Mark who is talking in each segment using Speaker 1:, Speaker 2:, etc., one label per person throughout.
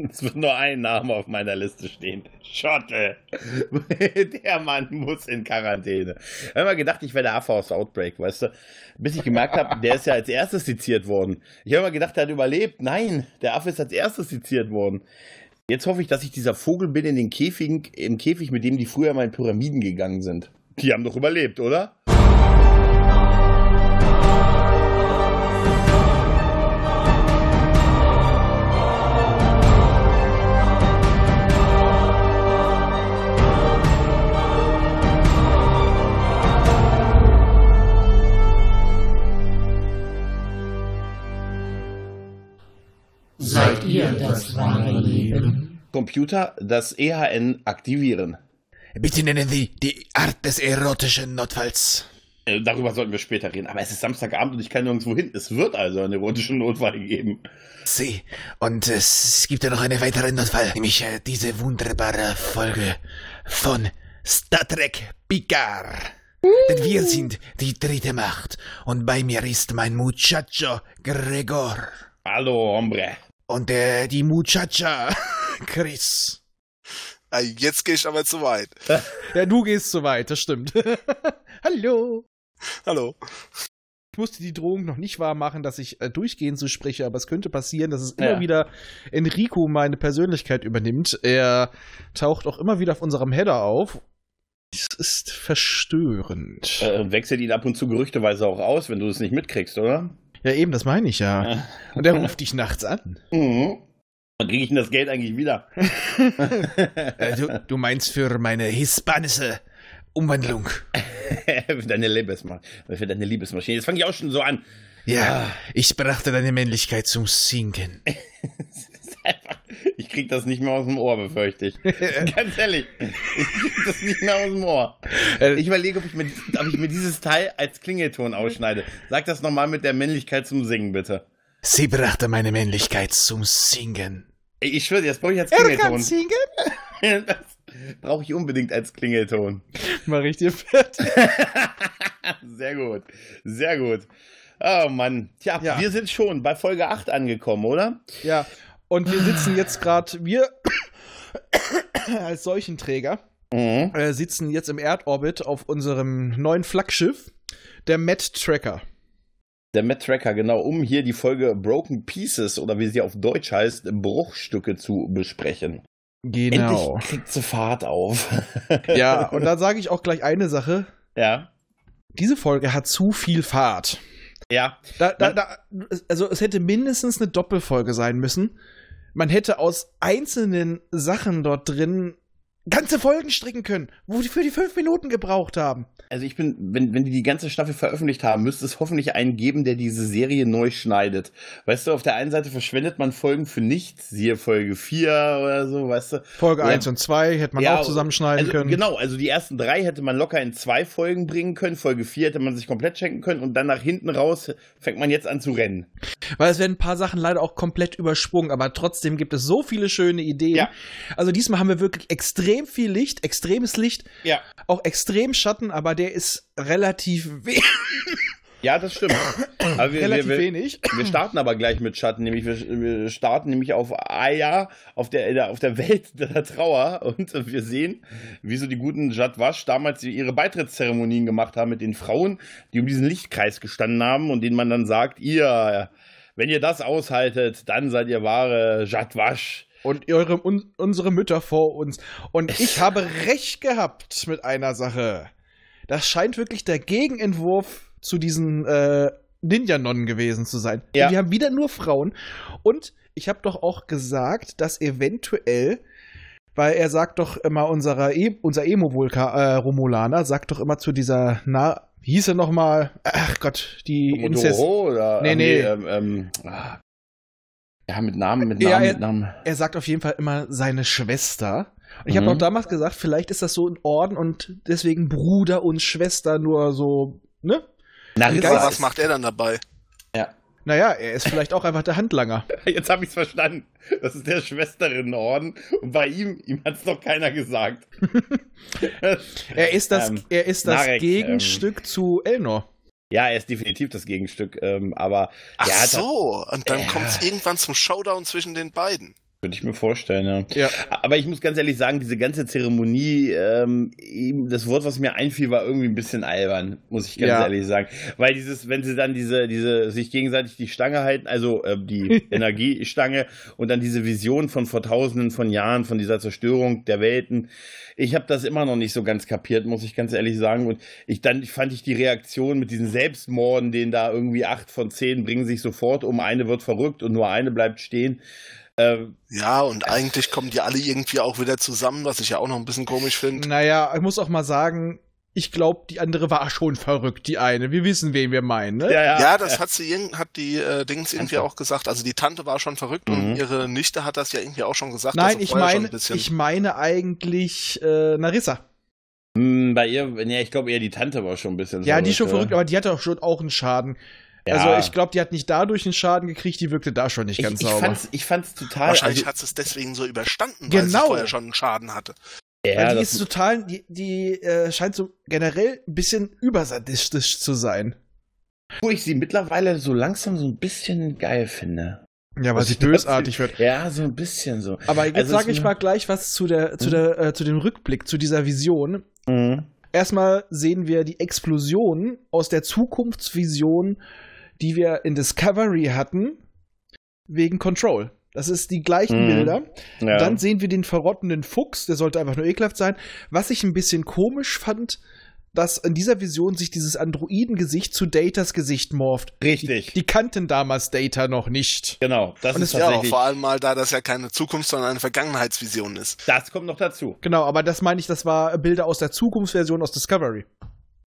Speaker 1: Es wird nur ein Name auf meiner Liste stehen. Schotte. Der Mann muss in Quarantäne. Ich habe immer gedacht, ich wäre der Affe aus Outbreak, weißt du? Bis ich gemerkt habe, der ist ja als erstes seziert worden. Ich habe immer gedacht, der hat überlebt. Nein, der Affe ist als erstes seziert worden. Jetzt hoffe ich, dass ich dieser Vogel bin in den Käfigen, im Käfig, mit dem die früher mal in Pyramiden gegangen sind. Die haben doch überlebt, oder?
Speaker 2: Seid ihr das wahre Leben?
Speaker 1: Computer, das EHN aktivieren.
Speaker 3: Bitte nennen Sie die Art des erotischen Notfalls.
Speaker 1: Äh, darüber sollten wir später reden. Aber es ist Samstagabend und ich kann nirgendwo hin. Es wird also einen erotischen Notfall geben.
Speaker 3: Sie. Und es gibt ja noch einen weiteren Notfall, nämlich äh, diese wunderbare Folge von Star Trek Picard. Denn wir sind die dritte Macht und bei mir ist mein Muchacho Gregor
Speaker 1: Hallo, Hombre.
Speaker 3: Und äh, die Muchacha Chris.
Speaker 4: Ah, Jetzt gehe ich aber zu weit.
Speaker 5: Ja, du gehst zu weit, das stimmt. Hallo.
Speaker 4: Hallo.
Speaker 5: Ich musste die Drohung noch nicht wahr machen, dass ich äh, durchgehend so spreche, aber es könnte passieren, dass es immer
Speaker 1: Ja.
Speaker 5: wieder Enrico meine Persönlichkeit übernimmt. Er taucht auch immer wieder auf unserem Header auf. Es ist verstörend.
Speaker 1: Äh, wechselt ihn ab und zu gerüchteweise auch aus, wenn du es nicht mitkriegst, oder?
Speaker 5: Ja, eben, das meine ich ja. Und er ruft dich nachts an.
Speaker 1: Mhm. Dann kriege ich denn das Geld eigentlich wieder?
Speaker 3: Äh, du, du meinst für meine hispanische Umwandlung.
Speaker 1: für deine Liebesmaschine. Für deine Liebesmaschine. Jetzt fange ich auch schon so an.
Speaker 3: Ja, ich brachte deine Männlichkeit zum Sinken.
Speaker 1: Ich krieg das nicht mehr aus dem Ohr, befürchte ich. Ganz ehrlich. Ich krieg das nicht mehr aus dem Ohr.
Speaker 5: Äh,
Speaker 1: Ich überlege, ob ich, mir, ob ich mir dieses Teil als Klingelton ausschneide. Sag das nochmal mit der Männlichkeit zum Singen, bitte.
Speaker 3: Sie brachte meine Männlichkeit zum Singen.
Speaker 1: Ich schwöre, das brauche ich als
Speaker 5: er kann
Speaker 1: Klingelton.
Speaker 5: singen?
Speaker 1: Das brauche ich unbedingt als Klingelton.
Speaker 5: Mach ich dir fertig.
Speaker 1: Sehr gut. Sehr gut. Oh Mann. Tja,
Speaker 5: Ja.
Speaker 1: wir sind schon bei Folge 8 angekommen, oder?
Speaker 5: Ja, und wir sitzen jetzt gerade, wir als Seuchenträger
Speaker 1: Mhm.
Speaker 5: äh, sitzen jetzt im Erdorbit auf unserem neuen Flaggschiff, der Met Tracker.
Speaker 1: Der Matt Tracker, genau, um hier die Folge Broken Pieces oder wie sie auf Deutsch heißt, Bruchstücke zu besprechen.
Speaker 5: Genau.
Speaker 1: Endlich kriegt sie Fahrt auf.
Speaker 5: Ja, und da sage ich auch gleich eine Sache.
Speaker 1: ja.
Speaker 5: Diese Folge hat zu viel Fahrt.
Speaker 1: Ja.
Speaker 5: Da, da, da, also es hätte mindestens eine Doppelfolge sein müssen. Man hätte aus einzelnen Sachen dort drin ganze Folgen stricken können, wo die für die fünf Minuten gebraucht haben.
Speaker 1: Also ich bin, wenn, wenn die die ganze Staffel veröffentlicht haben, müsste es hoffentlich einen geben, der diese Serie neu schneidet. Weißt du, auf der einen Seite verschwendet man Folgen für nichts, siehe Folge 4 oder so, weißt du.
Speaker 5: Folge
Speaker 1: Ja.
Speaker 5: 1 und 2 hätte man
Speaker 1: Ja,
Speaker 5: auch zusammenschneiden
Speaker 1: also,
Speaker 5: können.
Speaker 1: Genau, also die ersten drei hätte man locker in zwei Folgen bringen können. Folge 4 hätte man sich komplett schenken können und dann nach hinten raus fängt man jetzt an zu rennen.
Speaker 5: Weil es werden ein paar Sachen leider auch komplett übersprungen, aber trotzdem gibt es so viele schöne Ideen.
Speaker 1: Ja.
Speaker 5: Also diesmal haben wir wirklich extrem viel Licht, extremes Licht,
Speaker 1: Ja.
Speaker 5: auch extrem Schatten, aber der ist relativ, we
Speaker 1: Ja, das stimmt. Aber wir,
Speaker 5: relativ
Speaker 1: wir, wir,
Speaker 5: wenig.
Speaker 1: wir starten aber gleich mit Schatten, nämlich wir, wir starten nämlich auf Aya, auf der, auf der Welt der Trauer und wir sehen, wie so die guten Jadwasch damals ihre Beitrittszeremonien gemacht haben mit den Frauen, die um diesen Lichtkreis gestanden haben und denen man dann sagt, ihr, wenn ihr das aushaltet, dann seid ihr wahre Jadwasch.
Speaker 5: Und eure, un, unsere Mütter vor uns. Und ich habe recht gehabt mit einer Sache. Das scheint wirklich der Gegenentwurf zu diesen äh, Ninja-Nonnen gewesen zu sein.
Speaker 1: Ja.
Speaker 5: Wir haben wieder nur Frauen. Und ich habe doch auch gesagt, dass eventuell, weil er sagt doch immer, unserer e unser Emo-Romulaner sagt doch immer zu dieser, na, wie hieß er nochmal? Ach Gott, die Inzest.
Speaker 1: Oder?
Speaker 5: Nee,
Speaker 1: ah,
Speaker 5: nee.
Speaker 1: ähm, ähm, ah. Ja, mit Namen, mit
Speaker 5: Ja,
Speaker 1: Namen,
Speaker 5: er-
Speaker 1: mit Namen.
Speaker 5: Er sagt auf jeden Fall immer seine Schwester. Und ich habe
Speaker 1: Mhm.
Speaker 5: auch damals gesagt, vielleicht ist das so in Orden und deswegen Bruder und Schwester nur so, ne?
Speaker 1: Narissa.
Speaker 5: Geist-
Speaker 4: Aber was macht er dann dabei?
Speaker 5: Naja, er ist vielleicht auch einfach der Handlanger.
Speaker 1: Jetzt habe ich es verstanden. Das ist der Schwesterinnenorden. Und bei ihm, ihm hat es noch keiner gesagt.
Speaker 5: Er ist das,
Speaker 1: Ähm,
Speaker 5: er ist das
Speaker 1: Narek,
Speaker 5: Gegenstück zu Elnor.
Speaker 1: Ja, er ist definitiv das Gegenstück. Ähm, aber
Speaker 4: Ach so, und dann
Speaker 1: Ja.
Speaker 4: kommt es irgendwann zum Showdown zwischen den beiden.
Speaker 1: Könnte ich mir vorstellen, ja.
Speaker 5: Ja.
Speaker 1: Aber ich muss ganz ehrlich sagen, diese ganze Zeremonie, ähm, eben das Wort, was mir einfiel, war irgendwie ein bisschen albern, muss ich ganz
Speaker 5: Ja.
Speaker 1: ehrlich sagen. Weil dieses, wenn sie dann diese, diese, sich gegenseitig die Stange halten, also äh, die Energiestange und dann diese Vision von vor tausenden von Jahren, von dieser Zerstörung der Welten, ich habe das immer noch nicht so ganz kapiert, muss ich ganz ehrlich sagen. Und ich dann fand ich die Reaktion mit diesen Selbstmorden, denen da irgendwie acht von zehn bringen sich sofort um, eine wird verrückt und nur eine bleibt stehen. Äh,
Speaker 4: Ja, und eigentlich kommen die alle irgendwie auch wieder zusammen, was ich ja auch noch ein bisschen komisch finde.
Speaker 5: Naja, ich muss auch mal sagen, ich glaube, die andere war schon verrückt, die eine. Wir wissen, wen wir meinen, ne?
Speaker 1: ja, ja,
Speaker 4: Ja, das hat sie hat die äh, Dings irgendwie auch gesagt. Also die Tante war schon verrückt
Speaker 1: Mhm.
Speaker 4: und ihre Nichte hat das ja irgendwie auch schon gesagt.
Speaker 5: Nein,
Speaker 4: dass sie
Speaker 5: ich meine, ich meine eigentlich äh, Narissa.
Speaker 1: Hm, Bei ihr, nee, ich glaube eher die Tante war schon ein bisschen
Speaker 5: Ja, die ist schon
Speaker 1: oder?
Speaker 5: verrückt, aber die hatte auch schon auch einen Schaden.
Speaker 1: Ja.
Speaker 5: Also ich glaube, die hat nicht dadurch einen Schaden gekriegt, die wirkte da schon nicht
Speaker 1: ich,
Speaker 5: ganz
Speaker 1: ich
Speaker 5: sauber.
Speaker 1: fand's, ich fand's total.
Speaker 4: Wahrscheinlich
Speaker 1: also,
Speaker 4: hat sie es deswegen so überstanden, weil sie
Speaker 5: Genau.
Speaker 4: vorher schon einen Schaden hatte.
Speaker 1: ja,
Speaker 5: Weil die ist total, die, die äh, scheint so generell ein bisschen übersadistisch zu sein.
Speaker 1: wo ich sie mittlerweile so langsam so ein bisschen geil finde.
Speaker 5: Ja, weil sie bösartig wird.
Speaker 1: Ja, so ein bisschen so.
Speaker 5: Aber jetzt
Speaker 1: Also
Speaker 5: sage ich mal gleich was zu der, zu
Speaker 1: Mhm.
Speaker 5: der, äh, zu dem Rückblick, zu dieser Vision.
Speaker 1: Mhm.
Speaker 5: Erstmal sehen wir die Explosion aus der Zukunftsvision, die wir in Discovery hatten, wegen Control. Das ist die gleichen
Speaker 1: Mhm.
Speaker 5: Bilder.
Speaker 1: Ja.
Speaker 5: Dann sehen wir den verrottenden Fuchs, der sollte einfach nur ekelhaft sein. Was ich ein bisschen komisch fand, dass in dieser Vision sich dieses Androidengesicht zu Datas Gesicht morpht.
Speaker 1: Richtig.
Speaker 5: Die kannten damals Data noch nicht.
Speaker 1: genau, das
Speaker 5: Und
Speaker 1: ist
Speaker 4: Ja, auch vor allem mal, da das ja keine Zukunft, sondern eine Vergangenheitsvision ist.
Speaker 1: das kommt noch dazu.
Speaker 5: Genau, aber das meine ich, das war Bilder aus der Zukunftsversion aus Discovery.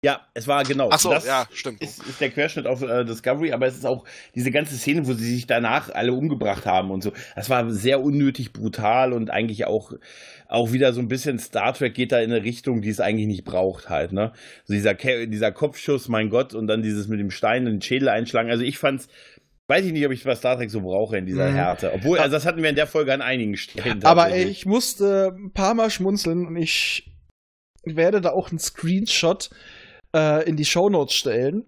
Speaker 1: Ja, es war genau.
Speaker 4: Ach so,
Speaker 1: das
Speaker 4: ja, stimmt.
Speaker 1: Ist, ist der Querschnitt auf äh, Discovery, aber es ist auch diese ganze Szene, wo sie sich danach alle umgebracht haben und so. Das war sehr unnötig brutal und eigentlich auch, auch wieder so ein bisschen Star Trek geht da in eine Richtung, die es eigentlich nicht braucht halt, ne? So dieser, dieser Kopfschuss, mein Gott, und dann dieses mit dem Stein in den Schädel einschlagen. Also ich fand's, weiß ich nicht, ob ich bei Star Trek so brauche in dieser
Speaker 5: Mhm.
Speaker 1: Härte. Obwohl, also das hatten wir in der Folge an einigen Stellen.
Speaker 5: Aber ich musste ein paar Mal schmunzeln und ich werde da auch einen Screenshot äh, in die Shownotes stellen.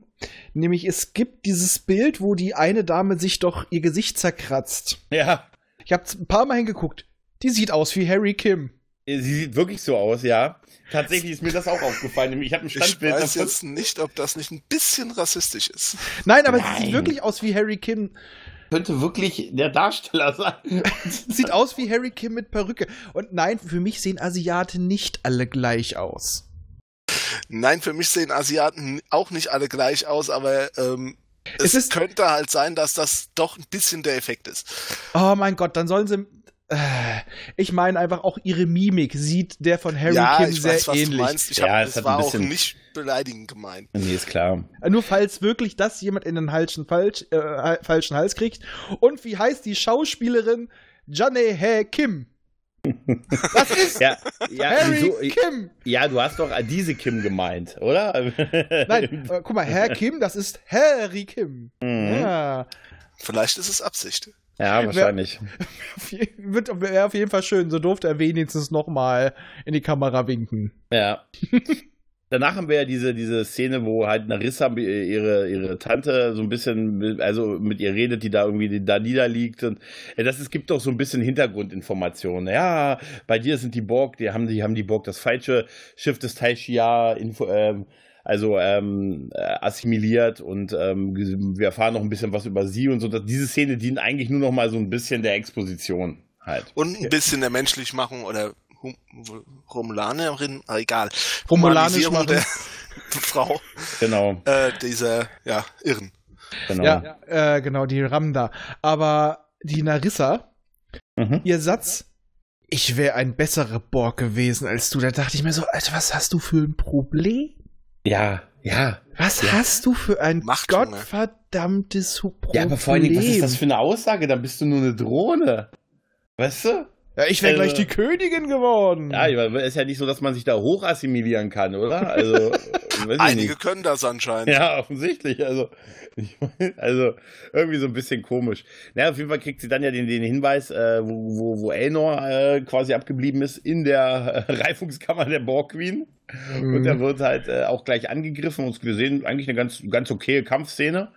Speaker 5: Nämlich, es gibt dieses Bild, wo die eine Dame sich doch ihr Gesicht zerkratzt.
Speaker 1: Ja,
Speaker 5: Ich habe ein paar Mal hingeguckt. Die sieht aus wie Harry Kim.
Speaker 1: sie sieht wirklich so aus, ja. Tatsächlich ist mir das auch aufgefallen. Ich habe ein
Speaker 4: Ich
Speaker 1: Standbild
Speaker 4: weiß
Speaker 1: davon.
Speaker 4: jetzt nicht, ob das nicht ein bisschen rassistisch ist.
Speaker 5: Nein, aber sie
Speaker 1: Nein.
Speaker 5: sieht wirklich aus wie Harry Kim.
Speaker 1: könnte wirklich der Darsteller sein.
Speaker 5: Sieht aus wie Harry Kim mit Perücke. Und nein, für mich sehen Asiaten nicht alle gleich aus.
Speaker 4: Nein, für mich sehen Asiaten auch nicht alle gleich aus, aber ähm,
Speaker 5: Es
Speaker 4: es,
Speaker 5: ist-
Speaker 4: könnte halt sein, dass das doch ein bisschen der Effekt ist.
Speaker 5: Oh mein Gott, dann sollen sie. Äh, ich meine einfach auch ihre Mimik sieht der von Harry
Speaker 4: ja,
Speaker 5: Kim
Speaker 4: ich
Speaker 5: sehr
Speaker 4: weiß, was
Speaker 5: ähnlich.
Speaker 4: du meinst. Ich
Speaker 1: Ja,
Speaker 4: hab,
Speaker 1: es
Speaker 4: es
Speaker 1: hat
Speaker 4: war auch nicht beleidigend gemeint.
Speaker 1: Nee, ist klar.
Speaker 5: Nur falls wirklich das jemand in den falschen, falsch, äh, falschen Hals kriegt. Und wie heißt die Schauspielerin Janne Hae Kim? Das ist
Speaker 1: Ja, ja,
Speaker 5: Harry
Speaker 1: wieso?
Speaker 5: Kim.
Speaker 1: ja, du hast doch diese Kim gemeint, oder?
Speaker 5: Nein, äh, guck mal, Herr Kim, das ist Harry Kim.
Speaker 1: Mhm.
Speaker 5: Ja.
Speaker 4: Vielleicht ist es Absicht.
Speaker 1: Ja, wahrscheinlich.
Speaker 5: Wird wäre auf jeden Fall schön. So durfte er wenigstens nochmal in die Kamera winken.
Speaker 1: Ja. Danach haben wir ja diese, diese Szene, wo halt Narissa ihre, ihre Tante so ein bisschen, mit- also mit ihr redet, die da irgendwie da niederliegt. Und das, es gibt doch so ein bisschen Hintergrundinformationen. Ja, bei dir sind die Borg, die haben die, haben die Borg das falsche Schiff des Taishia info, ähm, also ähm, äh, assimiliert und ähm, wir erfahren noch ein bisschen was über sie und so. Diese Szene dient eigentlich nur noch mal so ein bisschen der Exposition halt.
Speaker 4: Und ein bisschen der Menschlichmachung oder hum Romulanerin, ah, egal.
Speaker 5: Machen.
Speaker 4: der Frau,
Speaker 1: Genau,
Speaker 4: äh, dieser, ja, Irren.
Speaker 1: genau.
Speaker 5: Ja, äh, genau, die Ramda. Aber die Narissa,
Speaker 1: Mhm.
Speaker 5: ihr Satz, ich wäre ein besserer Borg gewesen als du, da dachte ich mir so, Alter, was hast du für ein Problem?
Speaker 1: ja, ja.
Speaker 5: Was
Speaker 1: Ja.
Speaker 5: hast du für ein
Speaker 4: Macht, Junge.
Speaker 5: gottverdammtes Problem?
Speaker 1: Ja, aber vor allen Dingen, was ist das für eine Aussage? Dann bist du nur eine Drohne. Weißt du?
Speaker 5: Ja, ich wäre
Speaker 1: Also-
Speaker 5: gleich die Königin geworden.
Speaker 1: Ja, aber ist ja nicht so, dass man sich da hoch assimilieren kann, oder? Also,
Speaker 4: Einige
Speaker 1: nicht.
Speaker 4: können das anscheinend.
Speaker 1: Ja, offensichtlich. Also, ich mein, also irgendwie so ein bisschen komisch. Naja, auf jeden Fall kriegt sie dann ja den, den Hinweis, äh, wo, wo, wo Elnor äh, quasi abgeblieben ist, in der äh, Reifungskammer der Borg Queen. Und
Speaker 5: Mhm.
Speaker 1: er wird halt äh, auch gleich angegriffen und wir sehen eigentlich eine ganz, ganz okaye Kampfszene.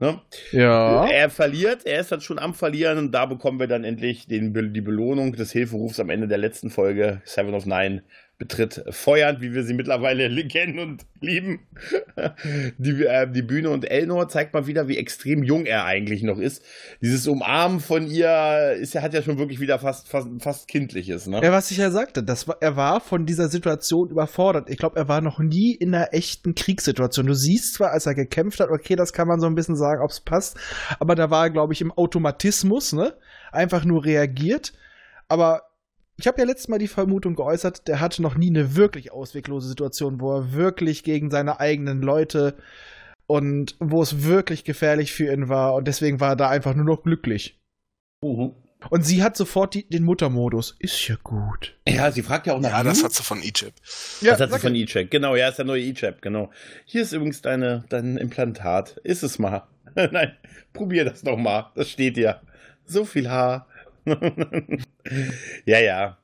Speaker 1: Ne?
Speaker 5: Ja.
Speaker 1: Er verliert, er ist dann schon am Verlieren und da bekommen wir dann endlich den, die Belohnung des Hilferufs am Ende der letzten Folge. Seven of Nine betritt feuernd, wie wir sie mittlerweile kennen und lieben, die, äh, die Bühne. Und Elnor zeigt mal wieder, wie extrem jung er eigentlich noch ist. Dieses Umarmen von ihr ist hat ja schon wirklich wieder fast, fast, fast kindliches. Ne?
Speaker 5: Ja, was ich ja sagte, das war, er war von dieser Situation überfordert. Ich glaube, er war noch nie in einer echten Kriegssituation. Du siehst zwar, als er gekämpft hat, okay, das kann man so ein bisschen sagen, ob es passt, aber da war er, glaube ich, im Automatismus, ne? Einfach nur reagiert. Aber ich habe ja letztes Mal die Vermutung geäußert, der hatte noch nie eine wirklich ausweglose Situation, wo er wirklich gegen seine eigenen Leute und wo es wirklich gefährlich für ihn war und deswegen war er da einfach nur noch glücklich.
Speaker 1: Mhm.
Speaker 5: Und sie hat sofort die, den Muttermodus. Ist ja gut.
Speaker 1: Ja, sie fragt ja auch nach
Speaker 4: Ja, das hat sie von Egypt.
Speaker 1: das hat sie von E-Check. Genau, ja, ist der neue E-Check, genau. Hier ist übrigens deine, dein Implantat. Ist es mal. Nein, probier das doch mal. Das steht dir. So viel Haar. ja, ja.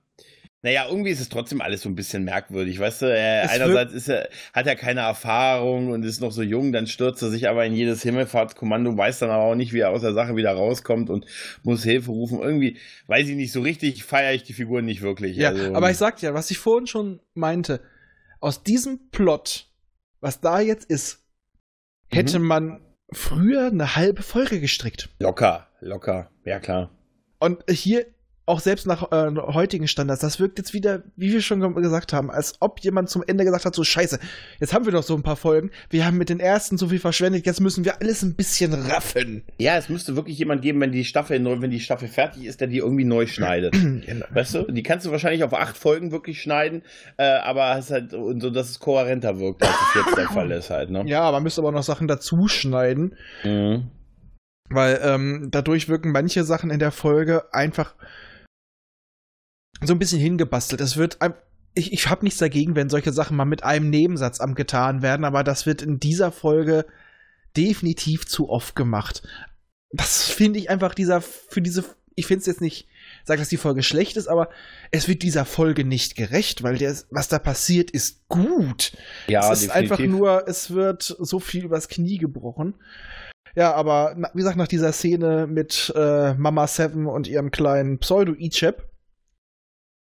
Speaker 1: Naja, irgendwie ist es trotzdem alles so ein bisschen merkwürdig, weißt du? Er,
Speaker 5: Es
Speaker 1: einerseits ist er, hat er keine Erfahrung und ist noch so jung, dann stürzt er sich aber in jedes Himmelfahrtskommando, weiß dann aber auch nicht, wie er aus der Sache wieder rauskommt und muss Hilfe rufen. Irgendwie, weiß ich nicht, so richtig feiere ich die Figuren nicht wirklich.
Speaker 5: Ja,
Speaker 1: also,
Speaker 5: aber ich sag ja, was ich vorhin schon meinte, aus diesem Plot, was da jetzt ist, hätte
Speaker 1: Mhm.
Speaker 5: man früher eine halbe Folge gestrickt.
Speaker 1: Locker, locker, ja klar.
Speaker 5: Und hier, auch selbst nach äh, heutigen Standards, das wirkt jetzt wieder, wie wir schon ge- gesagt haben, als ob jemand zum Ende gesagt hat, so scheiße, jetzt haben wir noch so ein paar Folgen, wir haben mit den ersten so viel verschwendet, jetzt müssen wir alles ein bisschen raffen.
Speaker 1: Ja, es müsste wirklich jemand geben, wenn die Staffel neu, wenn die Staffel fertig ist, der die irgendwie neu schneidet. Weißt du, die kannst du wahrscheinlich auf acht Folgen wirklich schneiden, äh, aber es ist halt so, dass es kohärenter wirkt, als es jetzt der Fall ist halt, ne?
Speaker 5: Ja, man müsste aber noch Sachen dazu schneiden.
Speaker 1: Mhm.
Speaker 5: Weil ähm, dadurch wirken manche Sachen in der Folge einfach so ein bisschen hingebastelt. Es wird ein, ich, ich habe nichts dagegen, wenn solche Sachen mal mit einem Nebensatz abgetan werden, aber das wird in dieser Folge definitiv zu oft gemacht. Das finde ich einfach dieser für diese ich finde es jetzt nicht sag, dass die Folge schlecht ist, aber es wird dieser Folge nicht gerecht, weil der, was da passiert, ist gut.
Speaker 1: Ja,
Speaker 5: es ist einfach nur, es wird so viel übers Knie gebrochen. Ja, aber wie gesagt, nach dieser Szene mit äh, Mama Seven und ihrem kleinen Pseudo-Ichep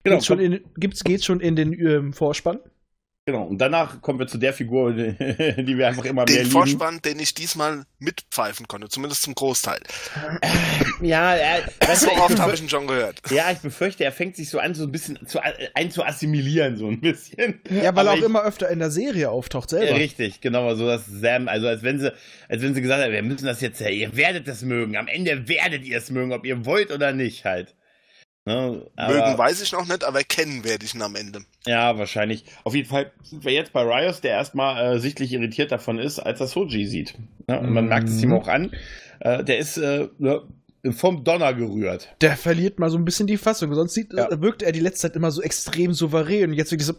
Speaker 1: genau,
Speaker 5: geht's, schon in, gibt's, geht's schon in den ähm, Vorspann.
Speaker 1: Genau. Und danach kommen wir zu der Figur, die, die wir einfach immer mehr
Speaker 4: Den
Speaker 1: lieben.
Speaker 4: Vorspann, den ich diesmal mitpfeifen konnte, zumindest zum Großteil.
Speaker 1: Ja, er, weißt
Speaker 4: So oft habe ich ihn schon gehört.
Speaker 1: Ja, ich befürchte, er fängt sich so an, so ein bisschen zu, ein zu assimilieren, so ein bisschen.
Speaker 5: Ja, weil er auch
Speaker 1: ich-
Speaker 5: immer öfter in der Serie auftaucht
Speaker 1: Ja,
Speaker 5: selber.
Speaker 1: richtig, genau, so dass Sam, also als wenn sie, als wenn sie gesagt haben, wir müssen das jetzt, ja, ihr werdet das mögen, am Ende werdet ihr es mögen, ob ihr wollt oder nicht halt. Ne? Aber,
Speaker 4: Mögen weiß ich noch nicht, aber kennen werde ich ihn am Ende.
Speaker 1: Ja, wahrscheinlich. Auf jeden Fall sind wir jetzt bei Rios, der erstmal äh, sichtlich irritiert davon ist, als er Soji sieht. Ne? Und man
Speaker 5: Mhm.
Speaker 1: merkt es ihm auch an. Äh, der ist äh, ne, vom Donner gerührt.
Speaker 5: Der verliert mal so ein bisschen die Fassung. Sonst sieht,
Speaker 1: Ja.
Speaker 5: äh, wirkte er die letzte Zeit immer so extrem souverän. Und jetzt wirklich so.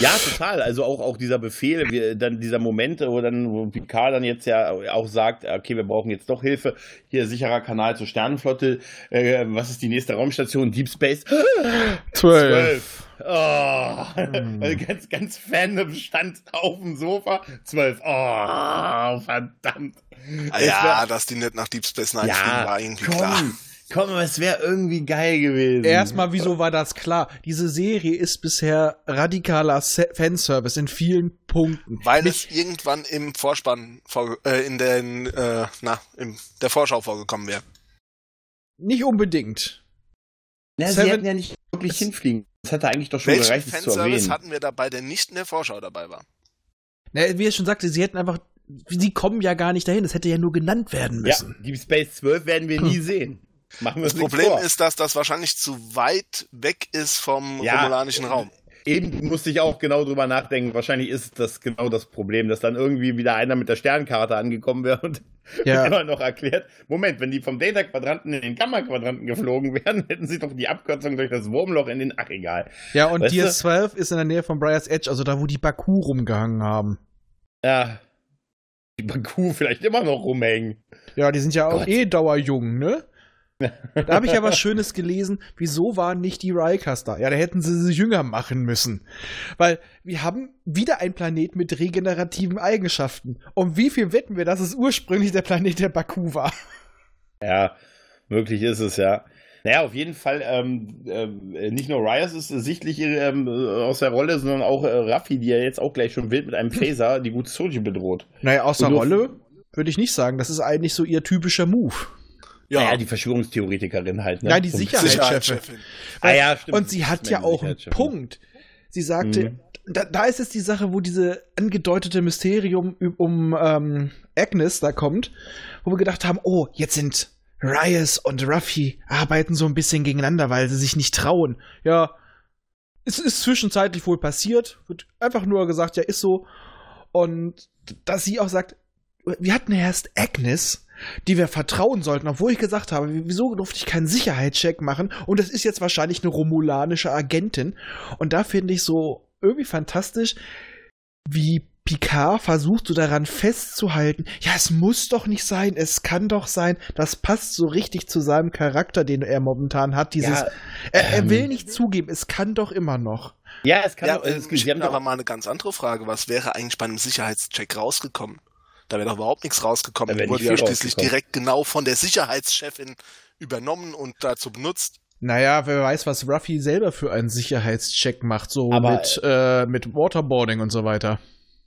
Speaker 1: Ja, total. Also auch, auch dieser Befehl, wie, dann dieser Moment, wo dann wo Picard dann jetzt ja auch sagt, okay, wir brauchen jetzt doch Hilfe. Hier sicherer Kanal zur Sternenflotte. Äh, was ist die nächste Raumstation? Deep Space. Zwölf. Oh.
Speaker 5: Hm.
Speaker 1: Also ganz, ganz Fandom stand auf dem Sofa. Zwölf. Oh, verdammt.
Speaker 4: Ah,
Speaker 1: Es
Speaker 4: ja,
Speaker 1: wär-
Speaker 4: dass die nicht nach Deep Space Nine fliegen,
Speaker 1: ja,
Speaker 4: war irgendwie
Speaker 1: komm,
Speaker 4: klar.
Speaker 1: Komm, aber es wäre irgendwie geil gewesen.
Speaker 5: Erstmal, wieso war das klar? Diese Serie ist bisher radikaler Se Fanservice in vielen Punkten.
Speaker 4: Weil
Speaker 5: Nicht-
Speaker 4: es irgendwann im Vorspann, vor, äh, in den, äh, na, in der Vorschau vorgekommen wäre.
Speaker 5: nicht unbedingt.
Speaker 1: Na, sie
Speaker 5: Seven-
Speaker 1: hätten ja nicht wirklich hinfliegen. Das hätte eigentlich doch schon
Speaker 4: Welchen
Speaker 1: gereicht, es zu
Speaker 4: Fanservice
Speaker 1: erwähnen.
Speaker 4: hatten wir dabei, der nicht in der Vorschau dabei war?
Speaker 5: Na, wie er schon sagte, sie hätten einfach. Sie kommen ja gar nicht dahin. Es hätte ja nur genannt werden
Speaker 1: Ja,
Speaker 5: müssen.
Speaker 1: Deep Space 12 werden wir nie sehen. Machen wir
Speaker 4: Das Problem
Speaker 1: vor.
Speaker 4: ist, dass das wahrscheinlich zu weit weg ist vom
Speaker 1: Ja.
Speaker 4: romulanischen Raum.
Speaker 1: Eben musste ich auch genau drüber nachdenken. Wahrscheinlich ist das genau das Problem, dass dann irgendwie wieder einer mit der Sternkarte angekommen wäre und
Speaker 5: Ja.
Speaker 1: immer noch erklärt, Moment, wenn die vom Data-Quadranten in den Gamma-Quadranten geflogen wären, hätten sie doch die Abkürzung durch das Wurmloch in den, ach egal.
Speaker 5: Ja, und
Speaker 1: Weißt du?
Speaker 5: DS12 ist in der Nähe von Briar's Edge, also da, wo die Baku rumgehangen haben.
Speaker 1: Ja, die Baku vielleicht immer noch rumhängen.
Speaker 5: Ja, die sind ja auch
Speaker 1: Gott.
Speaker 5: eh dauerjung, ne? Da habe ich aber Schönes gelesen, wieso waren nicht die Rikers da? Ja, da hätten sie sie jünger machen müssen. Weil wir haben wieder einen Planet mit regenerativen Eigenschaften. Um wie viel wetten wir, dass es ursprünglich der Planet der Baku war?
Speaker 1: Ja, möglich ist es, ja. Naja, auf jeden Fall, ähm, ähm, nicht nur Ryers ist sichtlich ähm, aus der Rolle, sondern auch äh, Raffi, die ja jetzt auch gleich schon wild mit einem Phaser die gute Soji bedroht.
Speaker 5: Naja, aus der Rolle würde ich nicht sagen. Das ist eigentlich so ihr typischer Move.
Speaker 4: Ja,
Speaker 1: Naja, die Verschwörungstheoretikerin halt. Ne?
Speaker 5: Ja, die
Speaker 4: Sicherheitschefin.
Speaker 1: Ah, ja, stimmt.
Speaker 5: Und sie hat ja auch einen. Punkt. Sie sagte,
Speaker 1: Mhm.
Speaker 5: da, da ist es die Sache, wo diese angedeutete Mysterium um ähm, Agnes da kommt, wo wir gedacht haben, oh, jetzt sind Ryas und Ruffy arbeiten so ein bisschen gegeneinander, weil sie sich nicht trauen. Ja, es ist zwischenzeitlich wohl passiert, wird einfach nur gesagt, ja, ist so. Und dass sie auch sagt, wir hatten erst Agnes, die wir vertrauen sollten, obwohl ich gesagt habe, wieso durfte ich keinen Sicherheitscheck machen? Und das ist jetzt wahrscheinlich eine romulanische Agentin. Und da finde ich so irgendwie fantastisch, wie Picard versucht so daran festzuhalten, ja, es muss doch nicht sein, es kann doch sein, das passt so richtig zu seinem Charakter, den er momentan hat, dieses,
Speaker 1: Ja,
Speaker 5: er, er
Speaker 1: ähm,
Speaker 5: will nicht zugeben, es kann doch immer noch.
Speaker 1: Ja, es kann
Speaker 4: Ja,
Speaker 1: auch, es,
Speaker 4: ich
Speaker 1: sie haben
Speaker 4: habe aber
Speaker 1: doch,
Speaker 4: mal eine ganz andere Frage. Was wäre eigentlich bei einem Sicherheitscheck rausgekommen? Da wäre doch überhaupt nichts rausgekommen. Die wurde ja schließlich direkt genau von der Sicherheitschefin übernommen und dazu benutzt.
Speaker 5: Naja, wer weiß, was Ruffy selber für einen Sicherheitscheck macht, so
Speaker 1: Aber-
Speaker 5: mit, äh, mit Waterboarding und so weiter.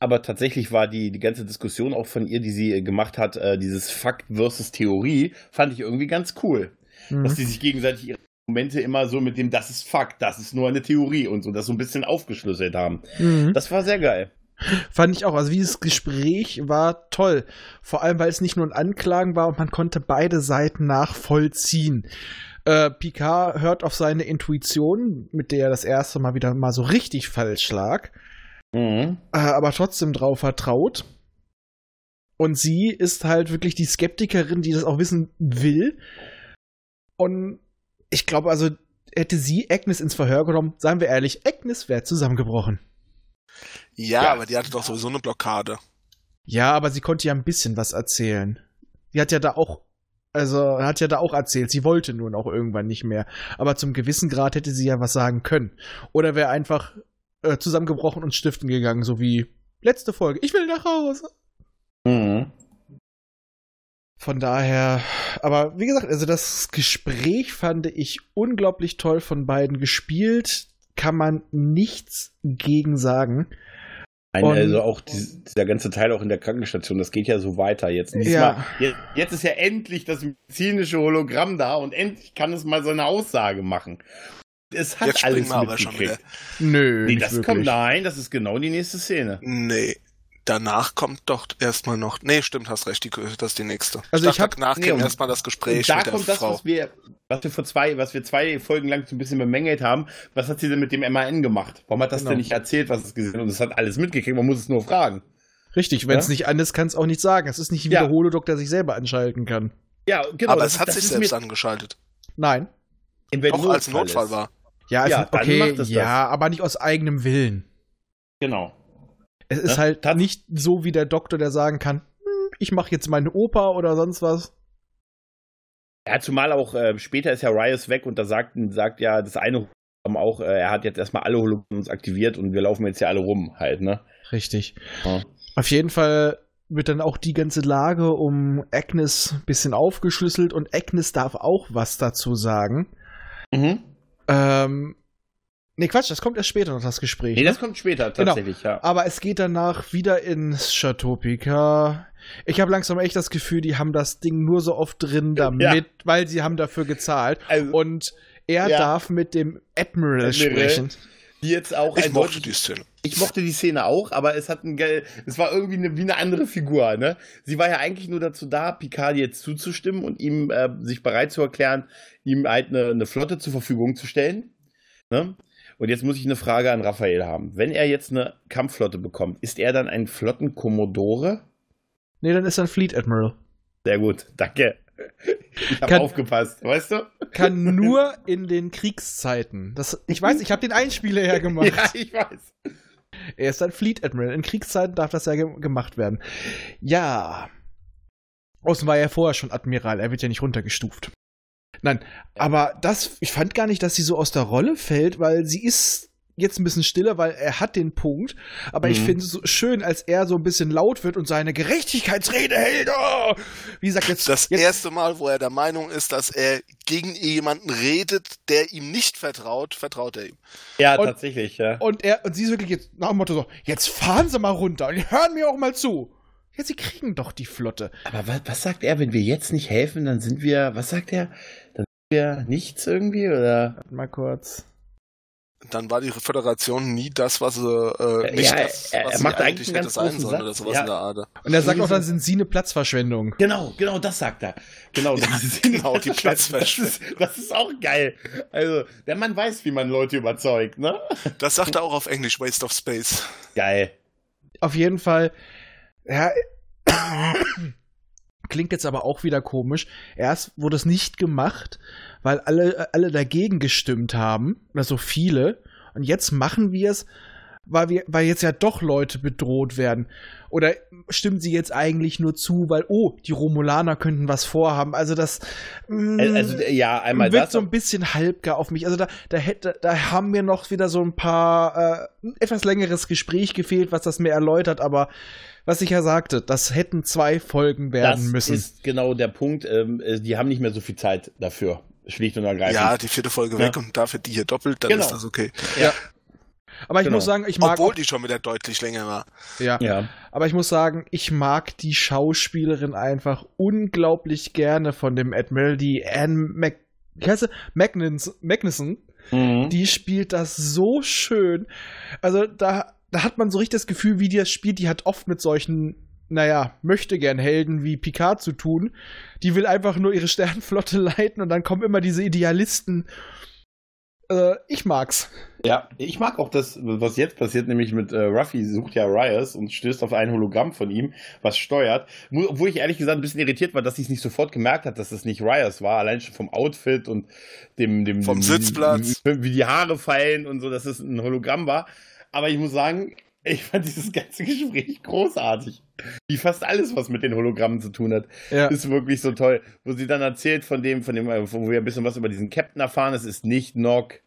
Speaker 1: aber tatsächlich war die, die ganze Diskussion auch von ihr, die sie äh, gemacht hat, äh, dieses Fakt versus Theorie, fand ich irgendwie ganz cool.
Speaker 5: Mhm.
Speaker 1: Dass die sich gegenseitig ihre Momente immer so mit dem, das ist Fakt, das ist nur eine Theorie und so, das so ein bisschen aufgeschlüsselt haben.
Speaker 5: Mhm.
Speaker 1: Das war sehr geil.
Speaker 5: Fand ich auch. Also dieses Gespräch war toll. Vor allem, weil es nicht nur ein Anklagen war und man konnte beide Seiten nachvollziehen. Äh, Picard hört auf seine Intuition, mit der er das erste Mal wieder mal so richtig falsch lag,
Speaker 1: Mhm.
Speaker 5: äh, aber trotzdem drauf vertraut. Und sie ist halt wirklich die Skeptikerin, die das auch wissen will. Und ich glaube, also hätte sie Agnes ins Verhör genommen, seien wir ehrlich, Agnes wäre zusammengebrochen.
Speaker 4: Ja,
Speaker 1: Ja.
Speaker 4: aber die hatte doch sowieso eine Blockade.
Speaker 5: Ja, aber sie konnte ja ein bisschen was erzählen. Die hat ja da auch, also hat ja da auch erzählt, sie wollte nun auch irgendwann nicht mehr. Aber zum gewissen Grad hätte sie ja was sagen können. Oder wäre einfach äh, zusammengebrochen und stiften gegangen, so wie letzte Folge. Ich will nach Hause.
Speaker 1: Mhm.
Speaker 5: Von daher, aber wie gesagt, also das Gespräch fand ich unglaublich toll von beiden gespielt. Kann man nichts gegen sagen.
Speaker 1: Ein,
Speaker 5: Und-
Speaker 1: also auch dies- dieser ganze Teil auch in der Krankenstation, das geht ja so weiter jetzt.
Speaker 5: Ja.
Speaker 1: Diesmal, jetzt, jetzt ist ja endlich das medizinische Hologramm da und endlich kann es mal so eine Aussage machen. Es hat
Speaker 4: Jetzt
Speaker 1: alles
Speaker 4: wir aber schon
Speaker 1: mitgekriegt.
Speaker 5: Nö,
Speaker 1: Nee,
Speaker 5: nicht
Speaker 1: das
Speaker 5: wirklich.
Speaker 1: kommt, nein, das ist genau die nächste Szene.
Speaker 4: Nee. Danach kommt doch erstmal noch. Nee, stimmt, hast recht, die, das ist die nächste.
Speaker 5: Also ich
Speaker 4: dachte,
Speaker 5: hab-
Speaker 4: danach
Speaker 1: nee,
Speaker 4: erstmal das Gespräch
Speaker 1: da
Speaker 4: mit der
Speaker 1: kommt das,
Speaker 4: Frau.
Speaker 1: was wir, was wir vor zwei, was wir zwei Folgen lang so ein bisschen bemängelt haben. Was hat sie denn mit dem MAN gemacht? Warum hat das
Speaker 5: Genau.
Speaker 1: denn nicht erzählt, was es gesehen hat? Und es hat alles mitgekriegt, man muss es nur fragen.
Speaker 5: Richtig, wenn es
Speaker 1: Ja?
Speaker 5: nicht anders kann es auch nicht sagen. Es ist nicht wie
Speaker 1: Ja.
Speaker 5: der Holodoc, der sich selber anschalten kann.
Speaker 1: Ja, genau.
Speaker 4: aber
Speaker 1: das
Speaker 4: es hat
Speaker 1: das
Speaker 4: sich selbst angeschaltet.
Speaker 5: Nein.
Speaker 4: Auch als
Speaker 1: Notfall
Speaker 4: Notfall
Speaker 1: ist.
Speaker 4: war.
Speaker 5: Ja, es
Speaker 1: Ja,
Speaker 5: okay,
Speaker 1: macht es das.
Speaker 5: ja, aber nicht aus eigenem Willen.
Speaker 1: Genau.
Speaker 5: Es ist
Speaker 1: Ja,
Speaker 5: halt
Speaker 1: tat-
Speaker 5: nicht so wie der Doktor, der sagen kann, hm, ich mache jetzt meine Oper oder sonst was.
Speaker 1: Ja, zumal auch äh, später ist ja Riot weg und da sagt, sagt ja das eine Hologramm auch, äh, er hat jetzt erstmal alle Hologramms aktiviert und wir laufen jetzt ja alle rum halt, ne?
Speaker 5: Richtig.
Speaker 1: Ja.
Speaker 5: Auf jeden Fall wird dann auch die ganze Lage um Agnes ein bisschen aufgeschlüsselt und Agnes darf auch was dazu sagen.
Speaker 1: Mhm.
Speaker 5: Ähm, nee, Quatsch, das kommt erst später noch, das Gespräch.
Speaker 1: Nee,
Speaker 5: ne?
Speaker 1: das kommt später
Speaker 5: Genau.
Speaker 1: tatsächlich, ja.
Speaker 5: Aber es geht danach wieder ins Chateau Picard. Ich habe langsam echt das Gefühl, die haben das Ding nur so oft drin, damit,
Speaker 1: Ja.
Speaker 5: weil sie haben dafür gezahlt.
Speaker 1: Also,
Speaker 5: Und er
Speaker 1: Ja.
Speaker 5: darf mit dem Admiral,
Speaker 1: Admiral.
Speaker 5: sprechen.
Speaker 1: die jetzt auch
Speaker 4: Ich mochte die Szene.
Speaker 1: Ich mochte die Szene auch, aber es hat ein geil, es war irgendwie eine, wie eine andere Figur, ne? Sie war ja eigentlich nur dazu da, Picard jetzt zuzustimmen und ihm äh, sich bereit zu erklären, ihm halt eine, eine Flotte zur Verfügung zu stellen. Ne? Und jetzt muss ich eine Frage an Raphael haben. Wenn er jetzt eine Kampfflotte bekommt, ist er dann ein Flottenkommodore?
Speaker 5: Nee, dann ist er ein Fleet Admiral.
Speaker 1: Sehr gut, danke. Ich habe aufgepasst, weißt du?
Speaker 5: Kann nur in den Kriegszeiten. Das, ich weiß, ich habe den Einspieler ja gemacht.
Speaker 1: Ja, ich weiß.
Speaker 5: Er ist ein Fleet Admiral. In Kriegszeiten darf das ja ge gemacht werden. Ja. Außen war er vorher schon Admiral. Er wird ja nicht runtergestuft. Nein, aber das, ich fand gar nicht, dass sie so aus der Rolle fällt, weil sie ist jetzt ein bisschen stiller, weil er hat den Punkt. Aber ich
Speaker 1: Mhm.
Speaker 5: finde es so schön, als er so ein bisschen laut wird und seine Gerechtigkeitsrede hält. Oh! Wie gesagt, jetzt.
Speaker 4: Das
Speaker 5: jetzt,
Speaker 4: erste Mal, wo er der Meinung ist, dass er gegen jemanden redet, der ihm nicht vertraut, vertraut er ihm.
Speaker 1: Ja,
Speaker 5: Und-
Speaker 1: tatsächlich, ja.
Speaker 5: Und er, und sie ist wirklich jetzt nach dem Motto so, jetzt fahren Sie mal runter und hören mir auch mal zu. Ja, sie kriegen doch die Flotte.
Speaker 1: Aber was, was sagt er, wenn wir jetzt nicht helfen, dann sind wir, was sagt er? Wir nichts irgendwie, oder?
Speaker 5: Warte Mal kurz.
Speaker 4: Dann war die Föderation nie das, was sie äh, nicht
Speaker 1: Ja,
Speaker 4: das,
Speaker 1: er-
Speaker 4: was
Speaker 1: er
Speaker 4: sie
Speaker 1: macht eigentlich
Speaker 4: hätte
Speaker 1: ganz
Speaker 4: sein sollen oder sowas
Speaker 1: Ja.
Speaker 4: in der Art.
Speaker 5: Und er sagt auch, dann
Speaker 1: so-
Speaker 5: sind sie eine Platzverschwendung.
Speaker 1: Genau, genau, das sagt er. Genau, das ist,
Speaker 4: genau, die
Speaker 1: das ist,
Speaker 4: Platzverschwendung.
Speaker 1: das ist auch geil. Also, der Mann weiß, wie man Leute überzeugt, ne?
Speaker 4: Das sagt er auch auf Englisch, Waste of Space.
Speaker 1: Geil.
Speaker 5: Auf jeden Fall, ja, klingt jetzt aber auch wieder komisch. Erst wurde es nicht gemacht, weil alle, alle dagegen gestimmt haben, oder so viele. Und jetzt machen wir es, weil, wir, weil jetzt ja doch Leute bedroht werden. Oder stimmen sie jetzt eigentlich nur zu, weil, oh, die Romulaner könnten was vorhaben. Also das mm,
Speaker 1: Also, ja, einmal
Speaker 5: wirkt
Speaker 1: das.
Speaker 5: so ein bisschen halbgar auf mich. Also da, da, hätte, da haben mir noch wieder so ein paar äh, ein etwas längeres Gespräch gefehlt, was das mir erläutert, aber was ich ja sagte, das hätten zwei Folgen werden
Speaker 1: das
Speaker 5: müssen.
Speaker 1: ist genau der Punkt. Ähm, äh, die haben nicht mehr so viel Zeit dafür. Schlicht und ergreifend.
Speaker 4: Ja, die vierte Folge weg
Speaker 1: Ja.
Speaker 4: und dafür die hier doppelt, dann
Speaker 1: Genau.
Speaker 4: ist das okay.
Speaker 5: aber ich
Speaker 1: genau.
Speaker 5: muss sagen, ich mag
Speaker 4: Obwohl die schon wieder deutlich länger war.
Speaker 5: ja,
Speaker 1: ja.
Speaker 5: aber ich muss sagen, ich mag die Schauspielerin einfach unglaublich gerne von dem Admiral, die Anne Mac heißt sie? Magnus, Magnuson.
Speaker 1: Mhm.
Speaker 5: Die spielt das so schön. Also da, da hat man so richtig das Gefühl, wie die das spielt. Die hat oft mit solchen, naja, möchte gern Helden wie Picard zu tun. Die will einfach nur ihre Sternenflotte leiten und dann kommen immer diese Idealisten. Äh, ich mag's.
Speaker 1: Ja, ich mag auch das, was jetzt passiert, nämlich mit äh, Ruffy sucht ja Rios und stößt auf ein Hologramm von ihm, was steuert. Obwohl ich ehrlich gesagt ein bisschen irritiert war, dass sie es nicht sofort gemerkt hat, dass es nicht Rios war, allein schon vom Outfit und dem, dem,
Speaker 4: Vom
Speaker 1: dem
Speaker 4: Sitzplatz.
Speaker 1: Wie, wie die Haare fallen und so, dass es ein Hologramm war. Aber ich muss sagen, ich fand dieses ganze Gespräch großartig. Wie fast alles, was mit den Hologrammen zu tun hat
Speaker 5: Ja.
Speaker 1: ist wirklich so toll. Wo sie dann erzählt von dem, von dem, äh, wo wir ein bisschen was über diesen Captain erfahren, es ist nicht Nock.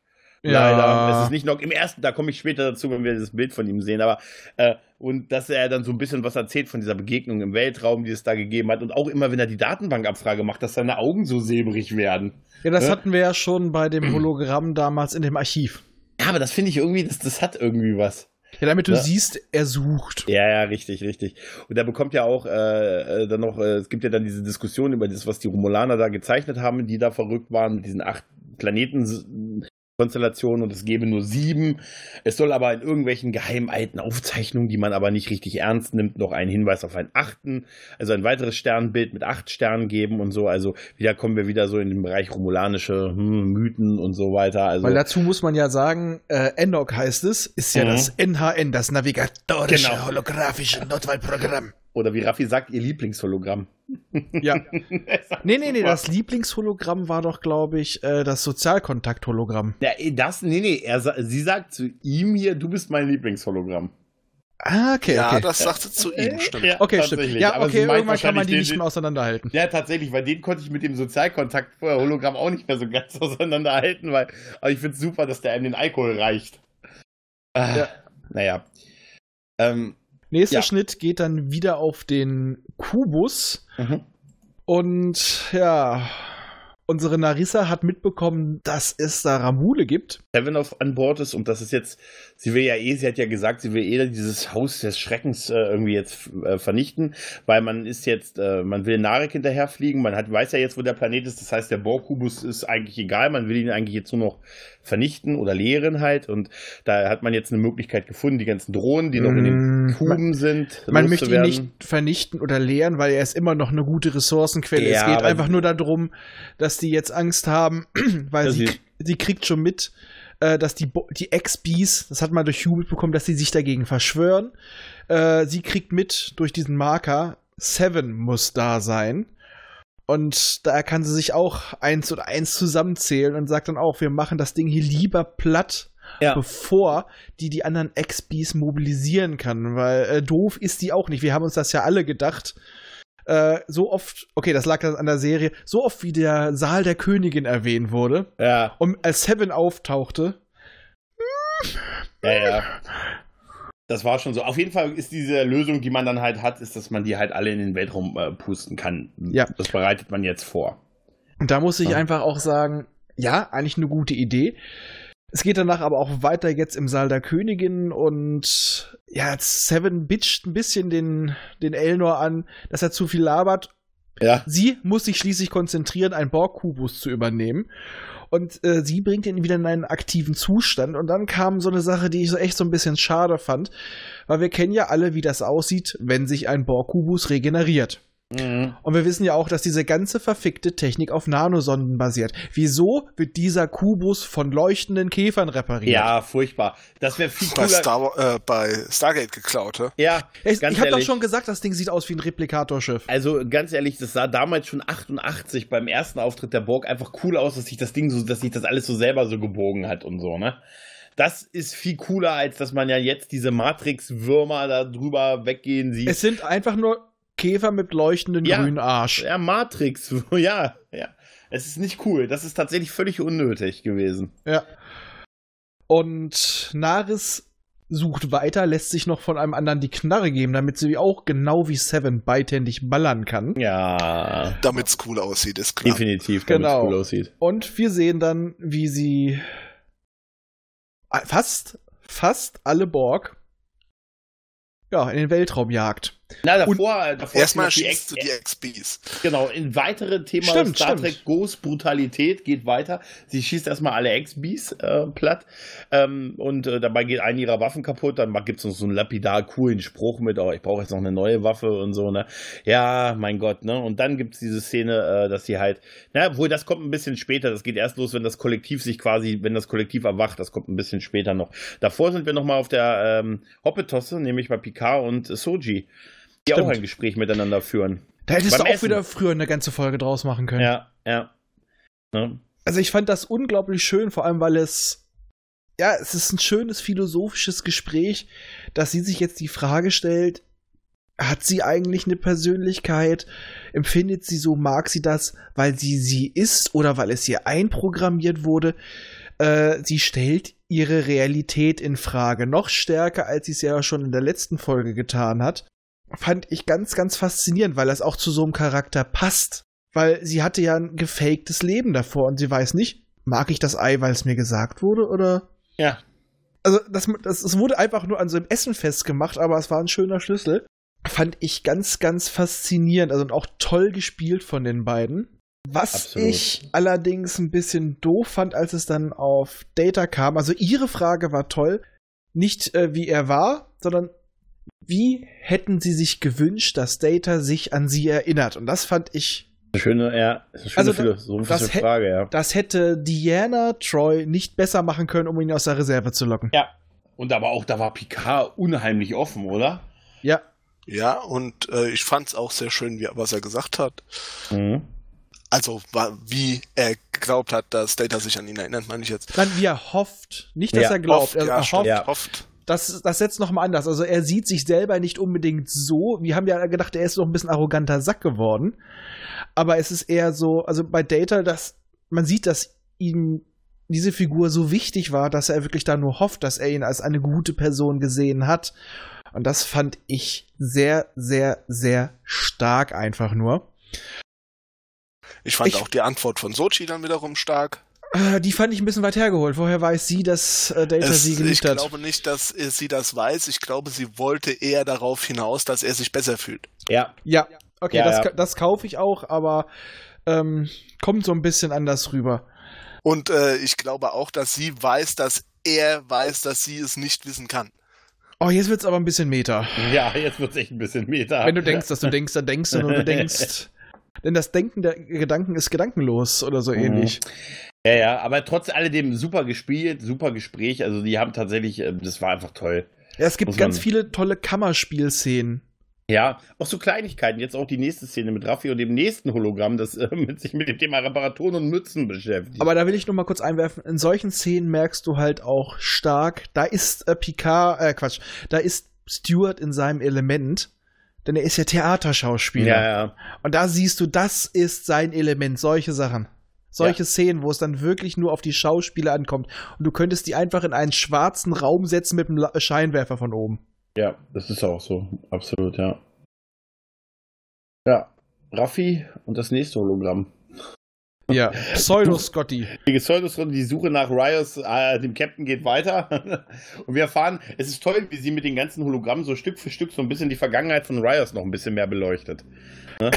Speaker 1: Leider. Es ist nicht Nock. Im ersten, da komme ich später dazu, wenn wir das Bild von ihm sehen, aber äh, und dass er dann so ein bisschen was erzählt von dieser Begegnung im Weltraum, die es da gegeben hat. Und auch immer, wenn er die Datenbankabfrage macht, dass seine Augen so silbrig werden.
Speaker 5: Ja, das
Speaker 1: Ja.
Speaker 5: hatten wir ja schon bei dem Hologramm damals in dem Archiv.
Speaker 1: Ja, aber das finde ich irgendwie, das, das hat irgendwie was.
Speaker 5: Ja, damit du
Speaker 1: Ja.
Speaker 5: siehst, er sucht.
Speaker 1: Ja, ja, richtig, richtig. Und er bekommt ja auch äh, äh, dann noch, äh, es gibt ja dann diese Diskussion über das, was die Romulaner da gezeichnet haben, die da verrückt waren mit diesen acht Planeten. Konstellationen und es gäbe nur sieben. Es soll aber in irgendwelchen geheimen alten Aufzeichnungen, die man aber nicht richtig ernst nimmt, noch einen Hinweis auf einen achten, also ein weiteres Sternbild mit acht Sternen geben und so. Also wieder kommen wir wieder so in den Bereich romulanische hm, Mythen und so weiter. Also
Speaker 5: Weil dazu muss man ja sagen, äh, Enoch heißt es, ist ja
Speaker 1: Mhm.
Speaker 5: das NHN, das Navigatorische
Speaker 1: Genau.
Speaker 5: Holographische Notfallprogramm.
Speaker 1: Oder wie Raffi sagt, ihr Lieblingshologramm.
Speaker 5: Ja. Nee, nee, nee, das Lieblingshologramm war doch, glaube ich, äh, das Sozialkontakt-Hologramm.
Speaker 1: Ja, eh, das, nee, nee, er, sie sagt zu ihm hier, du bist mein Lieblingshologramm.
Speaker 5: Ah, okay,
Speaker 4: ja,
Speaker 5: okay.
Speaker 4: das sagt sie zu ihm, stimmt.
Speaker 1: Ja,
Speaker 5: okay, stimmt.
Speaker 1: tatsächlich.
Speaker 5: Ja,
Speaker 1: Aber
Speaker 5: okay, irgendwann kann man die nicht mehr auseinanderhalten.
Speaker 1: Ja, tatsächlich, weil den konnte ich mit dem Sozialkontakt vorher Hologramm auch nicht mehr so ganz auseinanderhalten, weil, aber ich finde es super, dass der einem den Alkohol reicht. Ah,
Speaker 5: Ja.
Speaker 1: Naja. Ähm,
Speaker 5: Nächster
Speaker 1: Ja.
Speaker 5: Schnitt geht dann wieder auf den Kubus
Speaker 1: mhm.
Speaker 5: und ja, unsere Narissa hat mitbekommen, dass es da Ramule gibt.
Speaker 1: Seven auf an Bord ist und das ist jetzt, sie will ja eh, sie hat ja gesagt, sie will eh dieses Haus des Schreckens äh, irgendwie jetzt äh, vernichten, weil man ist jetzt, äh, man will Narek hinterherfliegen, man hat, weiß ja jetzt, wo der Planet ist, das heißt, der Borkubus ist eigentlich egal, man will ihn eigentlich jetzt nur noch vernichten oder leeren halt und da hat man jetzt eine Möglichkeit gefunden, die ganzen Drohnen, die noch in den
Speaker 5: Mm,
Speaker 1: Kuben sind,
Speaker 5: Man möchte ihn nicht vernichten oder leeren, weil er ist immer noch eine gute Ressourcenquelle.
Speaker 1: Ja,
Speaker 5: es geht einfach nur darum, dass die jetzt Angst haben, weil sie-
Speaker 1: sie
Speaker 5: kriegt schon mit, äh, dass die, Bo- die Ex-Bees, das hat man durch Hugh mitbekommen, dass sie sich dagegen verschwören. Äh, sie kriegt mit durch diesen Marker, Seven muss da sein. Und da kann sie sich auch eins und eins zusammenzählen und sagt dann auch, wir machen das Ding hier lieber platt,
Speaker 1: Ja.
Speaker 5: bevor die die anderen XBs mobilisieren kann, weil äh, doof ist die auch nicht. Wir haben uns das ja alle gedacht, äh, so oft, okay, das lag dann an der Serie, so oft wie der Saal der Königin erwähnt wurde
Speaker 1: Ja,
Speaker 5: und als Seven auftauchte,
Speaker 1: ja, ja. Das war schon so. Auf jeden Fall ist diese Lösung, die man dann halt hat, ist, dass man die halt alle in den Weltraum äh, pusten kann.
Speaker 5: Ja.
Speaker 1: Das bereitet man jetzt vor.
Speaker 5: Und da muss ich
Speaker 1: Ja.
Speaker 5: einfach auch sagen, ja, eigentlich eine gute Idee. Es geht danach aber auch weiter jetzt im Saal der Königin und ja, Seven bitcht ein bisschen den, den Elnor an, dass er zu viel labert.
Speaker 1: Ja.
Speaker 5: Sie muss sich schließlich konzentrieren, einen Borg-Kubus zu übernehmen. Und äh, sie bringt ihn wieder in einen aktiven Zustand. Und dann kam so eine Sache, die ich so echt so ein bisschen schade fand. Weil wir kennen ja alle, wie das aussieht, wenn sich ein Borg-Kubus regeneriert.
Speaker 1: Mhm.
Speaker 5: Und wir wissen ja auch, dass diese ganze verfickte Technik auf Nanosonden basiert. Wieso wird dieser Kubus von leuchtenden Käfern repariert?
Speaker 1: Ja, furchtbar. Das wäre viel
Speaker 4: Bei,
Speaker 1: cooler.
Speaker 4: Star, äh, bei Stargate geklaut, hä?
Speaker 1: ja,
Speaker 5: ich
Speaker 1: ganz
Speaker 5: ich habe doch schon gesagt, das Ding sieht aus wie ein Replikatorschiff.
Speaker 1: Also ganz ehrlich, das sah damals schon 88 beim ersten Auftritt der Borg einfach cool aus, dass sich das Ding so, dass sich das alles so selber so gebogen hat und so, ne? Das ist viel cooler, als dass man ja jetzt diese Matrix-Würmer da drüber weggehen sieht.
Speaker 5: Es sind einfach nur Käfer mit leuchtenden
Speaker 1: Ja.
Speaker 5: grünen Arsch.
Speaker 1: ja, Matrix, ja, ja. Es ist nicht cool. Das ist tatsächlich völlig unnötig gewesen.
Speaker 5: Ja. Und Naris sucht weiter, lässt sich noch von einem anderen die Knarre geben, damit sie auch genau wie Seven beidhändig ballern kann.
Speaker 1: Ja,
Speaker 4: Damit's cool aussieht, ist klar.
Speaker 1: definitiv, damit
Speaker 5: Genau.
Speaker 1: es cool aussieht.
Speaker 5: Und wir sehen dann, wie sie fast, fast alle Borg ja, in den Weltraum jagt.
Speaker 1: Na, davor, davor
Speaker 4: Erstmal schießt du die XBs.
Speaker 1: Genau, ein weiteres Thema
Speaker 5: Stimmt,
Speaker 1: Star
Speaker 5: stimmt.
Speaker 1: Trek Ghost Brutalität geht weiter. Sie schießt erstmal alle Ex-Bees äh, platt ähm, und äh, dabei geht eine ihrer Waffen kaputt. Dann gibt es noch so einen lapidar coolen Spruch mit, oh, ich brauche jetzt noch eine neue Waffe und so, ne? Ja, mein Gott, ne? Und dann gibt es diese Szene, äh, dass sie halt, na, obwohl das kommt ein bisschen später. Das geht erst los, wenn das Kollektiv sich quasi, wenn das Kollektiv erwacht. Das kommt ein bisschen später noch. Davor sind wir nochmal auf der ähm, Hoppetosse, nämlich bei Picard und Soji, die
Speaker 5: Stimmt.
Speaker 1: auch ein Gespräch miteinander führen.
Speaker 5: Da hättest
Speaker 1: Beim
Speaker 5: du auch
Speaker 1: Essen.
Speaker 5: wieder früher eine ganze Folge draus machen können.
Speaker 1: Ja, ja. Ne?
Speaker 5: Also ich fand das unglaublich schön, vor allem weil es ja, es ist ein schönes philosophisches Gespräch, dass sie sich jetzt die Frage stellt, hat sie eigentlich eine Persönlichkeit? Empfindet sie so, mag sie das, weil sie sie ist oder weil es ihr einprogrammiert wurde? Äh, sie stellt ihre Realität in Frage, noch stärker, als sie es ja schon in der letzten Folge getan hat. Fand ich ganz, ganz faszinierend, weil das auch zu so einem Charakter passt. Weil sie hatte ja ein gefaktes Leben davor und sie weiß nicht, mag ich das Ei, weil es mir gesagt wurde oder
Speaker 1: Ja.
Speaker 5: also das, das, es wurde einfach nur an so einem Essen festgemacht, aber es war ein schöner Schlüssel. Fand ich ganz, ganz faszinierend. Also und auch toll gespielt von den beiden. Was
Speaker 1: Absolut.
Speaker 5: ich allerdings ein bisschen doof fand, als es dann auf Data kam. Also ihre Frage war toll. Nicht äh, wie er war, sondern wie hätten sie sich gewünscht, dass Data sich an sie erinnert. Und das fand ich
Speaker 1: schöne, ja, schöne
Speaker 5: Also
Speaker 1: philosophische
Speaker 5: das
Speaker 1: Frage, ja.
Speaker 5: Das hätte Diana Troy nicht besser machen können, um ihn aus der Reserve zu locken.
Speaker 1: Ja. Und aber auch, da war Picard unheimlich offen, oder?
Speaker 5: Ja.
Speaker 4: Ja, und äh, ich fand's auch sehr schön, wie, was er gesagt hat.
Speaker 1: Mhm.
Speaker 4: Also, wie er geglaubt hat, dass Data sich an ihn erinnert, meine ich jetzt.
Speaker 5: Dann wie er hofft. Nicht, dass
Speaker 1: Ja,
Speaker 5: er glaubt.
Speaker 4: Hofft,
Speaker 5: er,
Speaker 4: ja,
Speaker 5: er hofft.
Speaker 1: Ja.
Speaker 4: hofft.
Speaker 5: Das, das setzt noch mal anders. Also er sieht sich selber nicht unbedingt so. Wir haben ja gedacht, er ist noch ein bisschen arroganter Sack geworden. Aber es ist eher so, also bei Data, dass man sieht, dass ihm diese Figur so wichtig war, dass er wirklich da nur hofft, dass er ihn als eine gute Person gesehen hat. Und das fand ich sehr, sehr, sehr stark einfach nur.
Speaker 4: Ich fand
Speaker 5: Ich-
Speaker 4: auch die Antwort von Sochi dann wiederum stark.
Speaker 5: Äh, die fand ich ein bisschen weit hergeholt. Woher weiß sie, dass äh, Data
Speaker 4: Es,
Speaker 5: sie
Speaker 4: ich
Speaker 5: geliebt hat?
Speaker 4: glaube nicht, dass sie das weiß. Ich glaube, sie wollte eher darauf hinaus, dass er sich besser fühlt.
Speaker 1: Ja.
Speaker 5: Ja, okay,
Speaker 1: Ja,
Speaker 5: das,
Speaker 1: ja.
Speaker 5: das kaufe ich auch, aber ähm, kommt so ein bisschen anders rüber.
Speaker 4: Und äh, ich glaube auch, dass sie weiß, dass er weiß, dass sie es nicht wissen kann.
Speaker 5: Oh, jetzt wird's aber ein bisschen Meta.
Speaker 1: Ja, jetzt wird's echt ein bisschen Meta.
Speaker 5: Wenn du denkst, dass du denkst, dann denkst du nur, du denkst. Denn das Denken der Gedanken ist gedankenlos oder so
Speaker 1: Mhm.
Speaker 5: ähnlich.
Speaker 1: Ja, ja, aber trotz alledem super gespielt, super Gespräch. Also die haben tatsächlich, äh, das war einfach toll.
Speaker 5: Ja, es gibt
Speaker 1: Muss
Speaker 5: ganz
Speaker 1: man-
Speaker 5: viele tolle Kammerspielszenen.
Speaker 1: Ja, auch so Kleinigkeiten. Jetzt auch die nächste Szene mit Raffi und dem nächsten Hologramm, das äh, mit sich mit dem Thema Reparaturen und Mützen beschäftigt.
Speaker 5: Aber da will ich noch mal kurz einwerfen, in solchen Szenen merkst du halt auch stark, da ist äh, Picard, äh Quatsch, da ist Stewart in seinem Element. Denn er ist ja Theaterschauspieler.
Speaker 1: Ja, ja.
Speaker 5: Und da siehst du, das ist sein Element, solche Sachen. Solche Szenen, wo es dann wirklich nur auf die Schauspieler ankommt. Und du könntest die einfach in einen schwarzen Raum setzen mit einem Scheinwerfer von oben.
Speaker 1: Ja, das ist auch so. Absolut, ja. Ja. Raffi und das nächste Hologramm.
Speaker 5: Ja, Pseudo-Scotty.
Speaker 1: Die Pseudosrunde, die Suche nach Rios, äh, dem Captain, geht weiter. und wir erfahren, es ist toll, wie sie mit den ganzen Hologrammen so Stück für Stück so ein bisschen die Vergangenheit von Rios noch ein bisschen mehr beleuchtet. Ne?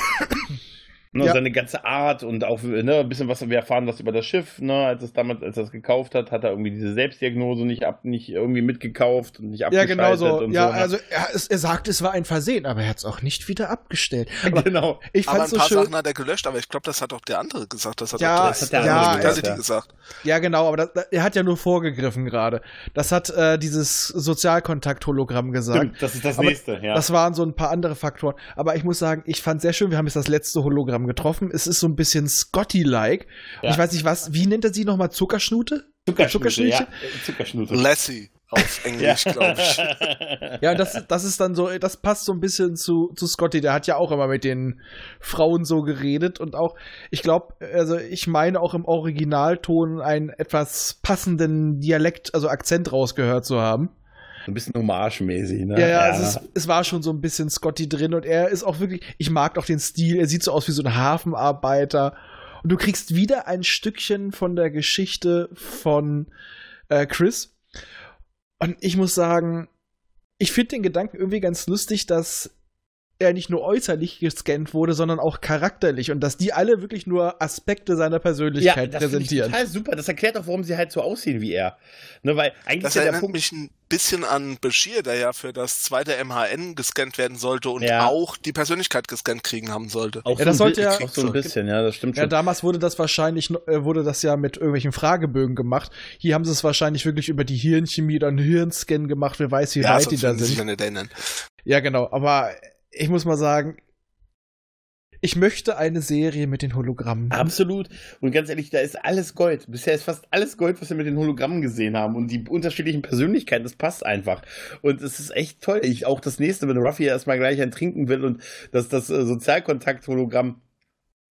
Speaker 1: Ne,
Speaker 5: Ja.
Speaker 1: Seine ganze Art und auch ne, ein bisschen was wir erfahren, was über das Schiff, ne, als es damals, als er es gekauft hat, hat er irgendwie diese Selbstdiagnose nicht ab, nicht irgendwie mitgekauft und nicht
Speaker 5: Ja,
Speaker 1: abgeschaltet.
Speaker 5: genau so.
Speaker 1: Und
Speaker 5: Ja,
Speaker 1: so, ne?
Speaker 5: also er, er sagt, es war ein Versehen, aber er hat es auch nicht wieder abgestellt. Aber
Speaker 1: genau.
Speaker 5: ich
Speaker 4: Aber
Speaker 5: fand
Speaker 4: ein
Speaker 5: so
Speaker 4: paar
Speaker 5: schön.
Speaker 4: Sachen hat er gelöscht, aber ich glaube, das hat auch der andere gesagt. Das hat
Speaker 5: Ja,
Speaker 1: das hat der
Speaker 5: ja,
Speaker 1: andere gesagt, ja.
Speaker 4: gesagt.
Speaker 5: Ja, genau, aber das, das, er hat ja nur vorgegriffen gerade. Das hat äh, dieses Sozialkontakt-Hologramm gesagt.
Speaker 1: Stimmt, das ist das
Speaker 5: Aber
Speaker 1: nächste, ja.
Speaker 5: Das waren so ein paar andere Faktoren. Aber ich muss sagen, ich fand sehr schön, wir haben jetzt das letzte Hologramm getroffen. Es ist so ein bisschen Scotty-like.
Speaker 1: Ja.
Speaker 5: Ich weiß nicht was, wie nennt er sie nochmal? Zuckerschnute? Zuckerschnütchen?
Speaker 1: Ja, Zuckerschnute.
Speaker 4: Lassie auf Englisch, glaube ich.
Speaker 5: Ja, das, das ist dann so, das passt so ein bisschen zu, zu Scotty. Der hat ja auch immer mit den Frauen so geredet und auch, ich glaube, also ich meine auch im Originalton einen etwas passenden Dialekt, also Akzent rausgehört zu haben.
Speaker 1: Ein bisschen Hommage-mäßig, ne?
Speaker 5: Ja, ja, Also es, ist, es war schon so ein bisschen Scotty drin und er ist auch wirklich, ich mag auch den Stil, er sieht so aus wie so ein Hafenarbeiter. Und du kriegst wieder ein Stückchen von der Geschichte von äh, Chris. Und ich muss sagen, ich finde den Gedanken irgendwie ganz lustig, dass er nicht nur äußerlich gescannt wurde, sondern auch charakterlich und dass die alle wirklich nur Aspekte seiner Persönlichkeit
Speaker 1: das finde ich
Speaker 5: präsentieren.
Speaker 1: total super. Das erklärt auch, warum sie halt so aussehen wie er. Ne, weil eigentlich
Speaker 4: Das
Speaker 1: ist ja der
Speaker 4: erinnert
Speaker 1: Punkt.
Speaker 4: mich ein bisschen an Bashir, der ja für das zweite MHN gescannt werden sollte und
Speaker 1: Ja.
Speaker 4: auch die Persönlichkeit gescannt kriegen haben sollte.
Speaker 1: Auch
Speaker 5: Ja, das
Speaker 1: so ein
Speaker 5: sollte ja-
Speaker 1: auch so ein bisschen, ja, das stimmt
Speaker 5: Ja,
Speaker 1: schon.
Speaker 5: damals wurde das wahrscheinlich, äh, wurde das ja mit irgendwelchen Fragebögen gemacht. Hier haben sie es wahrscheinlich wirklich über die Hirnchemie oder einen Hirnscan gemacht. Wer weiß, wie
Speaker 4: ja,
Speaker 5: weit die da
Speaker 4: sich
Speaker 5: sind.
Speaker 4: ja.
Speaker 5: Ja, genau. Aber ich muss mal sagen, ich möchte eine Serie mit den Hologrammen.
Speaker 1: Absolut. Und ganz ehrlich, da ist alles Gold. Bisher ist fast alles Gold, was wir mit den Hologrammen gesehen haben. Und die unterschiedlichen Persönlichkeiten, das passt einfach. Und es ist echt toll. Ich, auch das nächste, wenn Ruffy erstmal gleich ein Trinken will und dass das äh, Sozialkontakt-Hologramm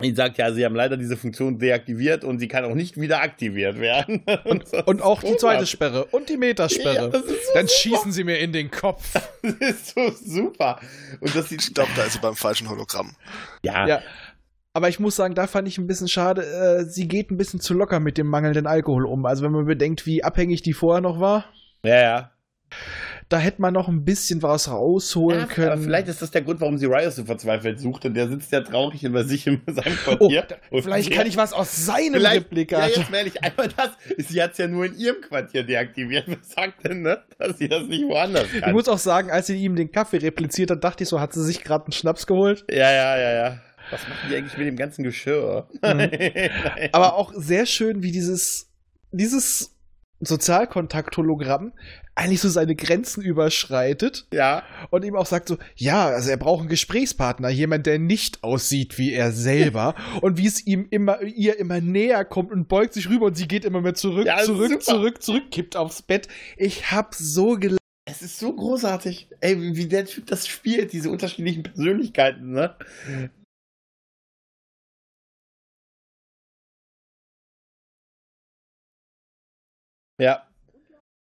Speaker 1: ihn sagt, ja, sie haben leider diese Funktion deaktiviert und sie kann auch nicht wieder aktiviert werden.
Speaker 5: Und, und auch die zweite. Sperre und die Metersperre.
Speaker 1: Ja, so
Speaker 5: Dann
Speaker 1: super.
Speaker 5: schießen sie mir in den Kopf.
Speaker 1: Das ist so super. Und das
Speaker 4: Ich
Speaker 1: sieht,
Speaker 4: glaube, da ist sie beim falschen Hologramm.
Speaker 1: ja,
Speaker 5: Ja. Aber ich muss sagen, da fand ich ein bisschen schade, äh, sie geht ein bisschen zu locker mit dem mangelnden Alkohol um. Also wenn man bedenkt, wie abhängig die vorher noch war,
Speaker 1: ja, ja.
Speaker 5: Da hätte man noch ein bisschen was rausholen
Speaker 1: Ja,
Speaker 5: können.
Speaker 1: vielleicht ist das der Grund, warum sie Riot so verzweifelt sucht und der sitzt ja traurig über sich in seinem
Speaker 5: Oh,
Speaker 1: Quartier. Und
Speaker 5: vielleicht kann ich was aus seinem
Speaker 1: Vielleicht, ja, jetzt mal ehrlich, einmal das, sie hat es ja nur in ihrem Quartier deaktiviert. Was sagt denn, ne? Dass sie das nicht woanders
Speaker 5: Ich
Speaker 1: kann?
Speaker 5: muss auch sagen, als sie ihm den Kaffee repliziert hat, dachte ich so, hat sie sich gerade einen Schnaps geholt.
Speaker 1: ja, ja, ja, ja. Was machen die eigentlich mit dem ganzen Geschirr? Nein.
Speaker 5: Aber auch sehr schön, wie dieses, dieses Sozialkontakt-Hologramm eigentlich so seine Grenzen überschreitet
Speaker 1: ja,
Speaker 5: und ihm auch sagt so, ja, also er braucht einen Gesprächspartner, jemand, der nicht aussieht wie er selber und wie es ihm immer, ihr immer näher kommt und beugt sich rüber und sie geht immer mehr zurück,
Speaker 1: Ja,
Speaker 5: zurück,
Speaker 1: super.
Speaker 5: zurück, zurück, kippt aufs Bett. Ich hab so gelacht.
Speaker 1: es ist so großartig. Ey, wie wie der Typ das spielt, diese unterschiedlichen Persönlichkeiten, ne? Ja,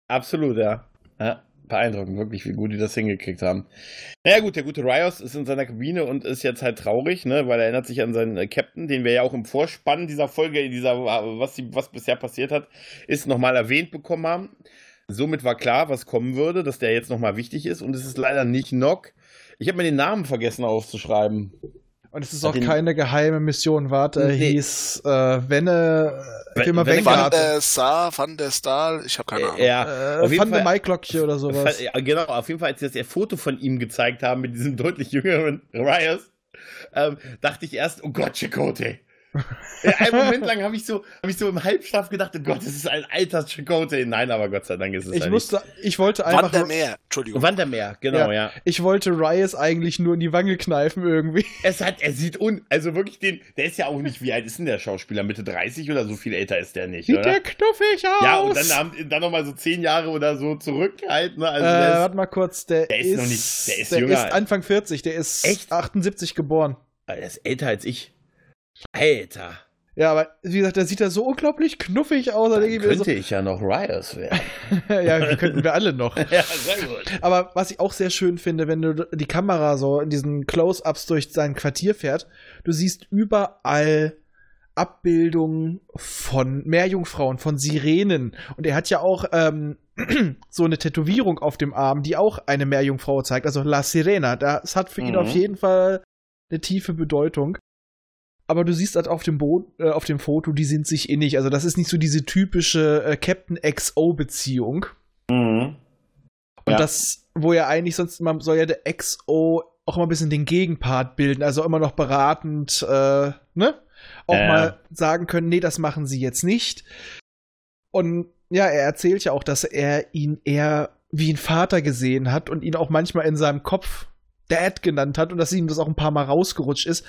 Speaker 1: absolut, ja. ja. Beeindruckend, wirklich, wie gut die das hingekriegt haben. Naja gut, der gute Rios ist in seiner Kabine und ist jetzt halt traurig, ne, weil er erinnert sich an seinen äh, Captain, den wir ja auch im Vorspann dieser Folge, dieser, was, die, was bisher passiert hat, ist nochmal erwähnt bekommen haben. Somit war klar, was kommen würde, dass der jetzt nochmal wichtig ist und es ist leider nicht Nock. Ich habe mir den Namen vergessen aufzuschreiben.
Speaker 5: Und es ist auch keine geheime Mission. Warte, er
Speaker 1: Nee.
Speaker 5: hieß äh, Wenne,
Speaker 1: Wenn-
Speaker 5: äh, immer
Speaker 1: Wenne
Speaker 4: Van der Sar, Van der Stahl, ich habe keine Ahnung.
Speaker 1: Ja,
Speaker 5: Äh,
Speaker 1: auf jeden
Speaker 5: Van der
Speaker 1: Fall.
Speaker 5: Maiklöckchen oder sowas.
Speaker 1: Ja, genau, auf jeden Fall, als sie das Foto von ihm gezeigt haben mit diesem deutlich jüngeren Rios, ähm, dachte ich erst, oh Gott, Chakotay. Ja, einen Moment lang habe ich, so, hab ich so im Halbschlaf gedacht, oh Gott, das ist ein alter Chakotay. Nein, aber Gott sei Dank ist es
Speaker 5: Ich
Speaker 1: ja
Speaker 5: musste, ich wollte einfach.
Speaker 4: Wandermeer, Entschuldigung.
Speaker 1: Wandermeer, genau, ja.
Speaker 5: Ich wollte Ryas eigentlich nur in die Wange kneifen irgendwie.
Speaker 1: Es hat, er sieht un, also wirklich den, der ist ja auch nicht, wie alt ist denn der Schauspieler? Mitte 30 oder so viel älter ist der nicht,
Speaker 5: Sieht
Speaker 1: oder?
Speaker 5: der knuffig aus.
Speaker 1: Ja, und dann, haben- dann nochmal so zehn Jahre oder so zurück halt, ne? Also
Speaker 5: äh,
Speaker 1: der ist,
Speaker 5: warte mal kurz, der,
Speaker 1: der ist
Speaker 5: ist,
Speaker 1: noch nicht- der ist
Speaker 5: der
Speaker 1: jünger.
Speaker 5: ist Anfang 40, der ist
Speaker 1: Echt?
Speaker 5: 78 geboren.
Speaker 1: der ist älter als ich. Alter.
Speaker 5: Ja, aber wie gesagt, der sieht da so unglaublich knuffig aus. Da
Speaker 1: Dann
Speaker 5: ich
Speaker 1: könnte ich ja noch Riot werden.
Speaker 5: so, ja, wir könnten wir alle noch.
Speaker 1: ja, sehr gut.
Speaker 5: Aber was ich auch sehr schön finde, wenn du die Kamera so in diesen Close-ups durch sein Quartier fährt, du siehst überall Abbildungen von Meerjungfrauen, von Sirenen. Und er hat ja auch ähm, so eine Tätowierung auf dem Arm, die auch eine Meerjungfrau zeigt, also La Sirena. Das hat für ihn
Speaker 1: Mhm.
Speaker 5: auf jeden Fall eine tiefe Bedeutung. Aber du siehst halt auf dem, Bo äh, auf dem Foto, die sind sich innig. Also das ist nicht so diese typische äh, Captain XO-Beziehung.
Speaker 1: Mhm.
Speaker 5: Und
Speaker 1: Ja.
Speaker 5: das, wo ja eigentlich sonst immer soll ja der XO auch immer ein bisschen den Gegenpart bilden, also immer noch beratend, äh, ne? Auch mal sagen können, nee, das machen sie jetzt nicht. Und ja, er erzählt ja auch, dass er ihn eher wie ein Vater gesehen hat und ihn auch manchmal in seinem Kopf Dad genannt hat und dass ihm das auch ein paar Mal rausgerutscht ist.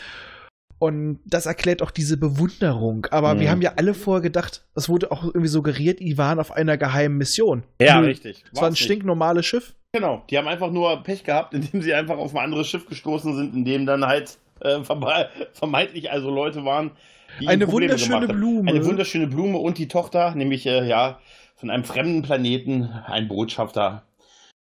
Speaker 5: Und das erklärt auch diese Bewunderung. Aber
Speaker 1: Mhm.
Speaker 5: wir haben ja alle vorher gedacht, es wurde auch irgendwie suggeriert, die waren auf einer geheimen Mission.
Speaker 1: Ja,
Speaker 5: Nö,
Speaker 1: richtig.
Speaker 5: Es war ein stinknormales Schiff.
Speaker 1: Genau, die haben einfach nur Pech gehabt, indem sie einfach auf ein anderes Schiff gestoßen sind, in dem dann halt äh, verme- vermeintlich also Leute waren, die
Speaker 5: Eine
Speaker 1: Probleme
Speaker 5: wunderschöne. Blume.
Speaker 1: Eine wunderschöne Blume und die Tochter, nämlich äh, ja von einem fremden Planeten, ein Botschafter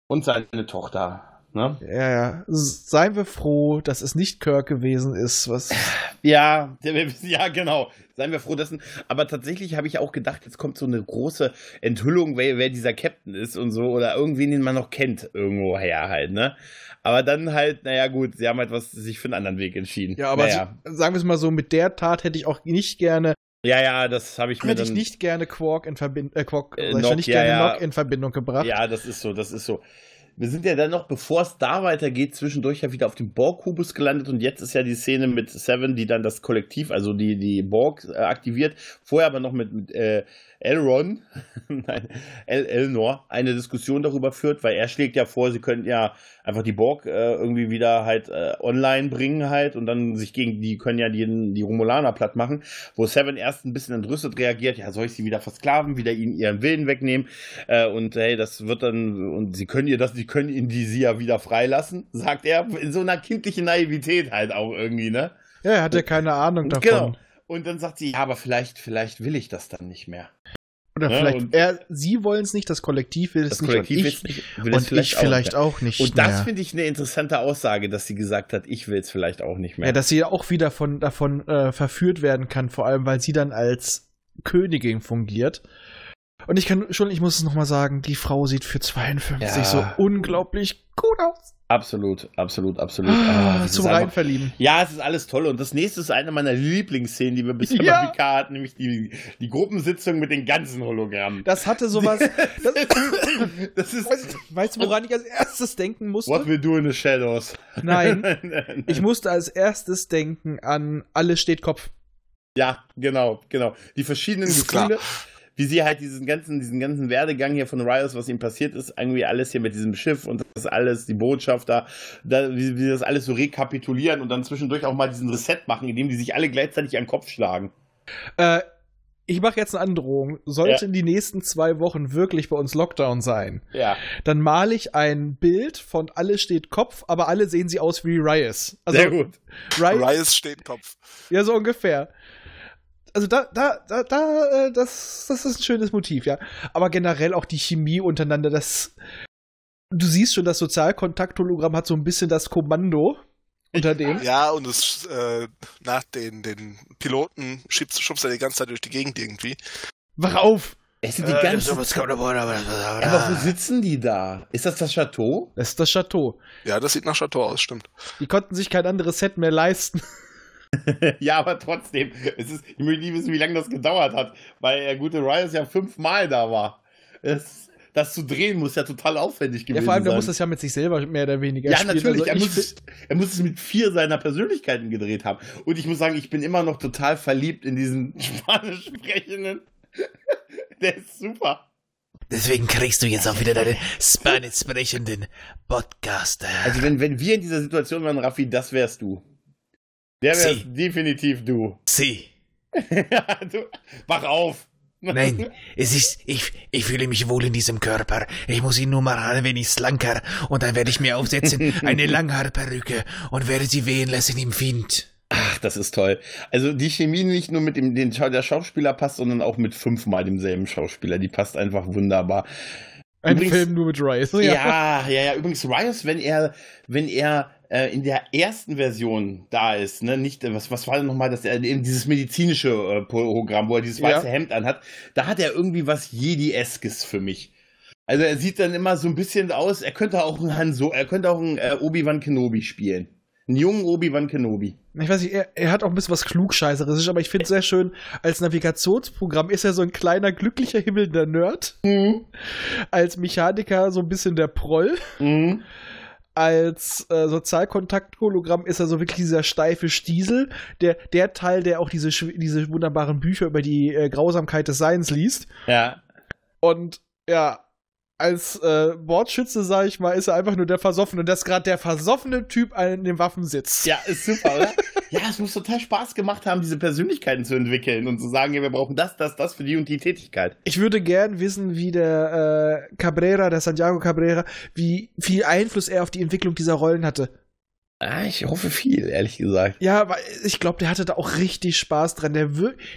Speaker 1: und seine Tochter. Ne?
Speaker 5: Ja, ja. Seien wir froh, dass es nicht Kirk gewesen ist. Was
Speaker 1: Ja, ja, genau. Seien wir froh dessen. Aber tatsächlich habe ich auch gedacht, jetzt kommt so eine große Enthüllung, wer, wer dieser Captain ist und so, oder irgendwen, den man noch kennt, irgendwo her halt, ne? Aber dann halt, naja, gut, sie haben halt was sich für einen anderen Weg entschieden.
Speaker 5: ja, aber
Speaker 1: naja.
Speaker 5: sie- sagen wir es mal so, mit der Tat hätte ich auch nicht gerne,
Speaker 1: Ja, ja, das habe ich mir
Speaker 5: hätte
Speaker 1: dann.
Speaker 5: ich nicht gerne Quark in Verbindung, äh, Quark,
Speaker 1: Äh,
Speaker 5: sag ich
Speaker 1: Nock,
Speaker 5: nicht
Speaker 1: ja,
Speaker 5: gerne
Speaker 1: ja.
Speaker 5: Nock in Verbindung gebracht.
Speaker 1: Ja, das ist so, das ist so. Wir sind ja dann noch, bevor es da weitergeht, zwischendurch ja wieder auf dem Borg-Kubus gelandet und jetzt ist ja die Szene mit Seven, die dann das Kollektiv, also die, die Borg äh, aktiviert. Vorher aber noch mit, mit äh, Elron, nein, El Elnor, eine Diskussion darüber führt, weil er schlägt ja vor, sie könnten ja einfach die Borg äh, irgendwie wieder halt äh, online bringen halt und dann sich gegen die können ja die, die Romulaner platt machen, wo Seven erst ein bisschen entrüstet reagiert, ja, soll ich sie wieder versklaven, wieder ihnen ihren Willen wegnehmen äh, und hey, das wird dann und sie können ihr das, sie können ihn die sie ja wieder freilassen, sagt er, in so einer kindlichen Naivität halt auch irgendwie, ne?
Speaker 5: Ja, er hatte keine Ahnung davon.
Speaker 1: Genau. Und dann sagt sie, ja, aber vielleicht, vielleicht will ich das dann nicht mehr.
Speaker 5: Oder
Speaker 1: Ja,
Speaker 5: vielleicht,
Speaker 1: und-
Speaker 5: er, sie wollen es nicht, das Kollektiv will es
Speaker 1: Das
Speaker 5: nicht.
Speaker 1: Kollektiv
Speaker 5: und
Speaker 1: will
Speaker 5: ich,
Speaker 1: es nicht, will
Speaker 5: und
Speaker 1: vielleicht,
Speaker 5: ich vielleicht
Speaker 1: auch.
Speaker 5: auch nicht.
Speaker 1: Und das finde ich eine interessante Aussage, dass sie gesagt hat, ich will es vielleicht auch nicht mehr.
Speaker 5: Ja, dass sie auch wieder von, davon äh, verführt werden kann, vor allem, weil sie dann als Königin fungiert. Und ich kann schon, ich muss es nochmal sagen, die Frau sieht für 52
Speaker 1: Ja.
Speaker 5: so unglaublich gut aus.
Speaker 1: Absolut, absolut, absolut.
Speaker 5: Ah,
Speaker 1: das
Speaker 5: zum Reinverlieben.
Speaker 1: Ja, es ist alles toll. Und das nächste ist eine meiner Lieblingsszenen, die wir bisher
Speaker 5: Ja.
Speaker 1: bei Picard hatten, nämlich die, die Gruppensitzung mit den ganzen Hologrammen.
Speaker 5: Das hatte sowas. Das,
Speaker 1: das ist
Speaker 5: weißt du, woran ich als erstes denken musste?
Speaker 1: What we do in the shadows.
Speaker 5: Nein, ich musste als erstes denken an Alles steht Kopf.
Speaker 1: Ja, genau, genau. Die verschiedenen
Speaker 4: Ist
Speaker 1: Gefühle, wie sie halt diesen ganzen, diesen ganzen Werdegang hier von Rios, was ihm passiert ist, irgendwie alles hier mit diesem Schiff und das alles, die Botschafter, da, wie, wie das alles so rekapitulieren und dann zwischendurch auch mal diesen Reset machen, indem die sich alle gleichzeitig an den Kopf schlagen.
Speaker 5: Äh, ich mache jetzt eine Androhung. Sollten die nächsten zwei Wochen wirklich bei uns Lockdown sein,
Speaker 1: Ja.
Speaker 5: dann male ich ein Bild von Alles steht Kopf, aber alle sehen sie aus wie Rias. Also
Speaker 1: Sehr gut.
Speaker 5: Rias,
Speaker 4: steht Kopf.
Speaker 5: ja, so ungefähr. Also da, da, da, da, äh, das, das ist ein schönes Motiv, ja. Aber generell auch die Chemie untereinander, das. Du siehst schon, das Sozialkontakthologramm hat so ein bisschen das Kommando unter dem.
Speaker 4: Ja, und es äh, nach den, den Piloten schubst, schubst er die ganze Zeit durch die Gegend irgendwie.
Speaker 5: Wach auf!
Speaker 1: Es sind die
Speaker 3: Äh,
Speaker 1: ganzen.
Speaker 3: Aber
Speaker 1: wo sitzen die da? Ist das das Chateau?
Speaker 5: Das ist das Chateau.
Speaker 4: Ja, das sieht nach Chateau aus, stimmt.
Speaker 5: Die konnten sich kein anderes Set mehr leisten.
Speaker 1: ja, aber trotzdem, es ist, ich möchte nicht wissen, wie lange das gedauert hat, weil der gute Rios ja fünfmal da war. Es, das zu drehen muss ja total aufwendig
Speaker 5: Ja,
Speaker 1: gewesen
Speaker 5: vor allem, der
Speaker 1: sein.
Speaker 5: muss das ja mit sich selber mehr oder weniger
Speaker 1: ja,
Speaker 5: spielen.
Speaker 1: natürlich.
Speaker 5: Also
Speaker 1: er, muss es, er muss es mit vier seiner Persönlichkeiten gedreht haben. Und ich muss sagen, ich bin immer noch total verliebt in diesen spanisch sprechenden. Der ist super.
Speaker 3: Deswegen kriegst du jetzt auch wieder deinen spanisch sprechenden Podcaster.
Speaker 1: Also, wenn, wenn wir in dieser Situation wären, Raffi, das wärst du. Der wärst
Speaker 3: Sie.
Speaker 1: definitiv du.
Speaker 3: Sie.
Speaker 1: du. Wach auf.
Speaker 3: Nein, es ist, ich, ich fühle mich wohl in diesem Körper. Ich muss ihn nur mal ein wenig slanker und dann werde ich mir aufsetzen eine Langhaarperücke und werde sie wehen lassen im Wind.
Speaker 1: Ach, das ist toll. Also die Chemie nicht nur mit dem den der Schauspieler passt, sondern auch mit fünfmal demselben Schauspieler. Die passt einfach wunderbar.
Speaker 5: Ein
Speaker 1: Übrigens-
Speaker 5: Film nur mit Rice.
Speaker 1: Ja, ja, ja. Übrigens, Rios, wenn er, wenn er äh, in der ersten Version da ist, ne, nicht, äh, was, was war denn nochmal das, äh, eben dieses medizinische äh, Programm, wo er dieses weiße
Speaker 5: Ja.
Speaker 1: Hemd anhat, da hat er irgendwie was Jedi-eskes für mich. Also er sieht dann immer so ein bisschen aus, er könnte auch ein Han so, er könnte auch ein äh, Obi-Wan Kenobi spielen. Einen jungen Obi-Wan Kenobi.
Speaker 5: Ich weiß nicht, er, er hat auch ein bisschen was Klugscheißerisches, aber ich finde es sehr schön, als Navigationsprogramm ist er so ein kleiner, glücklicher, himmelnder Nerd. Als Mechaniker so ein bisschen der Proll.
Speaker 1: Mhm.
Speaker 5: Als äh, Sozialkontakt-Hologramm ist er so wirklich dieser steife Stiesel. Der, der Teil, der auch diese, diese wunderbaren Bücher über die äh, Grausamkeit des Seins liest.
Speaker 1: Ja.
Speaker 5: Und ja, als äh, Bordschütze, sag ich mal, ist er einfach nur der Versoffene. Und dass gerade der versoffene Typ an den Waffen sitzt.
Speaker 1: Ja, ist super, oder? ja, es muss total Spaß gemacht haben, diese Persönlichkeiten zu entwickeln und zu sagen, ja, wir brauchen das, das, das für die und die Tätigkeit.
Speaker 5: Ich würde gern wissen, wie der äh, Cabrera, der Santiago Cabrera, wie viel Einfluss er auf die Entwicklung dieser Rollen hatte.
Speaker 1: Ah, ich hoffe viel, ehrlich gesagt.
Speaker 5: Ja, aber ich glaube, der hatte da auch richtig Spaß dran. Der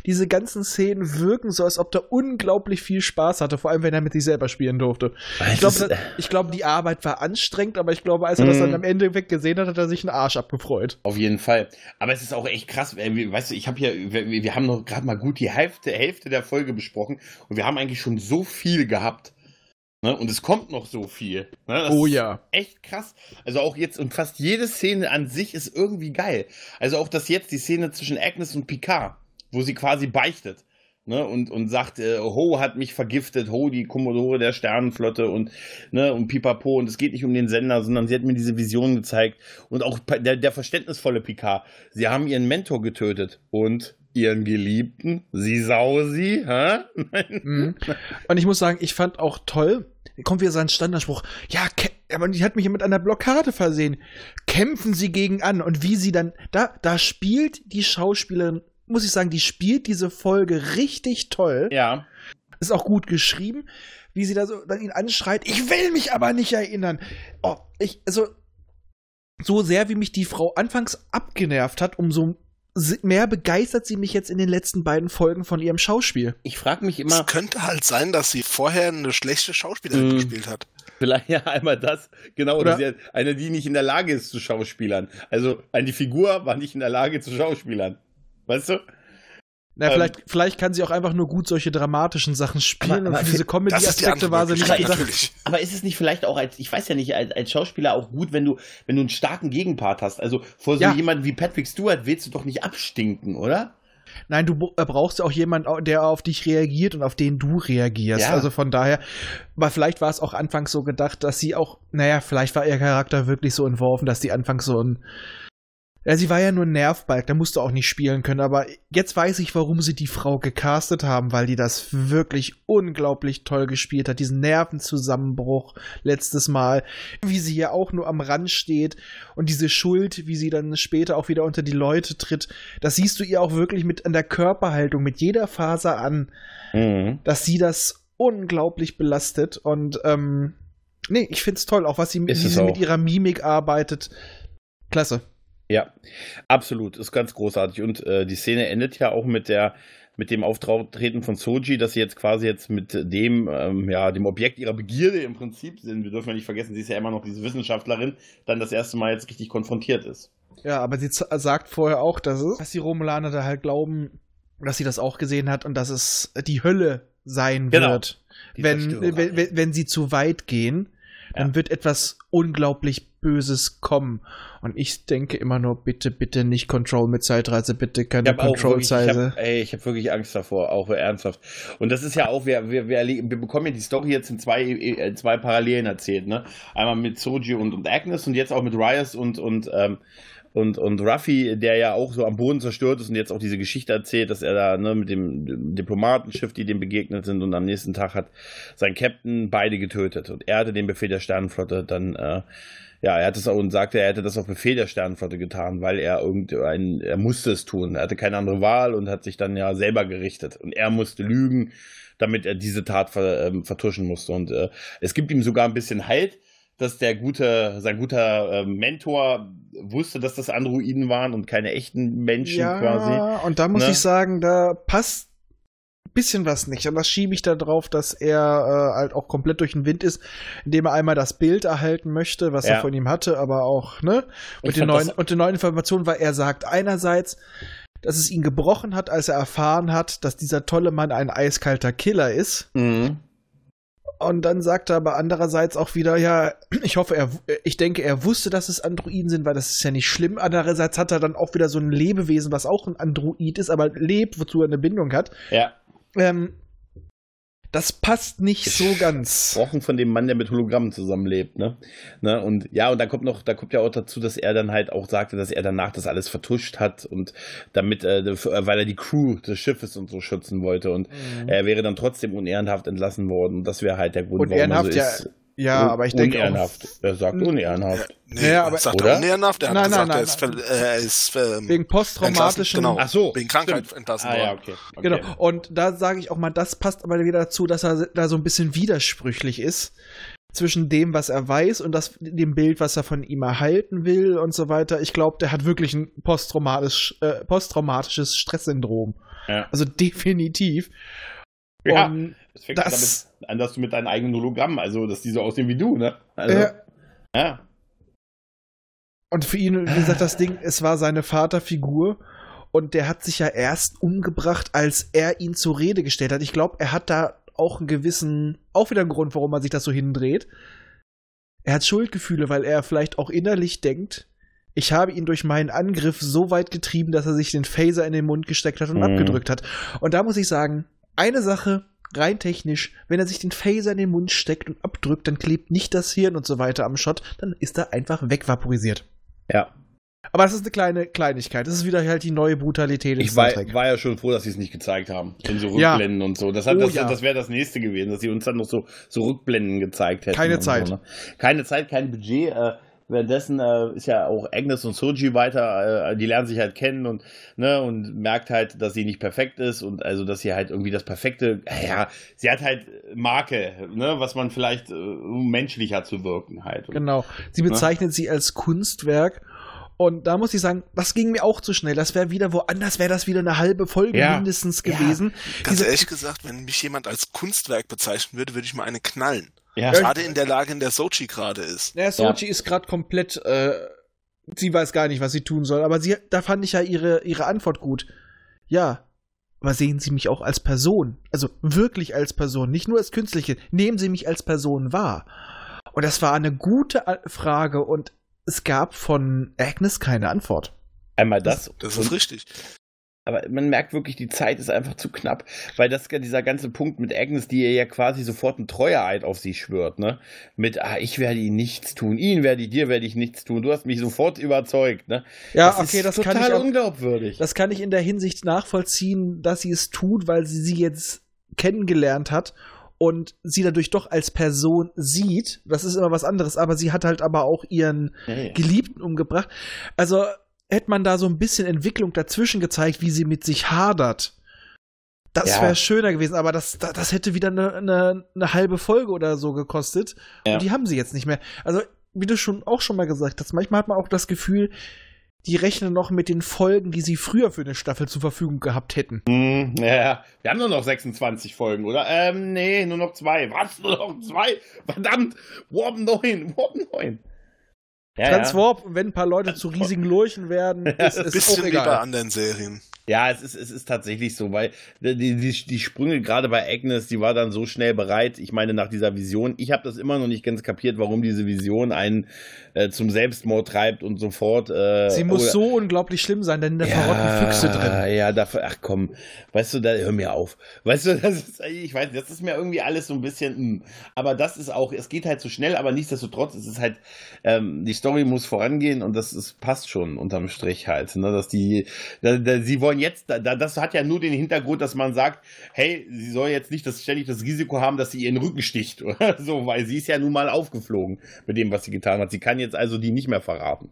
Speaker 5: diese ganzen Szenen wirken so, als ob der unglaublich viel Spaß hatte, vor allem wenn er mit sich selber spielen durfte. Ich glaube,
Speaker 1: Das ist-
Speaker 5: ich glaube, die Arbeit war anstrengend, aber ich glaube, als er das
Speaker 1: Mm.
Speaker 5: dann am Ende weg gesehen hat, hat er sich einen Arsch abgefreut.
Speaker 1: Auf jeden Fall. Aber es ist auch echt krass. äh, Weißt du, ich habe hier, wir, wir haben noch gerade mal gut die Hälfte, Hälfte der Folge besprochen und wir haben eigentlich schon so viel gehabt. Ne? Und es kommt noch so viel. Ne?
Speaker 5: Oh ja.
Speaker 1: Echt krass. Also auch jetzt, und fast jede Szene an sich ist irgendwie geil. Also auch das jetzt, die Szene zwischen Agnes und Picard, wo sie quasi beichtet. Ne, und, und sagt, äh, Ho hat mich vergiftet, Ho, die Kommodore der Sternenflotte und, ne, und Pipapo, und es geht nicht um den Sender, sondern sie hat mir diese Vision gezeigt. Und auch der, der verständnisvolle Picard. Sie haben ihren Mentor getötet und ihren Geliebten, sie Sausi, hä?
Speaker 5: Mhm. Und ich muss sagen, ich fand auch toll, kommt wieder sein Standardspruch, ja, aber die hat mich mit einer Blockade versehen. Kämpfen Sie gegen an. Und wie sie dann, da, da spielt die Schauspielerin, muss ich sagen, die spielt diese Folge richtig toll.
Speaker 1: ja.
Speaker 5: Ist auch gut geschrieben, wie sie da so dann ihn anschreit, ich will mich aber nicht erinnern. Oh, ich, also, so sehr wie mich die Frau anfangs abgenervt hat, umso se- mehr begeistert sie mich jetzt in den letzten beiden Folgen von ihrem Schauspiel.
Speaker 1: Ich frage mich
Speaker 4: Es
Speaker 1: immer,
Speaker 4: könnte halt sein, dass sie vorher eine schlechte Schauspielerin
Speaker 1: Mm.
Speaker 4: gespielt hat.
Speaker 1: Vielleicht ja einmal das, genau,
Speaker 5: Oder-
Speaker 1: oder eine, die nicht in der Lage ist zu Schauspielern. Also eine die Figur war nicht in der Lage zu Schauspielern. Weißt du?
Speaker 5: Na,
Speaker 1: Ähm,
Speaker 5: vielleicht, vielleicht kann sie auch einfach nur gut solche dramatischen Sachen spielen
Speaker 1: Aber-
Speaker 5: und
Speaker 1: aber
Speaker 5: für diese Comedy-Aspekte war sie nicht gedacht.
Speaker 4: natürlich.
Speaker 1: Aber ist es nicht vielleicht auch als, ich weiß ja nicht, als, als Schauspieler auch gut, wenn du, wenn du einen starken Gegenpart hast? Also vor so
Speaker 5: Ja.
Speaker 1: jemandem wie Patrick Stewart willst du doch nicht abstinken, oder?
Speaker 5: Nein, du äh, brauchst ja auch jemanden, der auf dich reagiert und auf den du reagierst.
Speaker 1: Ja.
Speaker 5: Also von daher, aber vielleicht war es auch anfangs so gedacht, dass sie auch, naja, vielleicht war ihr Charakter wirklich so entworfen, dass die anfangs so ein. Ja, sie war ja nur ein Nervbalg, da musst du auch nicht spielen können, aber jetzt weiß ich, warum sie die Frau gecastet haben, weil die das wirklich unglaublich toll gespielt hat. Diesen Nervenzusammenbruch letztes Mal, wie sie ja auch nur am Rand steht und diese Schuld, wie sie dann später auch wieder unter die Leute tritt, das siehst du ihr auch wirklich mit an der Körperhaltung, mit jeder Faser an,
Speaker 1: Mhm.
Speaker 5: dass sie das unglaublich belastet und ähm, nee, ich find's toll, auch was sie, wie sie mit
Speaker 1: auch.
Speaker 5: ihrer Mimik arbeitet. Klasse.
Speaker 1: Ja, absolut, ist ganz großartig. Und äh, die Szene endet ja auch mit der mit dem Auftreten von Soji, dass sie jetzt quasi jetzt mit dem, ähm, ja, dem Objekt ihrer Begierde im Prinzip sind. Wir dürfen ja nicht vergessen, sie ist ja immer noch diese Wissenschaftlerin, dann das erste Mal jetzt richtig konfrontiert ist.
Speaker 5: Ja, aber sie z- sagt vorher auch, dass, es, dass die Romulaner da halt glauben, dass sie das auch gesehen hat und dass es die Hölle sein
Speaker 1: Genau.
Speaker 5: wird, wenn, wenn, wenn sie zu weit gehen. Dann wird etwas unglaublich Böses kommen. Und ich denke immer nur, bitte, bitte nicht Control mit Zeitreise, bitte keine
Speaker 1: hab, ey, ich habe wirklich Angst davor, auch ernsthaft. Und das ist ja auch, wir, wir, wir, erleben- wir bekommen ja die Story jetzt in zwei, äh, zwei Parallelen erzählt, ne? Einmal mit Soji und, und Agnes und jetzt auch mit Rias und, und, ähm, und, und Ruffy, der ja auch so am Boden zerstört ist und jetzt auch diese Geschichte erzählt, dass er da ne, mit dem Diplomatenschiff, die dem begegnet sind und am nächsten Tag hat sein Captain beide getötet. Und er hatte den Befehl der Sternenflotte dann, äh, ja, er hat es auch und sagte, er hätte das auf Befehl der Sternenflotte getan, weil er irgendein, er musste es tun. Er hatte keine andere Wahl und hat sich dann ja selber gerichtet. Und er musste lügen, damit er diese Tat ver, ähm, vertuschen musste. Und äh, es gibt ihm sogar ein bisschen Halt, dass der gute, sein guter äh, Mentor wusste, dass das Androiden waren und keine echten Menschen
Speaker 5: ja,
Speaker 1: quasi.
Speaker 5: und da muss
Speaker 1: ne?
Speaker 5: ich sagen, da passt ein bisschen was nicht. Und das schiebe ich da drauf, dass er äh, halt auch komplett durch den Wind ist, indem er einmal das Bild erhalten möchte, was
Speaker 1: Ja.
Speaker 5: er von ihm hatte, aber auch, ne? Und die neuen, und die neuen Informationen, weil er sagt einerseits, dass es ihn gebrochen hat, als er erfahren hat, dass dieser tolle Mann ein eiskalter Killer ist.
Speaker 1: Mhm.
Speaker 5: Und dann sagt er aber andererseits auch wieder, ja, ich hoffe, er, ich denke, er wusste, dass es Androiden sind, weil das ist ja nicht schlimm. Andererseits hat er dann auch wieder so ein Lebewesen, was auch ein Android ist, aber lebt, wozu er eine Bindung hat.
Speaker 1: Ja,
Speaker 5: Ähm, das passt nicht so ganz.
Speaker 1: Wochen von dem Mann, der mit Hologrammen zusammenlebt, ne? ne? Und ja, und da kommt noch, da kommt ja auch dazu, dass er dann halt auch sagte, dass er danach das alles vertuscht hat und damit, äh, weil er die Crew des Schiffes und so schützen wollte und
Speaker 5: Mhm.
Speaker 1: er wäre dann trotzdem unehrenhaft entlassen worden. Das wäre halt der Grund,
Speaker 5: Und ehrenhaft, ja,
Speaker 1: ist.
Speaker 5: Ja, aber ich denke auch,
Speaker 1: unehrenhaft. Er sagt unehrenhaft.
Speaker 4: Nee,
Speaker 5: Ja, aber-
Speaker 4: sagt
Speaker 1: Oder?
Speaker 4: er unehrenhaft? Er hat
Speaker 5: Nein,
Speaker 4: gesagt,
Speaker 5: nein,
Speaker 4: er ist,
Speaker 5: nein,
Speaker 4: er ist ähm,
Speaker 5: wegen posttraumatischen
Speaker 4: genau.
Speaker 1: Ach so,
Speaker 4: wegen Krankheit
Speaker 1: stimmt.
Speaker 4: entlassen
Speaker 1: Ah
Speaker 4: worden.
Speaker 1: ja, okay. okay.
Speaker 5: Genau. Und da sage ich auch mal, das passt aber wieder dazu, dass er da so ein bisschen widersprüchlich ist zwischen dem, was er weiß und das, dem Bild, was er von ihm erhalten will und so weiter. Ich glaube, der hat wirklich ein posttraumatisch, äh, posttraumatisches Stresssyndrom.
Speaker 1: Ja.
Speaker 5: Also definitiv.
Speaker 1: Ja,
Speaker 5: Und
Speaker 1: Es fängt
Speaker 5: das-
Speaker 1: damit an, dass du mit deinen eigenen Hologramm, also dass die so aussehen wie du, ne? Also,
Speaker 5: äh,
Speaker 1: ja.
Speaker 5: Und für ihn, wie gesagt, das Ding, es war seine Vaterfigur und der hat sich ja erst umgebracht, als er ihn zur Rede gestellt hat. Ich glaube, er hat da auch einen gewissen, auch wieder einen Grund, warum er sich das so hindreht. Er hat Schuldgefühle, weil er vielleicht auch innerlich denkt, ich habe ihn durch meinen Angriff so weit getrieben, dass er sich den Phaser in den Mund gesteckt hat und
Speaker 1: Mhm.
Speaker 5: abgedrückt hat. Und da muss ich sagen, eine Sache, rein technisch, wenn er sich den Phaser in den Mund steckt und abdrückt, dann klebt nicht das Hirn und so weiter am Shot, dann ist er einfach wegvaporisiert.
Speaker 1: Ja.
Speaker 5: Aber das ist eine kleine Kleinigkeit. Das ist wieder halt die neue Brutalität
Speaker 1: Ich war, war ja schon froh, dass sie es nicht gezeigt haben. In so
Speaker 5: Ja.
Speaker 1: Rückblenden und so. Das, hat,
Speaker 5: Oh,
Speaker 1: das,
Speaker 5: ja.
Speaker 1: das wäre das nächste gewesen, dass sie uns dann noch so, so Rückblenden gezeigt hätten.
Speaker 5: Keine Zeit.
Speaker 1: So, ne? Keine Zeit, kein Budget. Äh, währenddessen äh, ist ja auch Agnes und Soji weiter, äh, die lernen sich halt kennen und, ne, und merkt halt, dass sie nicht perfekt ist und also, dass sie halt irgendwie das perfekte, ja, sie hat halt Marke, ne, was man vielleicht, äh, um menschlicher zu wirken halt. Und,
Speaker 5: Genau. Sie bezeichnet sie als Kunstwerk. Und da muss ich sagen, das ging mir auch zu schnell. Das wäre wieder woanders, wäre das wieder eine halbe Folge
Speaker 1: Ja.
Speaker 5: mindestens
Speaker 1: Ja.
Speaker 5: gewesen.
Speaker 4: Ganz
Speaker 5: Diese-
Speaker 4: ehrlich gesagt, wenn mich jemand als Kunstwerk bezeichnen würde, würde ich mal eine knallen.
Speaker 1: Ja.
Speaker 4: Gerade in der Lage, in der Sochi gerade ist.
Speaker 5: Ja, Sochi ist gerade komplett, äh, sie weiß gar nicht, was sie tun soll. Aber sie, da fand ich ja ihre, ihre Antwort gut. Ja, aber sehen Sie mich auch als Person. Also wirklich als Person, nicht nur als Künstliche. Nehmen Sie mich als Person wahr. Und das war eine gute Frage und es gab von Agnes keine Antwort.
Speaker 1: Einmal das.
Speaker 4: Das
Speaker 1: und-
Speaker 4: ist richtig.
Speaker 1: Aber man merkt wirklich, die Zeit ist einfach zu knapp, weil das dieser ganze Punkt mit Agnes, die ihr ja quasi sofort einen Treueeid auf sie schwört, ne? Mit, ah, ich werde ihnen nichts tun, ihnen werde ich, dir werde ich nichts tun. Du hast mich sofort überzeugt, ne?
Speaker 5: Ja,
Speaker 1: das
Speaker 5: okay,
Speaker 1: ist
Speaker 5: das
Speaker 1: total
Speaker 5: kann ich auch,
Speaker 1: unglaubwürdig.
Speaker 5: Das kann ich in der Hinsicht nachvollziehen, dass sie es tut, weil sie sie jetzt kennengelernt hat und sie dadurch doch als Person sieht. Das ist immer was anderes, aber sie hat halt aber auch ihren
Speaker 1: Ja, ja.
Speaker 5: Geliebten umgebracht. Also hätte man da so ein bisschen Entwicklung dazwischen gezeigt, wie sie mit sich hadert. Das
Speaker 1: Ja.
Speaker 5: wäre schöner gewesen, aber das, das, hätte wieder eine, eine, eine halbe Folge oder so gekostet.
Speaker 1: Ja.
Speaker 5: Und die haben sie jetzt nicht mehr. Also, wie du schon auch schon mal gesagt hast, manchmal hat man auch das Gefühl, die rechnen noch mit den Folgen, die sie früher für eine Staffel zur Verfügung gehabt hätten.
Speaker 1: Ja, ja. Wir haben nur noch 26 Folgen, oder? Ähm, nee, nur noch zwei. Was? Nur noch zwei? Verdammt! Warp 9, Warp 9. Ja,
Speaker 5: Transwarp, wenn ein paar Leute zu riesigen Lurchen werden, ist, ist auch
Speaker 4: Bisschen wie bei
Speaker 5: egal.
Speaker 4: anderen Serien.
Speaker 1: Ja, es ist, es ist tatsächlich so, weil die, die, die Sprünge gerade bei Agnes, die war dann so schnell bereit. Ich meine, nach dieser Vision, ich habe das immer noch nicht ganz kapiert, warum diese Vision einen äh, zum Selbstmord treibt und sofort. Äh,
Speaker 5: Sie muss
Speaker 1: oder-
Speaker 5: so unglaublich schlimm sein, denn da verrotten Füchse drin.
Speaker 1: Ja, dafür, ach komm, weißt du, da hör mir auf. Weißt du, das ist, ich weiß, das ist mir irgendwie alles so ein bisschen, mm. aber das ist auch, es geht halt so schnell, aber nichtsdestotrotz, es ist halt, ähm, die Story muss vorangehen und das ist, passt schon unterm Strich halt, ne, dass die, da, da, sie wollen jetzt, da, da- das hat ja nur den Hintergrund, dass man sagt, hey, sie soll jetzt nicht das, ständig das Risiko haben, dass sie ihren Rücken sticht oder so, weil sie ist ja nun mal aufgeflogen mit dem, was sie getan hat. Sie kann jetzt also die nicht mehr verraten.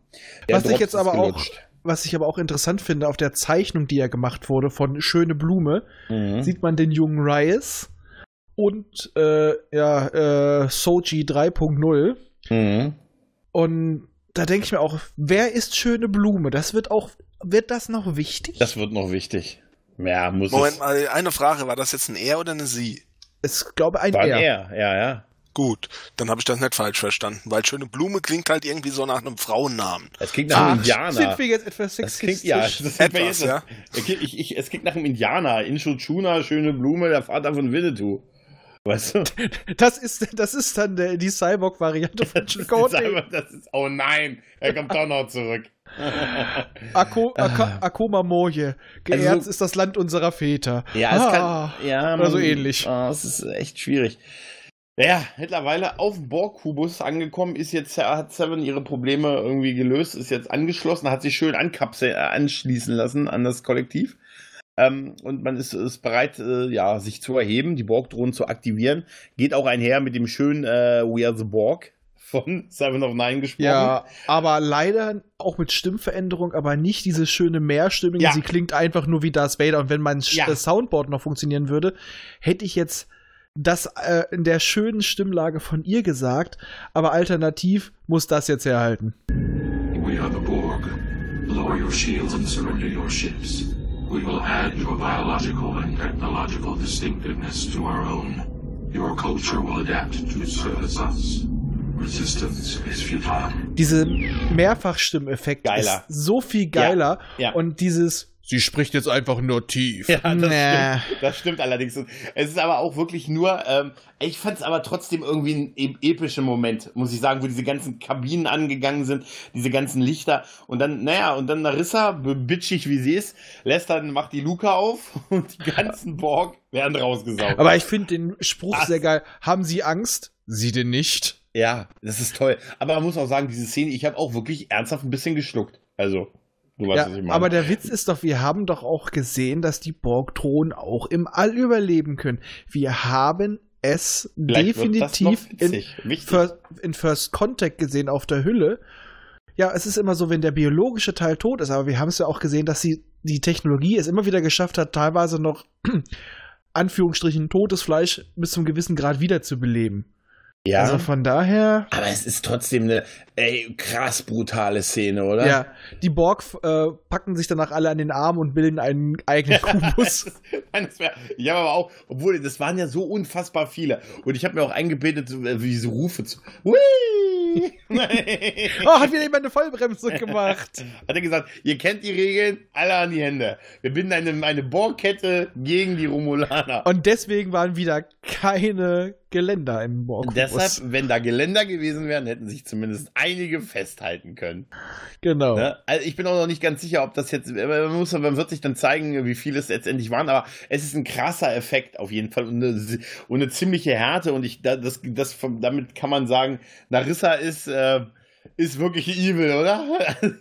Speaker 1: Der
Speaker 5: Was ich jetzt aber auch, was ich aber auch interessant finde, auf der Zeichnung, die ja gemacht wurde von Schöne Blume,
Speaker 1: Mhm.
Speaker 5: sieht man den jungen Ryas und äh, ja, äh, Soji 3.0.
Speaker 1: Mhm.
Speaker 5: Und da denke ich mir auch, wer ist Schöne Blume? Das wird auch, wird das noch wichtig?
Speaker 1: Das wird noch wichtig. Ja, muss
Speaker 4: Moment
Speaker 1: es.
Speaker 4: mal, eine Frage, war das jetzt ein Er oder eine Sie?
Speaker 5: ist, glaube ein
Speaker 1: War ein
Speaker 5: Er.
Speaker 1: er, ja, ja.
Speaker 4: Gut, dann habe ich das nicht falsch verstanden, weil schöne Blume klingt halt irgendwie so nach einem Frauennamen.
Speaker 1: Es klingt nach einem Indianer.
Speaker 5: sind wir jetzt etwas
Speaker 1: das
Speaker 5: sexistisch?
Speaker 1: klingt, ja, das
Speaker 4: Etwas,
Speaker 1: jetzt,
Speaker 4: ja.
Speaker 1: Ich, ich, es klingt nach einem Indianer. Incho Chuna, schöne Blume, der Vater von Winnetou. Weißt du?
Speaker 5: Das ist, das ist dann der, die Cyborg-Variante von
Speaker 1: Das
Speaker 5: Chakotay.
Speaker 1: das ist, oh nein, er kommt doch noch zurück.
Speaker 5: Ako, Aka, Akoma Moje. Geehrt
Speaker 1: Also-
Speaker 5: ist das Land unserer Väter.
Speaker 1: Ja, es
Speaker 5: Ah.
Speaker 1: kann, ja,
Speaker 5: oder so ähnlich.
Speaker 1: Ah, es ist echt schwierig. Ja, mittlerweile auf dem Borg-Kubus angekommen, ist jetzt, hat Seven ihre Probleme irgendwie gelöst, ist jetzt angeschlossen, hat sich schön ankapseln, äh, anschließen lassen an das Kollektiv. Ähm, und man ist, ist bereit, äh, ja, sich zu erheben, die Borg-Drohnen zu aktivieren. Geht auch einher mit dem schönen äh, We Are the Borg von Seven of Nine gesprochen.
Speaker 5: Ja, aber leider auch mit Stimmveränderung, aber nicht diese schöne Mehrstimmung.
Speaker 1: Ja.
Speaker 5: Sie klingt einfach nur wie Darth Vader. Und wenn mein
Speaker 1: Ja.
Speaker 5: Soundboard noch funktionieren würde, hätte ich jetzt das äh, in der schönen Stimmlage von ihr gesagt. Aber alternativ muss das jetzt herhalten.
Speaker 2: We are the Borg. Lower your shields and surrender your ships. We will add your biological and technological distinctiveness to our own. Your culture will adapt to service us.
Speaker 5: Diese Mehrfachstimmeffekt
Speaker 1: Geiler.
Speaker 5: ist so viel geiler.
Speaker 1: Ja.
Speaker 5: Und dieses, sie spricht jetzt einfach nur tief.
Speaker 1: Ja, das,
Speaker 5: Nee.
Speaker 1: stimmt, das stimmt allerdings. Es ist aber auch wirklich nur, ähm, ich fand es aber trotzdem irgendwie ein e epischer Moment, muss ich sagen, wo diese ganzen Kabinen angegangen sind, diese ganzen Lichter und dann, naja, und dann Narissa, bitchig wie sie ist, lässt dann, macht die Luke auf und die ganzen Borg werden rausgesaugt.
Speaker 5: Aber ich finde den Spruch
Speaker 1: Was?
Speaker 5: sehr geil. Haben Sie Angst? Sie denn nicht?
Speaker 1: Ja, das ist toll. Aber man muss auch sagen, diese Szene, ich habe auch wirklich ernsthaft ein bisschen geschluckt. Also, du weißt,
Speaker 5: Ja,
Speaker 1: was ich meine.
Speaker 5: aber der Witz ist doch, wir haben doch auch gesehen, dass die Borg-Drohnen auch im All überleben können. Wir haben es
Speaker 1: Vielleicht
Speaker 5: definitiv in. First, in First Contact gesehen auf der Hülle. Ja, es ist immer so, wenn der biologische Teil tot ist, aber wir haben es ja auch gesehen, dass sie die Technologie es immer wieder geschafft hat, teilweise noch Anführungsstrichen totes Fleisch bis zum gewissen Grad wiederzubeleben.
Speaker 1: Ja.
Speaker 5: Also von daher,
Speaker 1: aber es ist trotzdem eine ey, krass brutale Szene, oder?
Speaker 5: ja, die Borg äh, packen sich danach alle an den Arm und bilden einen eigenen Kubus.
Speaker 1: Nein, das wär, ich habe aber auch, obwohl das waren ja so unfassbar viele. Und ich habe mir auch eingebildet, so, äh, wie diese Rufe zu. Hui!
Speaker 5: Oh, hat wieder jemand eine Vollbremsung gemacht.
Speaker 1: Hat er gesagt, ihr kennt die Regeln, alle an die Hände. Wir binden eine, eine Bohrkette gegen die Romulaner.
Speaker 5: Und deswegen waren wieder keine Geländer im Borg.
Speaker 1: Deshalb, wenn da Geländer gewesen wären, hätten sich zumindest einige festhalten können.
Speaker 5: Genau.
Speaker 1: Ne? Also ich bin auch noch nicht ganz sicher, ob das jetzt, man, muss, man wird sich dann zeigen, wie viele es letztendlich waren, aber es ist ein krasser Effekt auf jeden Fall und eine, und eine ziemliche Härte und ich, da- das, das, damit kann man sagen, Narissa ist, äh, ist wirklich evil, oder?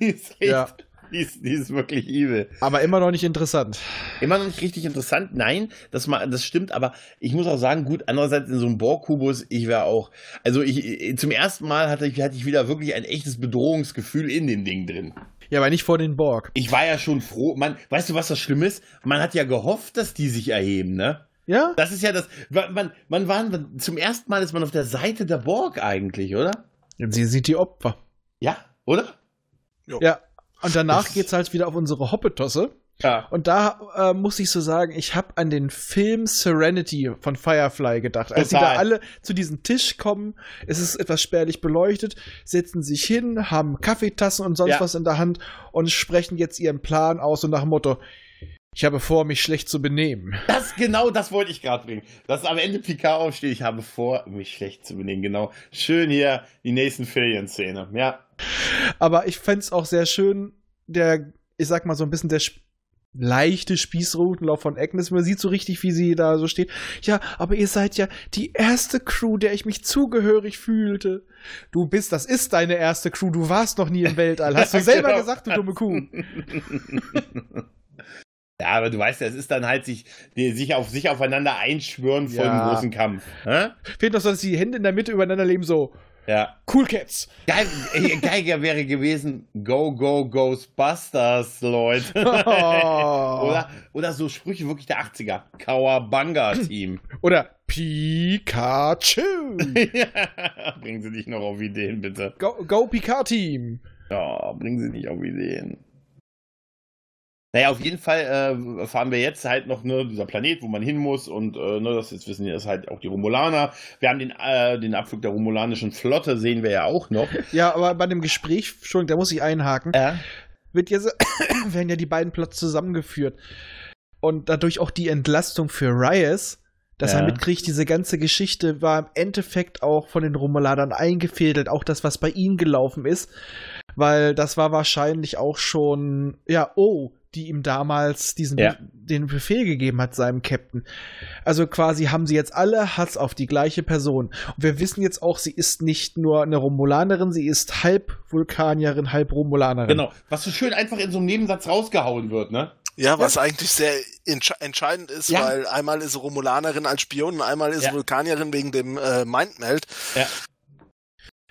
Speaker 1: die, ist echt,
Speaker 5: Ja.
Speaker 1: Die, ist, die ist wirklich evil.
Speaker 5: Aber immer noch nicht interessant.
Speaker 1: Immer noch nicht richtig interessant, nein, das, mal, das stimmt, aber ich muss auch sagen, gut, andererseits in so einem Borg-Kubus, ich wäre auch, also ich, zum ersten Mal hatte ich, hatte ich wieder wirklich ein echtes Bedrohungsgefühl in dem Ding drin.
Speaker 5: Ja, aber nicht vor den Borg.
Speaker 1: Ich war ja schon froh. Man, weißt du, was das Schlimme ist? Man hat ja gehofft, dass die sich erheben, ne?
Speaker 5: Ja?
Speaker 1: Das ist ja das. Man, man war zum ersten Mal ist man auf der Seite der Borg eigentlich, oder?
Speaker 5: Sie sind die Opfer.
Speaker 1: Ja, oder?
Speaker 5: Ja. Und danach geht's halt wieder auf unsere Hoppetosse.
Speaker 1: Ja.
Speaker 5: Und da äh, muss ich so sagen, ich habe an den Film Serenity von Firefly gedacht. Als sie da alle zu diesem Tisch kommen, es ist etwas spärlich beleuchtet, setzen sich hin, haben Kaffeetassen und sonst
Speaker 1: Ja.
Speaker 5: was in der Hand und sprechen jetzt ihren Plan aus und nach dem Motto, Ich habe vor, mich schlecht zu benehmen.
Speaker 1: Das, genau das wollte ich gerade bringen. Dass am Ende Picard aufsteht, ich habe vor, mich schlecht zu benehmen. Genau. Schön hier die nächsten Ferien-Szene. Ja.
Speaker 5: Aber ich fände es auch sehr schön, der, ich sag mal so ein bisschen der leichte Spießrutenlauf von Agnes. Man sieht so richtig, wie sie da so steht. Ja, aber ihr seid ja die erste Crew, der ich mich zugehörig fühlte. Du bist, das ist deine erste Crew. Du warst noch nie im Weltall. Hast du selber
Speaker 1: Genau.
Speaker 5: gesagt, du dumme Kuh.
Speaker 1: Ja, aber du weißt ja, es ist dann halt sich, die, sich auf sich aufeinander einschwören vor
Speaker 5: Ja.
Speaker 1: dem großen Kampf. Hä?
Speaker 5: Fehlt noch so, dass die Hände in der Mitte übereinander leben, so.
Speaker 1: Ja.
Speaker 5: Cool Cats.
Speaker 1: Geil, geiger wäre gewesen, Go, Go, Ghostbusters, Leute.
Speaker 5: Oh.
Speaker 1: oder, oder so Sprüche wirklich der 80er. Kawabanga-Team.
Speaker 5: Oder Pikachu.
Speaker 1: ja, bringen Sie dich noch auf Ideen, bitte.
Speaker 5: Go, Go Picard Team.
Speaker 1: Ja, bringen Sie nicht auf Ideen. Naja, auf jeden Fall äh, fahren wir jetzt halt noch ne, dieser Planet, wo man hin muss und äh, ne, das jetzt wissen wir, das halt auch die Romulaner. Wir haben den, äh, den Abflug der romulanischen Flotte, sehen wir ja auch noch.
Speaker 5: Ja, aber bei dem Gespräch, Entschuldigung, da muss ich einhaken,
Speaker 1: Ja.
Speaker 5: wird jetzt, werden ja die beiden Plots zusammengeführt. Und dadurch auch die Entlastung für Reyes, dass
Speaker 1: Ja.
Speaker 5: er mitkriegt, diese ganze Geschichte war im Endeffekt auch von den Romulanern eingefädelt, auch das, was bei ihnen gelaufen ist. Weil das war wahrscheinlich auch schon, ja, oh, die ihm damals diesen
Speaker 1: Ja.
Speaker 5: den Befehl gegeben hat, seinem Captain. Also quasi haben sie jetzt alle Hass auf die gleiche Person. Und wir wissen jetzt auch, sie ist nicht nur eine Romulanerin, sie ist halb Vulkanierin, halb Romulanerin.
Speaker 1: Genau. Was so schön einfach in so einem Nebensatz rausgehauen wird, ne?
Speaker 4: Ja, was eigentlich sehr entsche entscheidend ist,
Speaker 1: Ja.
Speaker 4: weil einmal ist Romulanerin als Spion und einmal ist
Speaker 1: Ja.
Speaker 4: Vulkanierin wegen dem äh, Mindmeld.
Speaker 1: Ja.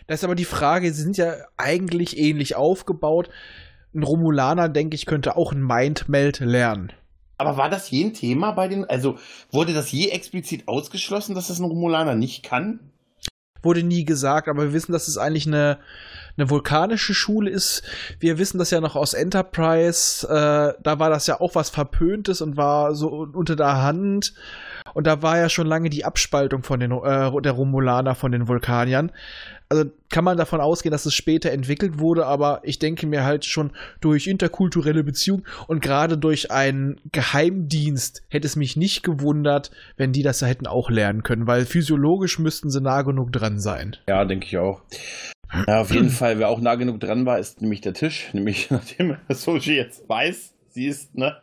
Speaker 5: Das ist aber die Frage, sie sind ja eigentlich ähnlich aufgebaut. Ein Romulaner, denke ich, könnte auch ein Mindmeld lernen.
Speaker 1: Aber war das je ein Thema bei den, also wurde das je explizit ausgeschlossen, dass das ein Romulaner nicht kann?
Speaker 5: Wurde nie gesagt, aber wir wissen, dass es eigentlich eine, eine vulkanische Schule ist. Wir wissen das ja noch aus Enterprise. Äh, da war das ja auch was Verpöntes und war so unter der Hand. Und da war ja schon lange die Abspaltung von den, äh, der Romulaner von den Vulkaniern. Also kann man davon ausgehen, dass es später entwickelt wurde, aber ich denke mir halt schon durch interkulturelle Beziehungen und gerade durch einen Geheimdienst hätte es mich nicht gewundert, wenn die das hätten auch lernen können, weil physiologisch müssten sie nah genug dran sein.
Speaker 1: Ja, denke ich auch. Ja, auf jeden Fall, wer auch nah genug dran war, ist nämlich der Tisch. Nämlich, nachdem Soji jetzt weiß, sie ist, ne,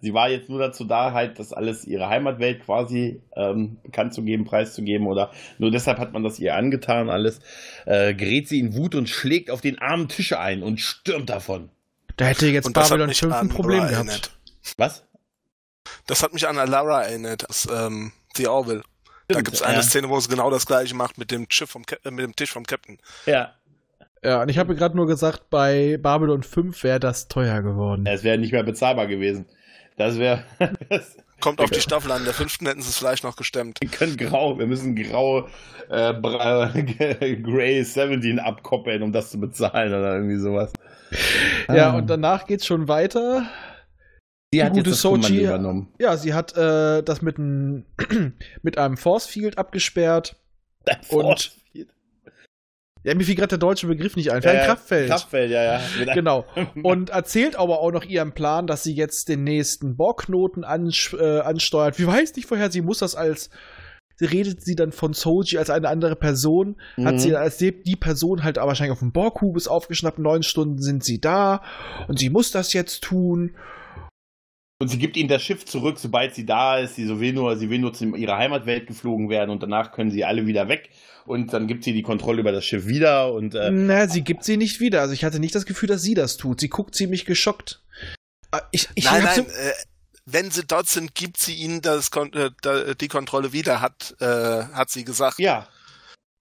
Speaker 1: sie war jetzt nur dazu da, halt das alles ihre Heimatwelt quasi ähm, bekannt zu geben, preiszugeben oder nur deshalb hat man das ihr angetan, alles, äh, gerät sie in Wut und schlägt auf den armen Tisch ein und stürmt davon.
Speaker 5: Da hätte jetzt
Speaker 4: Und
Speaker 5: Babylon
Speaker 4: mich
Speaker 5: 5 ein Problem
Speaker 4: Laura
Speaker 5: gehabt.
Speaker 4: erinnert.
Speaker 1: Was?
Speaker 4: Das hat mich an Alara erinnert, aus ähm, The Orville. Da
Speaker 1: Stimmt,
Speaker 4: gibt es eine
Speaker 1: ja.
Speaker 4: Szene, wo sie genau das gleiche macht mit dem, Schiff vom Cap äh, mit dem Tisch vom Captain.
Speaker 1: Ja,
Speaker 5: Ja, und ich habe gerade nur gesagt, bei Babylon 5 wäre das teuer geworden.
Speaker 1: es wäre nicht mehr bezahlbar gewesen. Das wäre,
Speaker 4: Kommt auf die Staffel an. Der fünften hätten sie es vielleicht noch gestemmt.
Speaker 1: Wir können grau, wir müssen grau äh, Grey 17 abkoppeln, um das zu bezahlen oder irgendwie sowas.
Speaker 5: Ja,
Speaker 1: Ah.
Speaker 5: und danach geht's schon weiter.
Speaker 1: die hat
Speaker 5: die
Speaker 1: jetzt
Speaker 5: gute
Speaker 1: das
Speaker 5: Sochi-
Speaker 1: übernommen.
Speaker 5: Ja, sie hat äh, das mit, ein, mit einem Force Field abgesperrt. Und- Ja, mir fiel gerade der deutsche Begriff nicht ein. Für ein Kraftfeld.
Speaker 1: Kraftfeld, ja, ja.
Speaker 5: Genau. Und erzählt aber auch noch ihren Plan, dass sie jetzt den nächsten Borgknoten ans äh, ansteuert. Wie weiß nicht vorher, sie muss das als. Sie redet sie dann von Soji als eine andere Person, hat
Speaker 1: Mhm.
Speaker 5: sie als die, die Person halt aber wahrscheinlich auf dem Borgkubus aufgeschnappt, neun Stunden sind sie da und sie muss das jetzt tun.
Speaker 1: Und sie gibt ihnen das Schiff zurück, sobald sie da ist. Sie, so will nur, sie will nur zu ihrer Heimatwelt geflogen werden und danach können sie alle wieder weg. Und dann gibt sie die Kontrolle über das Schiff wieder und äh,
Speaker 5: Na, sie gibt sie nicht wieder. Also ich hatte nicht das Gefühl, dass sie das tut. Sie guckt ziemlich geschockt. Ah, Ich, ich
Speaker 4: nein, nein,
Speaker 5: so-
Speaker 4: äh, wenn sie dort sind, gibt sie ihnen das, Kon äh, die Kontrolle wieder, hat, äh, hat sie gesagt.
Speaker 1: ja,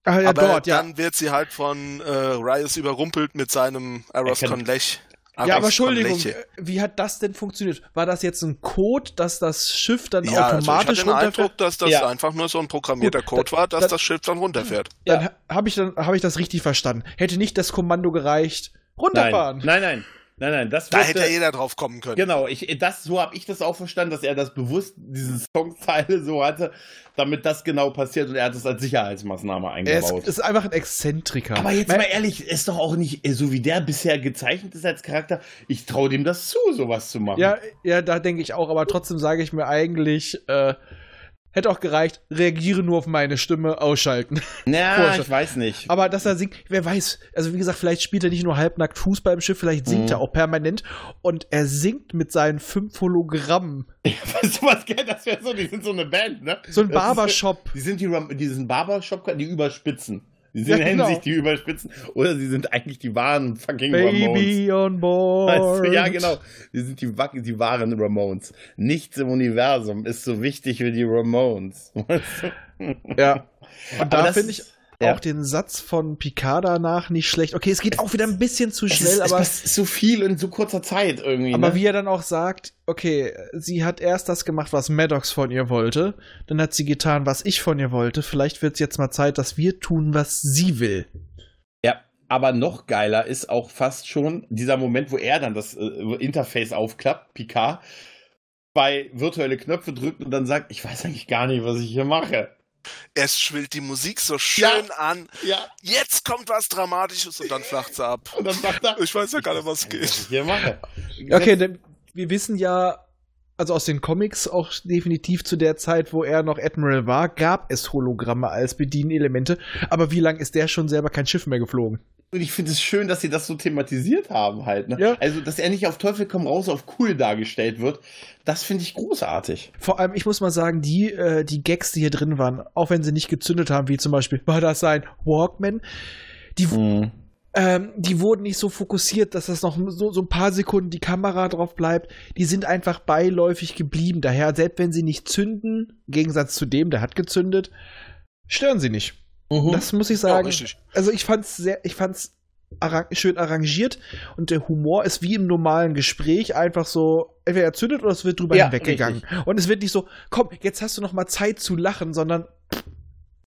Speaker 5: Ah, ja,
Speaker 4: Aber
Speaker 5: dort, ja.
Speaker 4: dann wird sie halt von äh, Riot überrumpelt mit seinem Aros
Speaker 1: Er
Speaker 4: Conlech.
Speaker 5: Ja, aber Entschuldigung, äh, wie hat das denn funktioniert? War das jetzt ein Code, dass das Schiff dann
Speaker 4: Ja, also ich
Speaker 5: automatisch
Speaker 4: hatte den
Speaker 5: runterfährt?
Speaker 4: Eindruck, dass das
Speaker 1: Ja.
Speaker 4: einfach nur so ein programmierter
Speaker 5: Gut,
Speaker 4: Code
Speaker 5: da-
Speaker 4: war, dass
Speaker 5: da-
Speaker 4: das Schiff dann runterfährt.
Speaker 5: Dann habe ich, dann hab ich das richtig verstanden. Hätte nicht das Kommando gereicht. Runterfahren.
Speaker 1: nein, nein. nein, nein, das
Speaker 4: Da hätte ja jeder drauf kommen können.
Speaker 1: Genau, ich, das, so habe ich das auch verstanden, dass er das bewusst, diese Songzeile so hatte, damit das genau passiert und er hat es als Sicherheitsmaßnahme
Speaker 5: Er ist,
Speaker 1: eingebaut.
Speaker 5: ist einfach ein Exzentriker.
Speaker 1: aber jetzt
Speaker 5: Mein-
Speaker 1: mal ehrlich, ist doch auch nicht, so wie der bisher gezeichnet ist als Charakter, ich traue dem das zu, sowas zu machen.
Speaker 5: Ja, ja, da denke ich auch, aber trotzdem sage ich mir eigentlich, äh, hätte auch gereicht, reagiere nur auf meine Stimme, ausschalten.
Speaker 1: Na,
Speaker 5: Vorstellung.
Speaker 1: ich weiß nicht.
Speaker 5: Aber dass er singt, wer weiß, also wie gesagt, vielleicht spielt er nicht nur halbnackt Fußball im Schiff, vielleicht singt
Speaker 1: Mhm.
Speaker 5: er auch permanent und er singt mit seinen fünf Hologrammen.
Speaker 1: weißt du was, gell, das wäre so, die sind so eine Band, ne?
Speaker 5: So ein
Speaker 1: Das ist-
Speaker 5: Barbershop.
Speaker 1: Die sind die, die sind Barbershop, die überspitzen. Die
Speaker 5: Ja,
Speaker 1: sind, nennen
Speaker 5: genau.
Speaker 1: sich die überspitzen. Oder sie sind eigentlich die wahren fucking Ramones.
Speaker 5: Baby on board.
Speaker 1: Weißt du, ja, genau. Die sind die, die wahren Ramones. Nichts im Universum ist so wichtig wie die Ramones. Weißt du?
Speaker 5: Ja. Und
Speaker 1: Aber
Speaker 5: da
Speaker 1: das
Speaker 5: finde ich
Speaker 1: ja.
Speaker 5: auch den Satz von Picard danach nicht schlecht. Okay, es geht auch wieder ein bisschen zu schnell,
Speaker 1: ist,
Speaker 5: aber,
Speaker 1: es ist so viel in so kurzer Zeit irgendwie.
Speaker 5: aber
Speaker 1: ne?
Speaker 5: wie er dann auch sagt, okay, sie hat erst das gemacht, was Maddox von ihr wollte, dann hat sie getan, was ich von ihr wollte. Vielleicht wird es jetzt mal Zeit, dass wir tun, was sie will.
Speaker 1: Ja, aber noch geiler ist auch fast schon dieser Moment, wo er dann das äh, Interface aufklappt, Picard, bei virtuelle Knöpfe drückt und dann sagt, ich weiß eigentlich gar nicht, was ich hier mache.
Speaker 4: Erst schwillt die Musik so schön
Speaker 1: Ja.
Speaker 4: an.
Speaker 1: Ja,
Speaker 4: Jetzt kommt was Dramatisches und dann flacht sie ab.
Speaker 1: und dann sagt er,
Speaker 4: Ich weiß ja gar nicht, was
Speaker 1: was
Speaker 4: geht.
Speaker 1: ich hier mache.
Speaker 5: Okay, denn wir wissen ja, also aus den Comics auch definitiv zu der Zeit, wo er noch Admiral war, gab es Hologramme als Bedienelemente. Aber wie lange ist der schon selber kein Schiff mehr geflogen?
Speaker 1: Und ich finde es schön, dass sie das so thematisiert haben halt. Ne?
Speaker 5: Ja.
Speaker 1: Also, dass er nicht auf Teufel komm raus auf cool dargestellt wird, das finde ich großartig.
Speaker 5: Vor allem, ich muss mal sagen, die, äh, die Gags, die hier drin waren, auch wenn sie nicht gezündet haben, wie zum Beispiel, war das ein Walkman? Die, ähm, die wurden nicht so fokussiert, dass das noch so, so ein paar Sekunden die Kamera drauf bleibt. Die sind einfach beiläufig geblieben. Daher, selbst wenn sie nicht zünden, im Gegensatz zu dem, der hat gezündet, stören sie nicht. Das muss ich
Speaker 4: Ja,
Speaker 5: sagen.
Speaker 4: richtig.
Speaker 5: also ich fand's sehr, ich fand's arra schön arrangiert und der Humor ist wie im normalen Gespräch einfach so, entweder er zündet oder es wird drüber
Speaker 1: Ja,
Speaker 5: hinweggegangen. Und es wird nicht so, komm, jetzt hast du noch mal Zeit zu lachen, sondern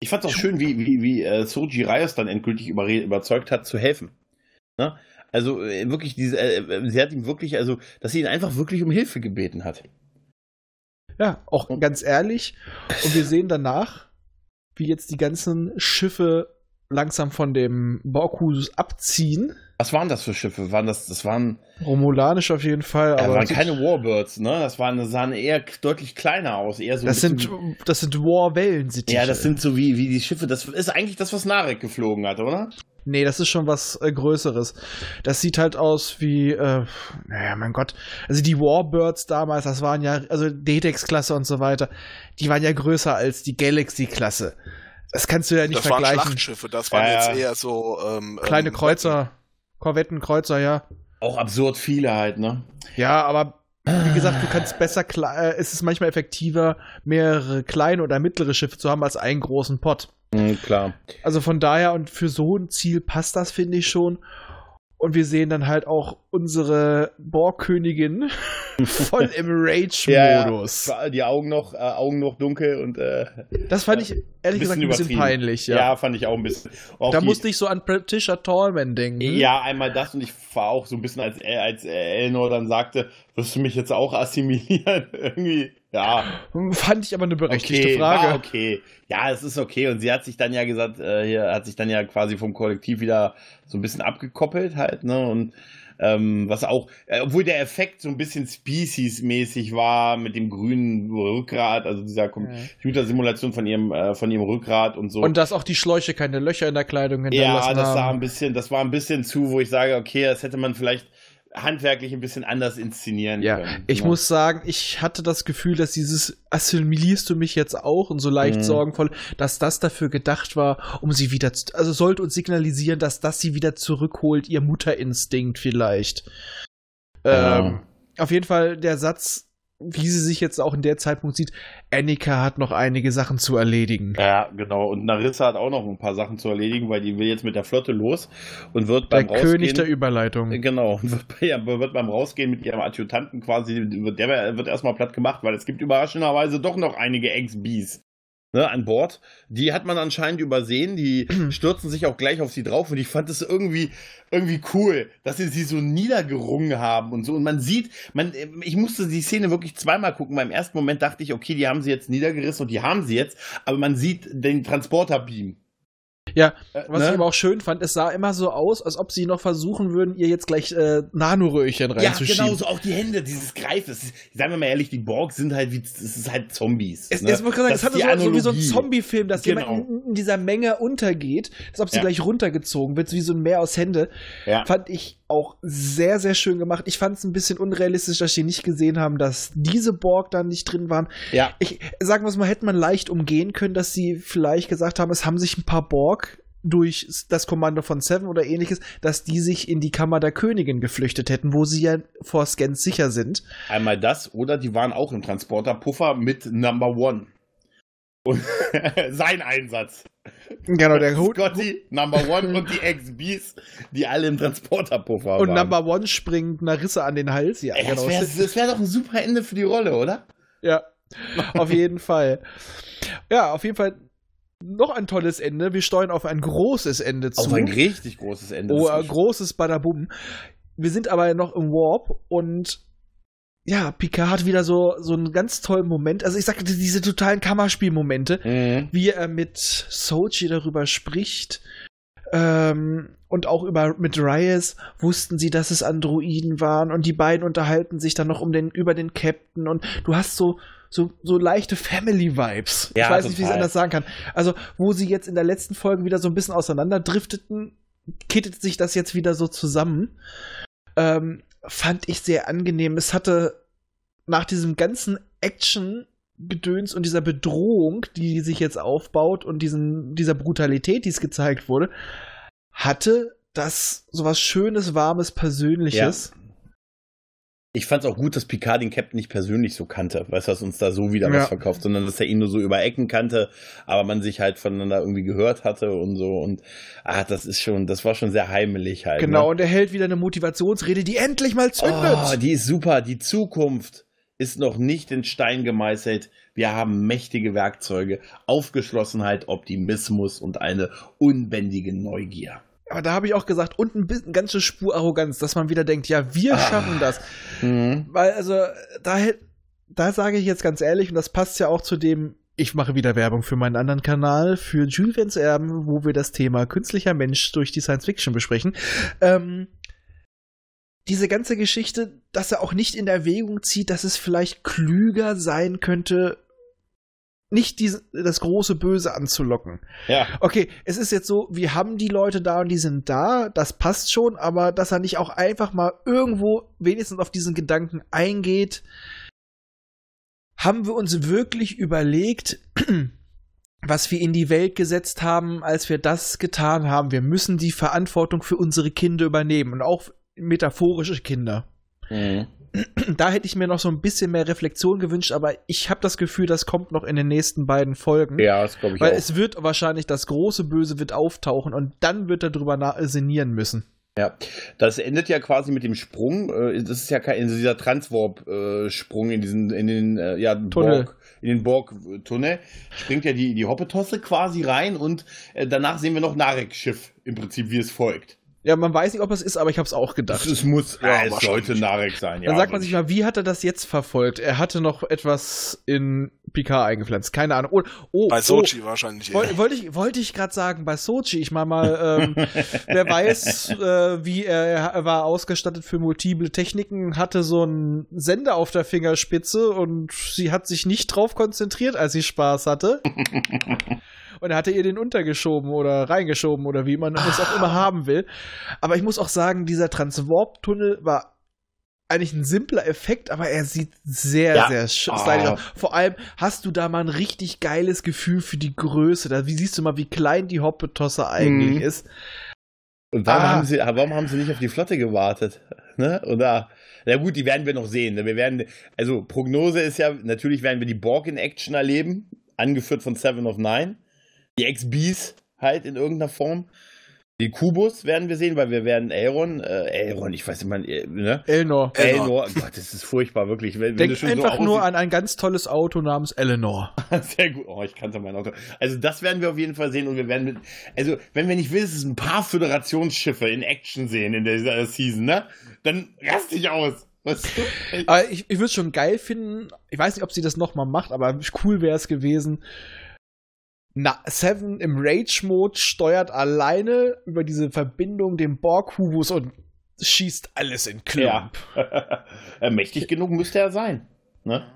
Speaker 1: Ich fand es auch schön, wie, wie, wie äh, Soji Reyes dann endgültig überzeugt hat, zu helfen. Ne? Also äh, wirklich, diese, äh, sie hat ihm wirklich, also, dass sie ihn einfach wirklich um Hilfe gebeten hat.
Speaker 5: ja, auch ganz ehrlich. Und wir sehen danach, wie jetzt die ganzen Schiffe langsam von dem Borkus abziehen.
Speaker 1: Was waren das für Schiffe? Waren das, das waren,
Speaker 5: Romulanisch auf jeden Fall,
Speaker 1: ja,
Speaker 5: aber
Speaker 1: waren keine Warbirds, ne? Das waren, sahen eher deutlich kleiner aus, eher so.
Speaker 5: das sind, das sind War-Wellensittiche.
Speaker 1: Ja, das sind so wie, wie die Schiffe. Das ist eigentlich das, was Narek geflogen hat, oder?
Speaker 5: Nee, das ist schon was äh, Größeres. Das sieht halt aus wie, äh, naja, mein Gott. Also die Warbirds damals, das waren ja, also Detex-Klasse und so weiter, die waren ja größer als die Galaxy-Klasse. Das kannst du ja nicht
Speaker 4: Das waren
Speaker 5: vergleichen.
Speaker 4: Schlachtschiffe, das waren
Speaker 1: Ja,
Speaker 4: jetzt eher so ähm,
Speaker 5: Kleine
Speaker 4: ähm,
Speaker 5: Kreuzer, Korvetten, Kreuzer, ja.
Speaker 1: Auch absurd viele halt, ne?
Speaker 5: Ja, aber wie gesagt, du kannst besser, äh, es ist manchmal effektiver, mehrere kleine oder mittlere Schiffe zu haben als einen großen Pott.
Speaker 1: Mhm, klar.
Speaker 5: Also von daher und für so ein Ziel passt das, finde ich schon. Und wir sehen dann halt auch unsere Bohrkönigin voll im Rage-Modus.
Speaker 1: Ja, die Augen noch, äh, Augen noch dunkel und äh,
Speaker 5: Das fand ich ehrlich gesagt ein bisschen peinlich, ja.
Speaker 1: Ja, fand ich auch ein bisschen. Auch
Speaker 5: da musste ich so an Patricia Tallman denken.
Speaker 1: Ja, einmal das und ich war auch so ein bisschen, als, äh, als äh, Elnor dann sagte, wirst du mich jetzt auch assimilieren? Irgendwie, ja.
Speaker 5: Fand ich aber eine berechtigte
Speaker 1: okay,
Speaker 5: Frage.
Speaker 1: War okay. Ja, es ist okay. Und sie hat sich dann ja gesagt, äh, hier hat sich dann ja quasi vom Kollektiv wieder so ein bisschen abgekoppelt halt, ne? Und ähm, was auch, äh, obwohl der Effekt so ein bisschen Species-mäßig war mit dem grünen Rückgrat, also dieser Computersimulation von ihrem, äh, von ihrem Rückgrat und so.
Speaker 5: Und dass auch die Schläuche keine Löcher in der Kleidung
Speaker 1: ja,
Speaker 5: hinterlassen
Speaker 1: das sah ein bisschen, das war ein bisschen zu, wo ich sage, okay, das hätte man vielleicht handwerklich ein bisschen anders inszenieren
Speaker 5: Ja,
Speaker 1: können.
Speaker 5: ich
Speaker 1: ne?
Speaker 5: muss sagen, ich hatte das Gefühl, dass dieses assimilierst du mich jetzt auch und so leicht
Speaker 1: Mhm.
Speaker 5: sorgenvoll, dass das dafür gedacht war, um sie wieder, zu, also sollte uns signalisieren, dass das sie wieder zurückholt, ihr Mutterinstinkt vielleicht.
Speaker 1: Ja.
Speaker 5: Ähm, auf jeden Fall der Satz, wie sie sich jetzt auch in der Zeitpunkt sieht, Annika hat noch einige Sachen zu erledigen.
Speaker 1: Ja, genau. Und Narissa hat auch noch ein paar Sachen zu erledigen, weil die will jetzt mit der Flotte los und wird
Speaker 5: Der
Speaker 1: beim Rausgehen.
Speaker 5: König der Überleitung.
Speaker 1: Genau, und wird, ja, wird beim Rausgehen mit ihrem Adjutanten quasi, wird, der wird erstmal platt gemacht, weil es gibt überraschenderweise doch noch einige Ex-Bees. Ne, an Bord. Die hat man anscheinend übersehen. Die stürzen sich auch gleich auf sie drauf. Und ich fand es irgendwie, irgendwie cool, dass sie sie so niedergerungen haben und so. Und man sieht, man, ich musste die Szene wirklich zweimal gucken. Beim ersten Moment dachte ich, okay, die haben sie jetzt niedergerissen und die haben sie jetzt. Aber man sieht den Transporterbeam.
Speaker 5: Ja, was
Speaker 1: ne?
Speaker 5: ich aber auch schön fand, es sah immer so aus, als ob sie noch versuchen würden, ihr jetzt gleich äh, Nanoröhrchen
Speaker 1: Ja,
Speaker 5: reinzuschieben.
Speaker 1: genau, so auch die Hände, dieses Greifen. Sagen wir mal ehrlich, die Borg sind halt wie, das ist halt Zombies.
Speaker 5: Es,
Speaker 1: ne?
Speaker 5: es,
Speaker 1: Das
Speaker 5: es hatte
Speaker 1: ist
Speaker 5: so, so wie so ein. Zombie-Film, dass
Speaker 1: Genau.
Speaker 5: jemand in, in dieser Menge untergeht, als ob sie
Speaker 1: Ja.
Speaker 5: gleich runtergezogen wird, so wie so ein Meer aus Hände.
Speaker 1: Ja.
Speaker 5: Fand ich auch sehr, sehr schön gemacht. Ich fand es ein bisschen unrealistisch, dass sie nicht gesehen haben, dass diese Borg da nicht drin waren.
Speaker 1: Ja,
Speaker 5: Ich sagen wir es mal, hätte man leicht umgehen können, dass sie vielleicht gesagt haben, es haben sich ein paar Borg durch das Kommando von Seven oder ähnliches, dass die sich in die Kammer der Königin geflüchtet hätten, wo sie ja vor Scans sicher sind.
Speaker 1: einmal das oder die waren auch im Transporterpuffer mit Number One. Und sein Einsatz.
Speaker 5: Genau, der Hut.
Speaker 1: Scotty, Number One und die XBs, die alle im Transporterpuffer
Speaker 5: Und
Speaker 1: waren.
Speaker 5: Number One springt Narissa an den Hals. Ja,
Speaker 1: Ey, das
Speaker 5: genau.
Speaker 1: wäre das wär doch ein super Ende für die Rolle, oder?
Speaker 5: Ja, auf jeden Fall. Ja, auf jeden Fall noch ein tolles Ende. Wir steuern auf ein großes Ende zu.
Speaker 1: Auf ein richtig großes Ende.
Speaker 5: oh, ein großes Badabum. Wir sind aber noch im Warp und ja, Picard hat wieder so, so einen ganz tollen Moment. Also ich sagte, diese totalen Kammerspielmomente,
Speaker 1: Mhm.
Speaker 5: wie er mit Sochi darüber spricht. Ähm, und auch über mit Reyes wussten sie, dass es Androiden waren und die beiden unterhalten sich dann noch um den über den Captain und du hast so so, so leichte Family Vibes. ich
Speaker 1: Ja,
Speaker 5: weiß nicht, wie ich es
Speaker 1: total.
Speaker 5: anders sagen kann. Also, wo sie jetzt in der letzten Folge wieder so ein bisschen auseinanderdrifteten, kittet sich das jetzt wieder so zusammen. Ähm, fand ich sehr angenehm. Es hatte nach diesem ganzen Action Gedöns und dieser Bedrohung, die sich jetzt aufbaut und diesen, dieser Brutalität, die es gezeigt wurde, hatte das sowas Schönes, Warmes, Persönliches.
Speaker 1: Ich fand es auch gut, dass Picard den Captain nicht persönlich so kannte, weißt du, dass uns da so wieder
Speaker 5: Ja.
Speaker 1: was verkauft, sondern dass er ihn nur so über Ecken kannte, aber man sich halt voneinander irgendwie gehört hatte und so und ah, das ist schon, das war schon sehr heimelig halt.
Speaker 5: Genau,
Speaker 1: Ne?
Speaker 5: und er hält wieder eine Motivationsrede, die endlich mal zündet.
Speaker 1: Oh, die ist super. Die Zukunft ist noch nicht in Stein gemeißelt. Wir haben mächtige Werkzeuge, Aufgeschlossenheit, Optimismus und eine unbändige Neugier.
Speaker 5: Aber da habe ich auch gesagt, und ein bisschen, ganze Spur Arroganz, dass man wieder denkt, ja, wir
Speaker 1: Ah.
Speaker 5: schaffen das.
Speaker 1: Mhm.
Speaker 5: Weil, also, da, da sage ich jetzt ganz ehrlich, und das passt ja auch zu dem, ich mache wieder Werbung für meinen anderen Kanal, für Jules Vans Erben, wo wir das Thema künstlicher Mensch durch die Science Fiction besprechen. Ähm, diese ganze Geschichte, dass er auch nicht in Erwägung zieht, dass es vielleicht klüger sein könnte, nicht diese, das große Böse anzulocken.
Speaker 1: Ja.
Speaker 5: Okay, es ist jetzt so, wir haben die Leute da und die sind da, das passt schon, aber dass er nicht auch einfach mal irgendwo wenigstens auf diesen Gedanken eingeht, haben wir uns wirklich überlegt, was wir in die Welt gesetzt haben, als wir das getan haben. Wir müssen die Verantwortung für unsere Kinder übernehmen und auch metaphorische Kinder.
Speaker 1: Mhm.
Speaker 5: Da hätte ich mir noch so ein bisschen mehr Reflexion gewünscht, aber ich habe das Gefühl, das kommt noch in den nächsten beiden Folgen.
Speaker 1: Ja, das glaube ich
Speaker 5: Weil
Speaker 1: auch.
Speaker 5: es wird wahrscheinlich das große Böse wird auftauchen und dann wird er drüber na- sinnieren müssen.
Speaker 1: Ja, das endet ja quasi mit dem Sprung. äh, Das ist ja kein also dieser Transwarp-Sprung in diesen, in den, äh, ja,
Speaker 5: Tunnel.
Speaker 1: Borg, in den Borg-Tunnel. Springt ja die, die Hoppetosse quasi rein und äh, danach sehen wir noch Narek-Schiff im Prinzip, wie es folgt.
Speaker 5: Ja, man weiß nicht, ob es ist, aber ich habe es auch gedacht.
Speaker 1: Es muss,
Speaker 4: Ja,
Speaker 1: es
Speaker 4: wahrscheinlich.
Speaker 1: sollte Narek sein. Ja,
Speaker 5: Dann sagt man sich mal, wie hat er das jetzt verfolgt? Er hatte noch etwas in Picard eingepflanzt. Keine Ahnung. Oh, oh,
Speaker 4: Bei
Speaker 5: oh,
Speaker 4: Sochi wahrscheinlich. eher.
Speaker 5: Woll- Wollte ich, wollte ich gerade sagen, bei Sochi, ich meine mal, ähm, wer weiß, äh, wie er, er war ausgestattet für multiple Techniken, hatte so einen Sender auf der Fingerspitze und sie hat sich nicht drauf konzentriert, als sie Spaß hatte. Und er hatte ihr den untergeschoben oder reingeschoben oder wie man es auch immer haben will. Aber ich muss auch sagen, dieser Transwarp-Tunnel war eigentlich ein simpler Effekt, aber er sieht sehr,
Speaker 1: Ja.
Speaker 5: sehr sch-
Speaker 1: Ah.
Speaker 5: stylisch aus. Vor allem hast du da mal ein richtig geiles Gefühl für die Größe. Da wie siehst du mal, wie klein die Hoppetosse eigentlich
Speaker 1: Mhm.
Speaker 5: ist.
Speaker 1: Und warum,
Speaker 5: Ah.
Speaker 1: haben sie, warum haben sie nicht auf die Flotte gewartet? Ne? Oder, na gut, die werden wir noch sehen. ne? Wir werden, also Prognose ist ja, natürlich werden wir die Borg in Action erleben, angeführt von Seven of Nine. Die XBs halt in irgendeiner Form. Den Kubus werden wir sehen, weil wir werden Elron, äh, Elron, ich weiß nicht, man, äh, ne?
Speaker 5: Elnor.
Speaker 4: Elnor.
Speaker 1: Gott, das ist furchtbar, wirklich. Wenn, wenn
Speaker 5: Denk
Speaker 1: schon
Speaker 5: einfach
Speaker 1: so
Speaker 5: nur an ein ganz tolles Auto namens Eleanor.
Speaker 1: Sehr gut. Oh, ich kannte mein Auto. Also das werden wir auf jeden Fall sehen und wir werden mit, also wenn wir nicht wenigstens ein paar Föderationsschiffe in Action sehen in dieser Season, ne? Dann raste ich aus. Weißt du?
Speaker 5: Aber ich, ich würde es schon geil finden. Ich weiß nicht, ob sie das nochmal macht, aber cool wäre es gewesen. Na, Seven im Rage-Mode steuert alleine über diese Verbindung den Borg-Hubus und schießt alles in
Speaker 1: Ja.
Speaker 5: Klump.
Speaker 1: Äh, Mächtig genug müsste er sein. Ne?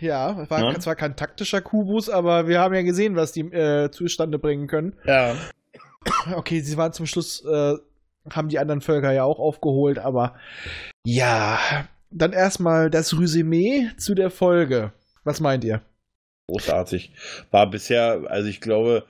Speaker 5: Ja, war
Speaker 1: Ja.
Speaker 5: zwar kein taktischer Kubus, aber wir haben ja gesehen, was die äh, zustande bringen können.
Speaker 1: Ja.
Speaker 5: Okay, sie waren zum Schluss, äh, haben die anderen Völker ja auch aufgeholt, aber ja. Dann erstmal das Resümee zu der Folge. Was meint ihr?
Speaker 1: Großartig. War bisher, also ich glaube,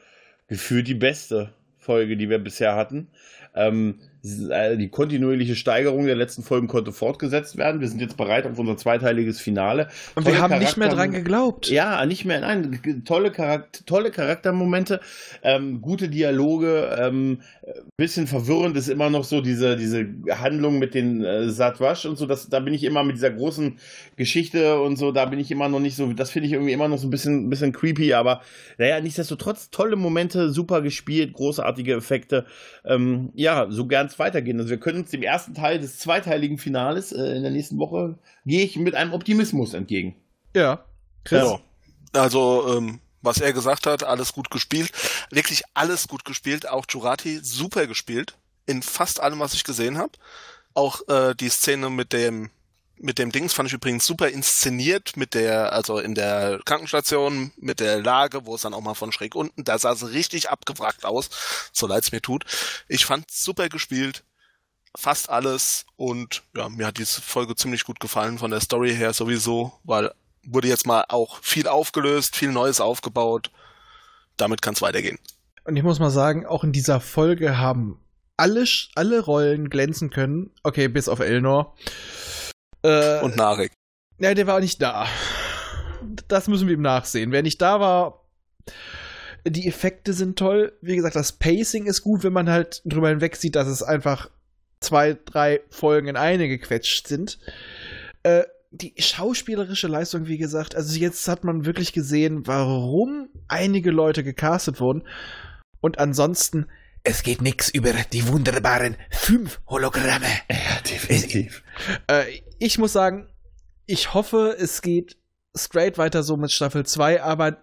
Speaker 1: gefühlt die beste Folge, die wir bisher hatten. Ähm, äh, die kontinuierliche Steigerung der letzten Folgen konnte fortgesetzt werden. Wir sind jetzt bereit auf unser zweiteiliges Finale.
Speaker 5: Und wir
Speaker 1: Tolle
Speaker 5: haben nicht mehr
Speaker 1: Charakter-
Speaker 5: dran geglaubt.
Speaker 1: Ja, nicht mehr, nein, tolle, Charakter, tolle Charaktermomente, ähm, gute Dialoge, ähm, bisschen verwirrend ist immer noch so diese, diese Handlung mit den äh, Satwash und so, das, da bin ich immer mit dieser großen Geschichte und so, da bin ich immer noch nicht so, das finde ich irgendwie immer noch so ein bisschen, bisschen creepy, aber naja, nichtsdestotrotz tolle Momente, super gespielt, großartige Effekte, ähm, ja, so gern es weitergehen. Also wir können uns dem ersten Teil des zweiteiligen Finales äh, in der nächsten Woche, gehe ich mit einem Optimismus entgegen.
Speaker 5: Ja. Chris?
Speaker 4: Ja. Also, ähm, was er gesagt hat, alles gut gespielt. Wirklich alles gut gespielt. Auch Jurati super gespielt. In fast allem, was ich gesehen habe. Auch äh, die Szene mit dem mit dem Dings fand ich übrigens super inszeniert mit der, also in der Krankenstation, mit der Lage, wo es dann auch mal von schräg unten, da sah es richtig abgewrackt aus, so leid's mir tut. Ich fand super gespielt, fast alles und ja, mir hat diese Folge ziemlich gut gefallen von der Story her sowieso, weil wurde jetzt mal auch viel aufgelöst, viel Neues aufgebaut. Damit kann es weitergehen.
Speaker 5: Und ich muss mal sagen, auch in dieser Folge haben alle, alle Rollen glänzen können. Okay, bis auf Elnor. Äh,
Speaker 4: Und Narek.
Speaker 5: Ja, der war nicht da. Das müssen wir ihm nachsehen. Wer nicht da war, die Effekte sind toll. Wie gesagt, das Pacing ist gut, wenn man halt drüber hinweg sieht, dass es einfach zwei, drei Folgen in eine gequetscht sind. Äh, die schauspielerische Leistung, wie gesagt, also jetzt hat man wirklich gesehen, warum einige Leute gecastet wurden. Und ansonsten,
Speaker 3: Es geht nix über die wunderbaren fünf Hologramme.
Speaker 1: Ja, definitiv.
Speaker 5: Äh, ich muss sagen, ich hoffe, es geht straight weiter so mit Staffel 2, aber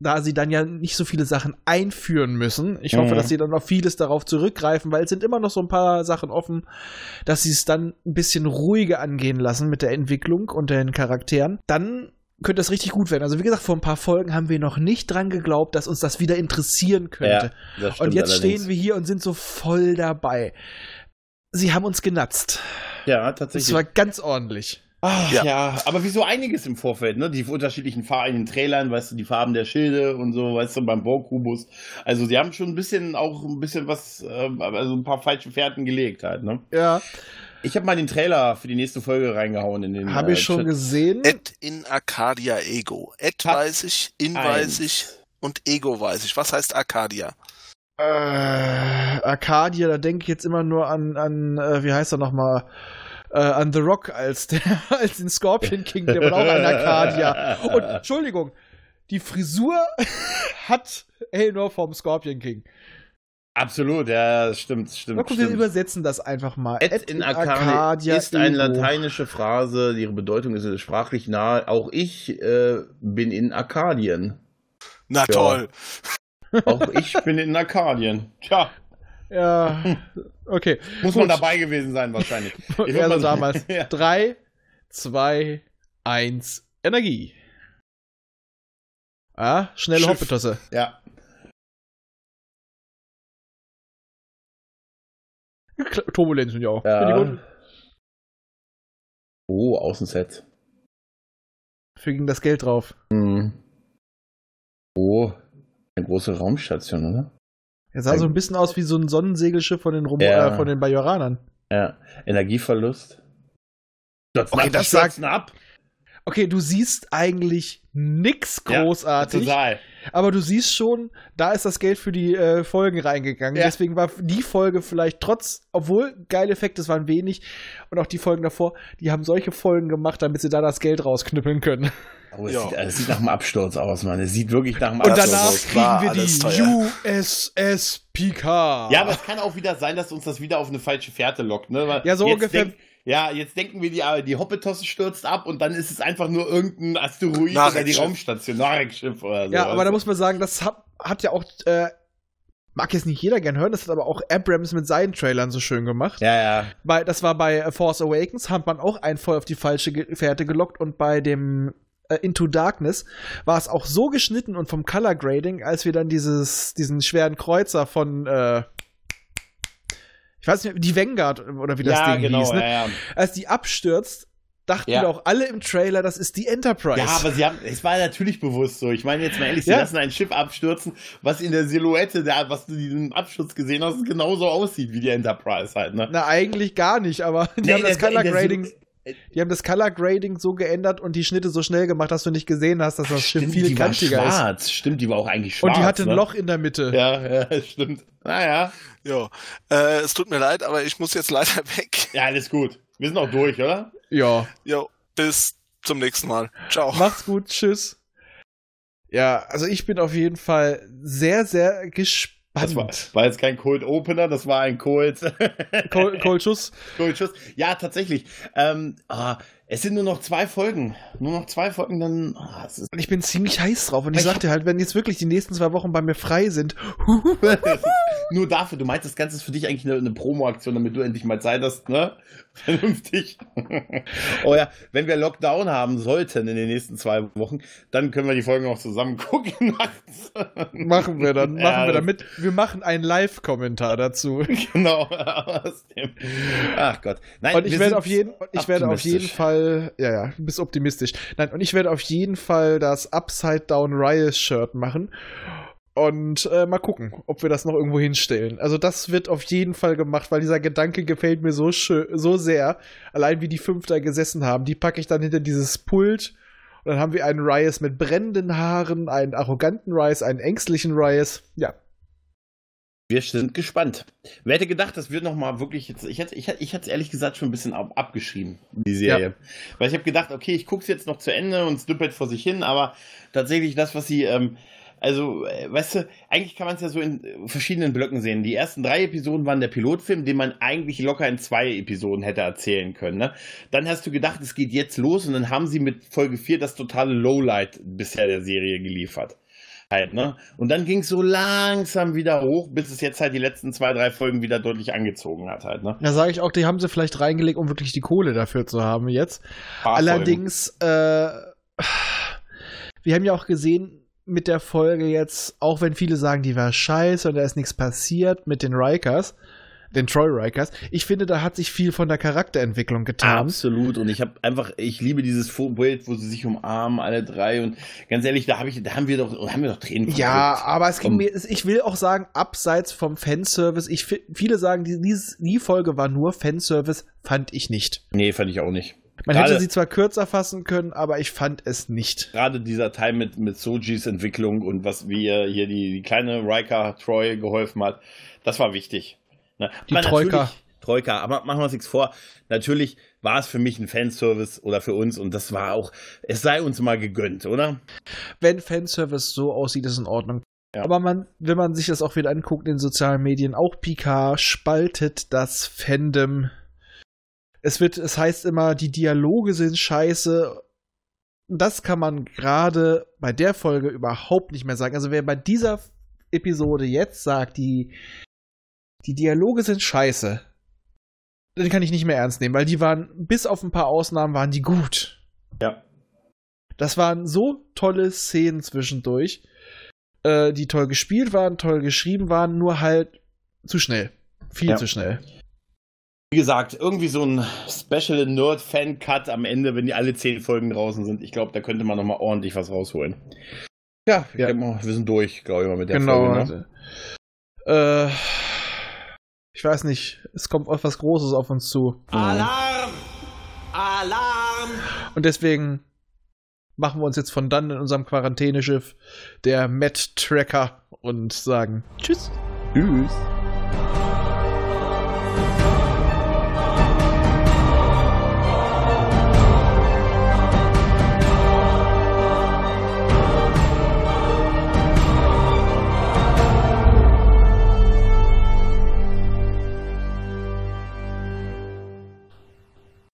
Speaker 5: da sie dann ja nicht so viele Sachen einführen müssen, ich hoffe,
Speaker 1: Mhm.
Speaker 5: dass sie dann auf vieles darauf zurückgreifen, weil es sind immer noch so ein paar Sachen offen, dass sie es dann ein bisschen ruhiger angehen lassen mit der Entwicklung und den Charakteren, dann könnte das richtig gut werden. Also wie gesagt, vor ein paar Folgen haben wir noch nicht dran geglaubt, dass uns das wieder interessieren könnte.
Speaker 1: das stimmt
Speaker 5: und jetzt
Speaker 1: allerdings.
Speaker 5: stehen wir hier und sind so voll dabei. Sie haben uns genatzt.
Speaker 1: Ja,
Speaker 5: Das
Speaker 1: tatsächlich.
Speaker 5: war ganz ordentlich.
Speaker 1: Ach, ja.
Speaker 4: Ja.
Speaker 1: aber wie so einiges im Vorfeld, ne? Die unterschiedlichen Farben in den Trailern, weißt du, die Farben der Schilde und so, weißt du, beim Borg-Kubus. Also, sie haben schon ein bisschen auch ein bisschen was, ähm, also ein paar falsche Fährten gelegt halt, ne?
Speaker 5: Ja,
Speaker 1: Ich habe mal den Trailer für die nächste Folge reingehauen in den.
Speaker 5: habe
Speaker 1: äh,
Speaker 5: ich schon
Speaker 1: Chat.
Speaker 5: gesehen.
Speaker 4: Ed in Arcadia Ego. Ed
Speaker 1: Hat
Speaker 4: weiß ich, in
Speaker 1: eins.
Speaker 4: weiß ich und Ego weiß ich. Was heißt Arcadia?
Speaker 5: Äh, Arcadia, da denke ich jetzt immer nur an, an äh, wie heißt er nochmal? Äh, an The Rock als, der, als den Scorpion King, der war auch an Arcadia. Und, Entschuldigung, die Frisur hat Elnor vom Scorpion King.
Speaker 1: Absolut, ja, stimmt, stimmt.
Speaker 5: wir
Speaker 1: stimmt.
Speaker 5: übersetzen das einfach mal.
Speaker 1: Et in Arcadia ist eine
Speaker 5: Ego.
Speaker 1: lateinische Phrase, ihre Bedeutung ist sprachlich nahe. Auch ich äh, bin in Arkadien.
Speaker 4: Na toll.
Speaker 1: Auch ich bin in Arkadien. Tja,
Speaker 5: Ja, okay.
Speaker 1: muss
Speaker 5: Gut.
Speaker 1: man dabei gewesen sein wahrscheinlich. Ich
Speaker 5: Ja,
Speaker 1: mal
Speaker 5: damals.
Speaker 1: Ja.
Speaker 5: Drei, zwei, eins, Energie. Ah, schnelle. Hoppetosse.
Speaker 1: ja.
Speaker 5: Kl- Turbulenzen ja auch.
Speaker 1: Ja. Oh, Außenset.
Speaker 5: Dafür ging das Geld drauf.
Speaker 1: Hm. Oh, eine große Raumstation, oder?
Speaker 5: Er sah so ein bisschen aus wie so ein Sonnensegelschiff von den, Rom
Speaker 1: Ja.
Speaker 5: äh, von den Bajoranern.
Speaker 1: Ja. Energieverlust. Stürzen
Speaker 5: Okay,
Speaker 1: ab,
Speaker 5: das
Speaker 1: stürzen ab.
Speaker 5: Okay, du siehst eigentlich nix
Speaker 1: Ja,
Speaker 5: großartig.
Speaker 1: Total.
Speaker 5: Aber du siehst schon, da ist das Geld für die äh, Folgen reingegangen.
Speaker 1: Ja.
Speaker 5: Deswegen war die Folge vielleicht trotz, obwohl geile Effekte, es waren wenig und auch die Folgen davor, die haben solche Folgen gemacht, damit sie da das Geld rausknüppeln können.
Speaker 1: Oh, es,
Speaker 4: Ja.
Speaker 1: sieht, es sieht nach einem Absturz aus, Mann. Es sieht wirklich nach einem
Speaker 5: Und
Speaker 1: Absturz
Speaker 5: danach
Speaker 1: aus.
Speaker 4: war
Speaker 5: kriegen wir die
Speaker 4: teuer.
Speaker 5: USS Picard.
Speaker 1: Ja, aber es kann auch wieder sein, dass uns das wieder auf eine falsche Fährte lockt. Ne? Weil
Speaker 5: Ja, so
Speaker 1: jetzt
Speaker 5: ungefähr-
Speaker 1: Denk, ja, jetzt denken wir, die, äh, die Hoppetosse stürzt ab und dann ist es einfach nur irgendein Asteroid oder die. Raumstation, Nachrichtsschiff oder so.
Speaker 5: Ja, aber da muss man sagen, das hat, hat ja auch, äh, mag jetzt nicht jeder gern hören, das hat aber auch Abrams mit seinen Trailern so schön gemacht.
Speaker 1: ja, ja.
Speaker 5: Weil das war bei äh, Force Awakens, hat man auch einen voll auf die falsche Fährte gelockt und bei dem äh, Into Darkness war es auch so geschnitten und vom Color Grading, als wir dann dieses, diesen schweren Kreuzer von, äh, ich weiß nicht, die Vanguard oder wie das
Speaker 1: ja,
Speaker 5: Ding
Speaker 1: genau,
Speaker 5: hieß, ne?
Speaker 1: ja, ja.
Speaker 5: als die abstürzt, dachten
Speaker 1: Ja.
Speaker 5: auch alle im Trailer, das ist die Enterprise.
Speaker 1: Ja, aber sie haben, es war natürlich bewusst so. Ich meine jetzt mal ehrlich, sie
Speaker 5: Ja.
Speaker 1: lassen ein Schiff abstürzen, was in der Silhouette, der, was du diesen Absturz gesehen hast, genauso aussieht wie die Enterprise halt, ne?
Speaker 5: Na, eigentlich gar nicht, aber die
Speaker 1: Nee,
Speaker 5: haben das Color Grading, die haben das Color Grading so geändert und die Schnitte so schnell gemacht, dass du nicht gesehen hast, dass das Schiff
Speaker 1: Stimmt,
Speaker 5: viel
Speaker 1: die war
Speaker 5: kantiger ist.
Speaker 1: schwarz. Stimmt, die war auch eigentlich schwarz.
Speaker 5: Und die hatte ein
Speaker 1: ne?
Speaker 5: Loch in der Mitte.
Speaker 1: Ja, ja, stimmt. Naja.
Speaker 4: Ja, äh, es tut mir leid, aber ich muss jetzt leider weg.
Speaker 1: Ja, alles gut. Wir sind auch durch, oder?
Speaker 5: Ja.
Speaker 4: Jo, bis zum nächsten Mal. Ciao.
Speaker 5: Macht's gut, tschüss. Ja, also ich bin auf jeden Fall sehr, sehr gespannt.
Speaker 1: Das war, war jetzt kein Cold Opener, das war ein Cold,
Speaker 5: Cole, Cole Schuss.
Speaker 1: Cold Schuss. Ja, tatsächlich. Ähm, ah, es sind nur noch zwei Folgen. Nur noch zwei Folgen, dann. Ah,
Speaker 5: ich bin ziemlich heiß drauf. Und ich
Speaker 1: Ich-
Speaker 5: sagte halt, wenn jetzt wirklich die nächsten zwei Wochen bei mir frei sind,
Speaker 1: nur dafür. Du meinst, das Ganze ist für dich eigentlich eine, eine Promo-Aktion, damit du endlich mal Zeit hast, ne? Vernünftig. oh ja, wenn wir Lockdown haben sollten in den nächsten zwei Wochen, dann können wir die Folgen auch zusammen gucken nachts.
Speaker 5: machen wir dann, machen
Speaker 1: Ja,
Speaker 5: wir damit. Wir machen einen Live-Kommentar dazu.
Speaker 1: genau. Ach Gott. Nein,
Speaker 5: Und ich werde auf jeden, ich werde auf jeden. Fall, ja, ja, du bist optimistisch. Nein, und ich werde auf jeden Fall das Upside Down Riot Shirt machen. Und äh, mal gucken, ob wir das noch irgendwo hinstellen. Also das wird auf jeden Fall gemacht, weil dieser Gedanke gefällt mir so schön, so sehr. Allein wie die fünf da gesessen haben, die packe ich dann hinter dieses Pult. Und dann haben wir einen Rice mit brennenden Haaren, einen arroganten Rice, einen ängstlichen Rice. Ja,
Speaker 1: Wir sind gespannt. Wer hätte gedacht, das wird nochmal wirklich jetzt. Ich hätte ich ich es ehrlich gesagt schon ein bisschen ab, abgeschrieben, die Serie. Weil ich habe gedacht, okay, ich gucke es jetzt noch zu Ende und es düppelt vor sich hin, aber tatsächlich das, was sie. Ähm, also, äh, weißt du, eigentlich kann man es ja so in äh, verschiedenen Blöcken sehen. Die ersten drei Episoden waren der Pilotfilm, den man eigentlich locker in zwei Episoden hätte erzählen können. Ne? Dann hast du gedacht, es geht jetzt los und dann haben sie mit Folge 4 das totale Lowlight bisher der Serie geliefert. Halt, ne? Und dann ging es so langsam wieder hoch, bis es jetzt halt die letzten zwei, drei Folgen wieder deutlich angezogen hat, halt, ne?
Speaker 5: da sage ich auch, die haben sie vielleicht reingelegt, um wirklich die Kohle dafür zu haben jetzt. Allerdings, äh, wir haben ja auch gesehen mit der Folge jetzt, auch wenn viele sagen, die war scheiße und da ist nichts passiert mit den Rikers, den Troy Rikers, ich finde, da hat sich viel von der Charakterentwicklung getan.
Speaker 1: Absolut. Und ich habe einfach, ich liebe dieses Bild, wo sie sich umarmen, alle drei. Und ganz ehrlich, da habe ich, da haben wir doch, haben wir doch Tränen
Speaker 5: Ja, aber es ging
Speaker 1: Komm.
Speaker 5: mir, ich will auch sagen, abseits vom Fanservice, ich, viele sagen, die, die Folge war nur Fanservice, fand ich nicht.
Speaker 1: Nee, fand ich auch nicht.
Speaker 5: Man
Speaker 1: Gerade-
Speaker 5: hätte sie zwar kürzer fassen können, aber ich fand es nicht.
Speaker 1: Gerade dieser Teil mit, mit Sojis Entwicklung und was wie ihr hier die, die kleine Riker Troy geholfen hat, das war wichtig. Ne?
Speaker 5: Die Troika.
Speaker 1: Troika, aber machen wir uns nichts vor. Natürlich war es für mich ein Fanservice oder für uns und das war auch, es sei uns mal gegönnt, oder?
Speaker 5: wenn Fanservice so aussieht, ist in Ordnung.
Speaker 1: Ja.
Speaker 5: Aber man, wenn man sich das auch wieder anguckt in den sozialen Medien, auch Picard spaltet das Fandom. Es wird, es heißt immer, die Dialoge sind scheiße. Das kann man gerade bei der Folge überhaupt nicht mehr sagen. Also wer bei dieser Episode jetzt sagt, die, die Dialoge sind scheiße, den kann ich nicht mehr ernst nehmen, weil die waren, bis auf ein paar Ausnahmen, waren die gut.
Speaker 1: Ja.
Speaker 5: Das waren so tolle Szenen zwischendurch, äh, die toll gespielt waren, toll geschrieben waren, nur halt zu schnell. Viel
Speaker 1: Ja.
Speaker 5: zu schnell.
Speaker 1: Wie gesagt, irgendwie so ein Special Nerd Fan Cut am Ende, wenn die alle zehn Folgen draußen sind. Ich glaube, da könnte man noch mal ordentlich was rausholen. Ja, ich
Speaker 5: Ja.
Speaker 1: mal, wir sind durch, glaube ich mal mit der
Speaker 5: genau.
Speaker 1: Folge. Ne?
Speaker 5: also, äh, ich weiß nicht, es kommt etwas Großes auf uns zu.
Speaker 6: Alarm! Alarm!
Speaker 5: Und deswegen machen wir uns jetzt von dann in unserem Quarantäneschiff der Matt Tracker und sagen Tschüss.
Speaker 1: Tschüss.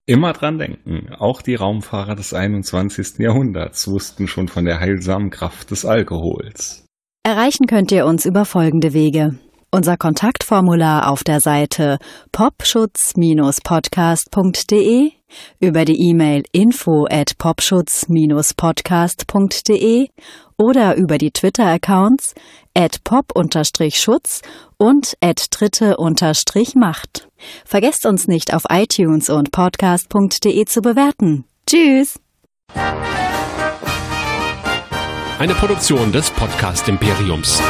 Speaker 6: Immer dran denken, auch die Raumfahrer des 21. Jahrhunderts wussten schon von der heilsamen Kraft des Alkohols.
Speaker 7: Erreichen könnt ihr uns über folgende Wege. Unser Kontaktformular auf der Seite popschutz-podcast.de, über die E-Mail info at popschutz-podcast.de oder über die Twitter-Accounts at pop-schutz und at dritte-macht. Vergesst uns nicht auf iTunes und podcast.de zu bewerten. Tschüss!
Speaker 8: Eine Produktion des Podcast Imperiums.